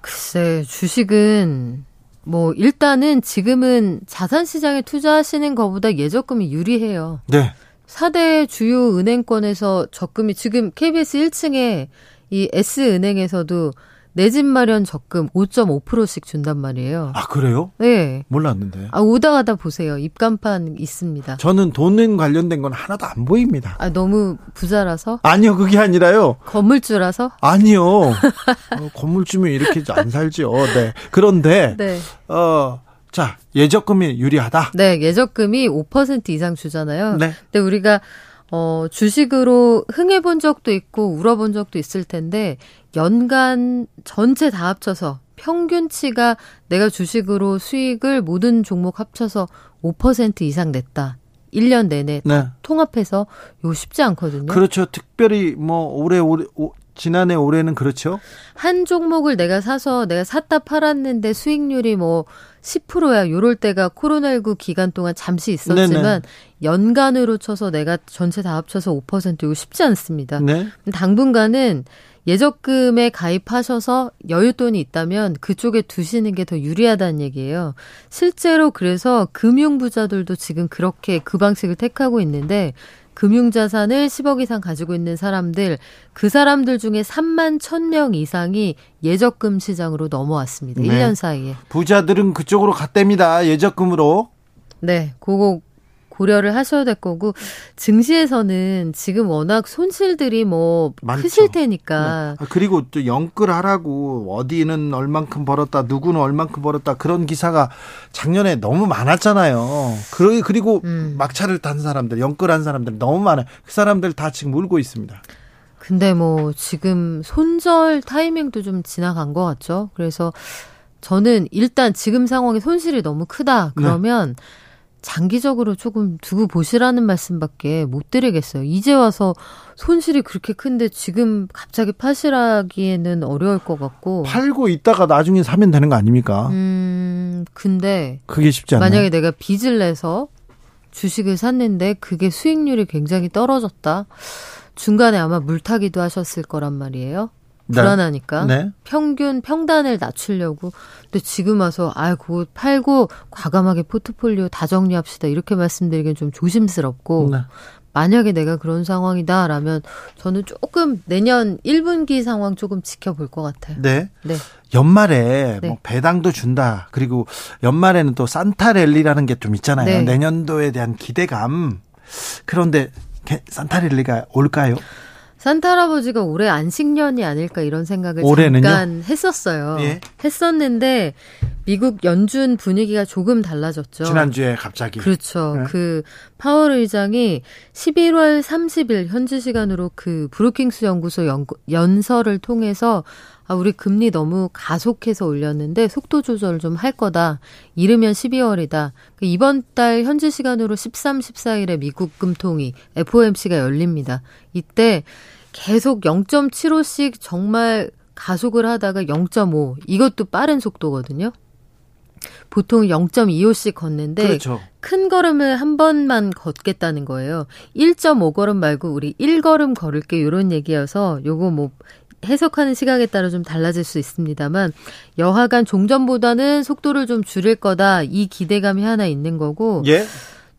글쎄, 주식은 뭐 일단은 지금은 자산 시장에 투자하시는 것보다 예적금이 유리해요. 네. 4대 주요 은행권에서 적금이 지금 KBS 1층에 이 S은행에서도 내 집 마련 적금 5.5%씩 준단 말이에요. 아, 그래요? 네. 몰랐는데. 아, 오다 가다 보세요. 입간판 있습니다. 저는 돈에 관련된 건 하나도 안 보입니다. 아, 너무 부자라서? 아니요, 그게 아니라요. 건물주라서? 아니요. [laughs] 어, 건물주면 이렇게 안 살죠. 네. 그런데, 네. 어, 자, 예적금이 유리하다. 네, 예적금이 5% 이상 주잖아요. 네. 근데 우리가 어, 주식으로 흥해본 적도 있고 울어본 적도 있을 텐데 연간 전체 다 합쳐서 평균치가 내가 주식으로 수익을 모든 종목 합쳐서 5% 이상 냈다. 1년 내내 네. 통합해서 이거 쉽지 않거든요. 그렇죠. 특별히 뭐 올해 올해 오- 지난해 올해는 그렇죠. 한 종목을 내가 사서 내가 샀다 팔았는데 수익률이 뭐 10%야. 요럴 때가 코로나19 기간 동안 잠시 있었지만 네네. 연간으로 쳐서 내가 전체 다 합쳐서 5% 이거 쉽지 않습니다. 네. 당분간은 예적금에 가입하셔서 여윳돈이 있다면 그쪽에 두시는 게 더 유리하다는 얘기예요. 실제로 그래서 금융 부자들도 지금 그렇게 그 방식을 택하고 있는데 금융자산을 10억 이상 가지고 있는 사람들, 그 사람들 중에 3만 1000명 이상이 예적금 시장으로 넘어왔습니다. 네. 1년 사이에. 부자들은 그쪽으로 갔답니다. 예적금으로. 네, 그거 고려를 하셔야 될 거고 증시에서는 지금 워낙 손실들이 뭐 많죠. 크실 테니까 아, 그리고 또 영끌하라고 어디는 얼만큼 벌었다, 누구는 얼만큼 벌었다 그런 기사가 작년에 너무 많았잖아요. 그러- 그리고 음. 막차를 탄 사람들, 영끌한 사람들 너무 많아요. 그 사람들 다 지금 울고 있습니다. 근데 뭐 지금 손절 타이밍도 좀 지나간 것 같죠. 그래서 저는 일단 지금 상황에 손실이 너무 크다. 그러면 장기적으로 조금 두고 보시라는 말씀밖에 못 드리겠어요. 이제 와서 손실이 그렇게 큰데 지금 갑자기 파시라기에는 어려울 것 같고. 팔고 있다가 나중에 사면 되는 거 아닙니까? 음, 근데 그게 쉽지 않나요? 만약에 내가 빚을 내서 주식을 샀는데 그게 수익률이 굉장히 떨어졌다. 중간에 아마 물타기도 하셨을 거란 말이에요. 네. 불안하니까 네. 평균 평단을 낮추려고. 근데 지금 와서 아 그거 팔고 과감하게 포트폴리오 다 정리합시다 이렇게 말씀드리기엔 좀 조심스럽고 네. 만약에 내가 그런 상황이다라면 저는 조금 내년 1분기 상황 조금 지켜볼 것 같아요. 네. 네. 연말에 네. 뭐 배당도 준다. 그리고 연말에는 또 산타랠리라는 게 좀 있잖아요. 네. 내년도에 대한 기대감. 그런데 게- 산타랠리가 올까요? 산타 할아버지가 올해 안식년이 아닐까 이런 생각을 올해는요? 잠깐 했었어요. 예. 했었는데 미국 연준 분위기가 조금 달라졌죠. 지난주에 갑자기. 그렇죠. 네. 그 파월 의장이 11월 30일 현지 시간으로 그 브루킹스 연구소 연, 연설을 통해서 아, 우리 금리 너무 가속해서 올렸는데 속도 조절 좀할 거다. 이르면 12월이다. 이번 달 현지 시간으로 13, 14일에 미국 금통위 FOMC가 열립니다. 이때 계속 0.75씩 정말 가속을 하다가 0.5 이것도 빠른 속도거든요. 보통 0.25씩 걷는데 그렇죠. 큰 걸음을 한 번만 걷겠다는 거예요. 1.5걸음 말고 우리 1걸음 걸을게 이런 얘기여서 요거 뭐 해석하는 시각에 따라 좀 달라질 수 있습니다만 여하간 종전보다는 속도를 좀 줄일 거다 이 기대감이 하나 있는 거고 예.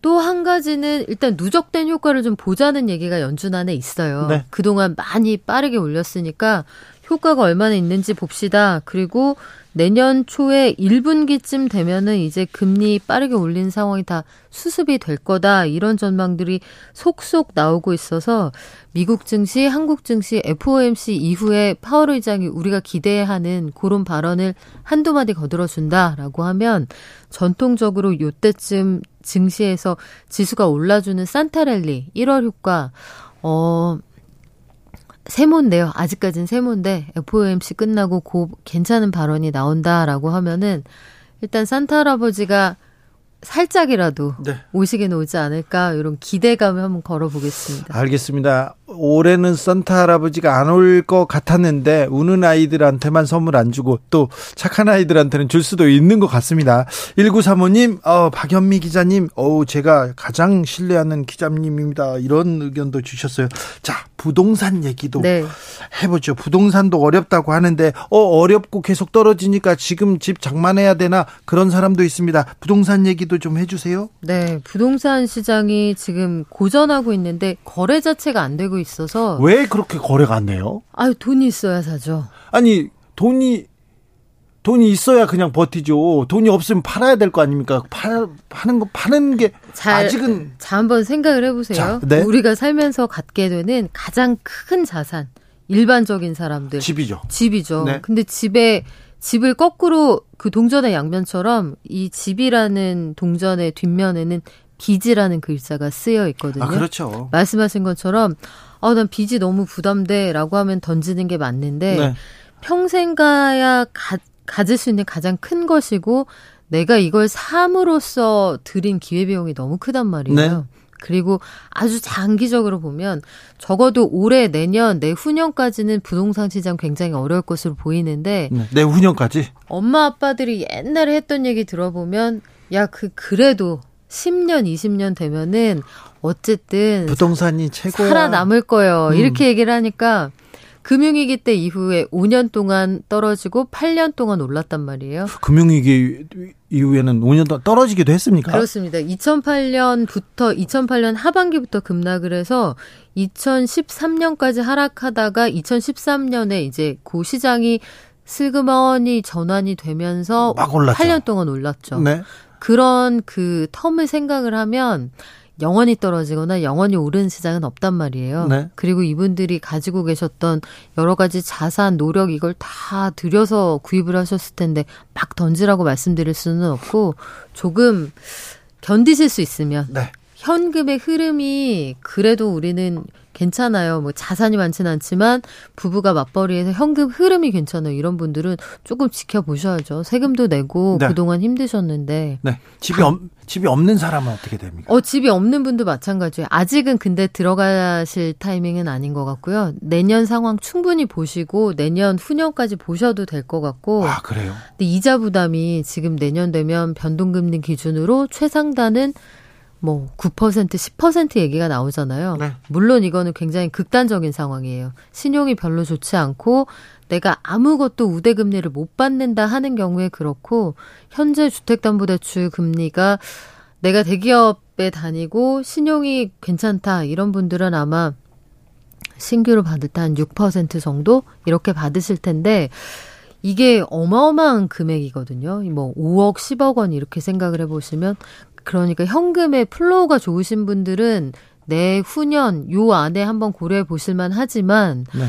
또 한 가지는 일단 누적된 효과를 좀 보자는 얘기가 연준 안에 있어요. 네. 그동안 많이 빠르게 올렸으니까 효과가 얼마나 있는지 봅시다. 그리고 내년 초에 1분기쯤 되면은 이제 금리 빠르게 올린 상황이 다 수습이 될 거다. 이런 전망들이 속속 나오고 있어서 미국 증시, 한국 증시, FOMC 이후에 파월 의장이 우리가 기대하는 그런 발언을 한두 마디 거들어 준다라고 하면 전통적으로 요때쯤 증시에서 지수가 올라주는 산타랠리 1월 효과 어 세모인데요. 아직까지는 세모인데 FOMC 끝나고 고 괜찮은 발언이 나온다라고 하면은 일단 산타 할아버지가 살짝이라도 네. 오시긴 오지 않을까 이런 기대감을 한번 걸어보겠습니다. 알겠습니다. 올해는 산타 할아버지가 안 올 것 같았는데 우는 아이들한테만 선물 안 주고 또 착한 아이들한테는 줄 수도 있는 것 같습니다. 1935님, 어, 박현미 기자님, 어 제가 가장 신뢰하는 기자님입니다. 이런 의견도 주셨어요. 자, 부동산 얘기도 네. 해보죠. 부동산도 어렵다고 하는데 어 어렵고 계속 떨어지니까 지금 집 장만해야 되나 그런 사람도 있습니다. 부동산 얘기도 좀 해주세요. 네, 부동산 시장이 지금 고전하고 있는데 거래 자체가 안 되고 있어서 왜 그렇게 거래가 안 돼요? 아유 돈이 있어야 사죠. 아니 돈이 돈이 있어야 그냥 버티죠. 돈이 없으면 팔아야 될 거 아닙니까? 파, 파는 거 파는 게 잘, 아직은 자 한번 생각을 해보세요. 자, 네. 우리가 살면서 갖게 되는 가장 큰 자산 일반적인 사람들 집이죠. 집이죠. 네. 근데 집에 집을 거꾸로 그 동전의 양면처럼 이 집이라는 동전의 뒷면에는 빚이라는 글자가 쓰여 있거든요. 아 그렇죠. 말씀하신 것처럼 아, 난 빚이 너무 부담돼 라고 하면 던지는 게 맞는데 네. 평생 가야 가, 가질 수 있는 가장 큰 것이고 내가 이걸 삶으로써 들인 기회비용이 너무 크단 말이에요. 네. 그리고 아주 장기적으로 보면 적어도 올해 내년 내후년까지는 부동산 시장 굉장히 어려울 것으로 보이는데 네. 내후년까지 엄마 아빠들이 옛날에 했던 얘기 들어보면 야 그 그래도 10년 20년 되면은 어쨌든 부동산이 최고야. 살아남을 거예요. 음. 이렇게 얘기를 하니까 금융위기 때 이후에 5년 동안 떨어지고 8년 동안 올랐단 말이에요. 금융위기 이후에는 5년 동안 떨어지기도 했습니까? 그렇습니다. 2008년부터 2008년 하반기부터 급락을 해서 2013년까지 하락하다가 2013년에 이제 그 시장이 슬그머니 전환이 되면서 막 올랐죠. 8년 동안 올랐죠. 네. 그런 그 텀을 생각을 하면 영원히 떨어지거나 영원히 오르는 시장은 없단 말이에요. 네. 그리고 이분들이 가지고 계셨던 여러 가지 자산, 노력 이걸 다 들여서 구입을 하셨을 텐데 막 던지라고 말씀드릴 수는 없고 조금 견디실 수 있으면 네. 현금의 흐름이 그래도 우리는 괜찮아요. 뭐 자산이 많지는 않지만 부부가 맞벌이해서 현금 흐름이 괜찮아요. 이런 분들은 조금 지켜보셔야죠. 세금도 내고 네. 그동안 힘드셨는데 네. 집이 없, 집이 없는 사람은 어떻게 됩니까? 어, 집이 없는 분도 마찬가지예요. 아직은 근데 들어가실 타이밍은 아닌 것 같고요. 내년 상황 충분히 보시고 내년 후년까지 보셔도 될 것 같고. 아, 그래요? 근데 이자 부담이 지금 내년 되면 변동금리 기준으로 최상단은 뭐 9% 10% 얘기가 나오잖아요. 네. 물론 이거는 굉장히 극단적인 상황이에요. 신용이 별로 좋지 않고 내가 아무것도 우대 금리를 못 받는다 하는 경우에 그렇고 현재 주택담보대출 금리가 내가 대기업에 다니고 신용이 괜찮다 이런 분들은 아마 신규로 받을 때 한 6% 정도 이렇게 받으실 텐데 이게 어마어마한 금액이거든요. 뭐 5억, 10억 원 이렇게 생각을 해보시면 그러니까 현금의 flow가 좋으신 분들은 내 후년 요 안에 한번 고려해 보실만 하지만 네.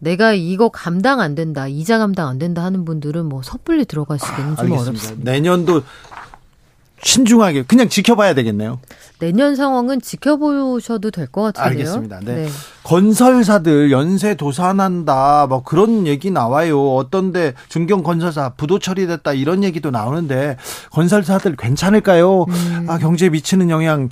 내가 이거 감당 안 된다, 이자 감당 안 된다 하는 분들은 뭐 섣불리 들어가시기는 좀 알겠습니다. 어렵습니다. 내년도 신중하게 그냥 지켜봐야 되겠네요. 내년 상황은 지켜보셔도 될 것 같은데요. 알겠습니다. 네. 건설사들 연쇄 도산한다 뭐 그런 얘기 나와요. 어떤데 중견 건설사 부도 처리됐다 이런 얘기도 나오는데 건설사들 괜찮을까요? 음. 아 경제에 미치는 영향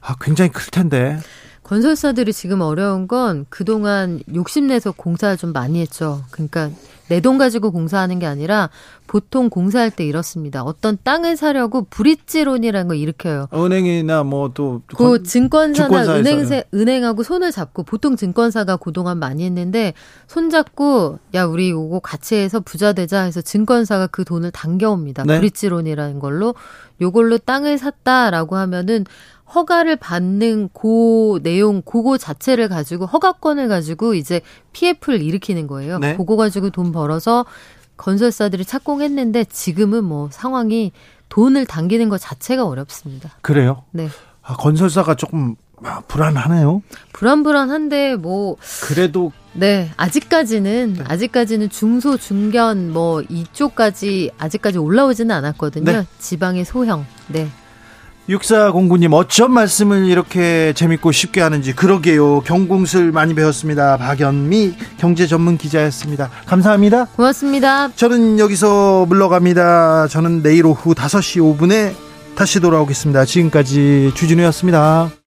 아 굉장히 클 텐데. 건설사들이 지금 어려운 건 그동안 욕심내서 공사 좀 많이 했죠. 그러니까 내 돈 가지고 공사하는 게 아니라 보통 공사할 때 이렇습니다. 어떤 땅을 사려고 브릿지론이라는 걸 일으켜요. 은행이나 뭐 또그 증권사나. 은행, 은행하고 손을 잡고 보통 증권사가 그동안 많이 했는데 손 잡고 야 우리 이거 같이 해서 부자 되자 해서 증권사가 그 돈을 당겨옵니다. 네. 브릿지론이라는 걸로 요걸로 땅을 샀다라고 하면은 허가를 받는 고 내용 그거 자체를 가지고 허가권을 가지고 이제 PF를 일으키는 거예요. 네. 그거 가지고 돈 벌어서 건설사들이 착공했는데 지금은 뭐 상황이 돈을 당기는 것 자체가 어렵습니다. 그래요? 네. 아, 건설사가 조금 아, 불안하네요. 불안불안한데 뭐 그래도 네, 아직까지는 아직까지는 중소 중견 뭐 이쪽까지 아직까지 올라오지는 않았거든요. 네. 지방의 소형. 네. 육사공구님 어쩜 말씀을 이렇게 재밌고 쉽게 하는지 그러게요. 경공술 많이 배웠습니다. 박연미 경제 전문 기자였습니다. 감사합니다. 고맙습니다. 저는 여기서 물러갑니다. 저는 내일 오후 5시 5분에 다시 돌아오겠습니다. 지금까지 주진우였습니다.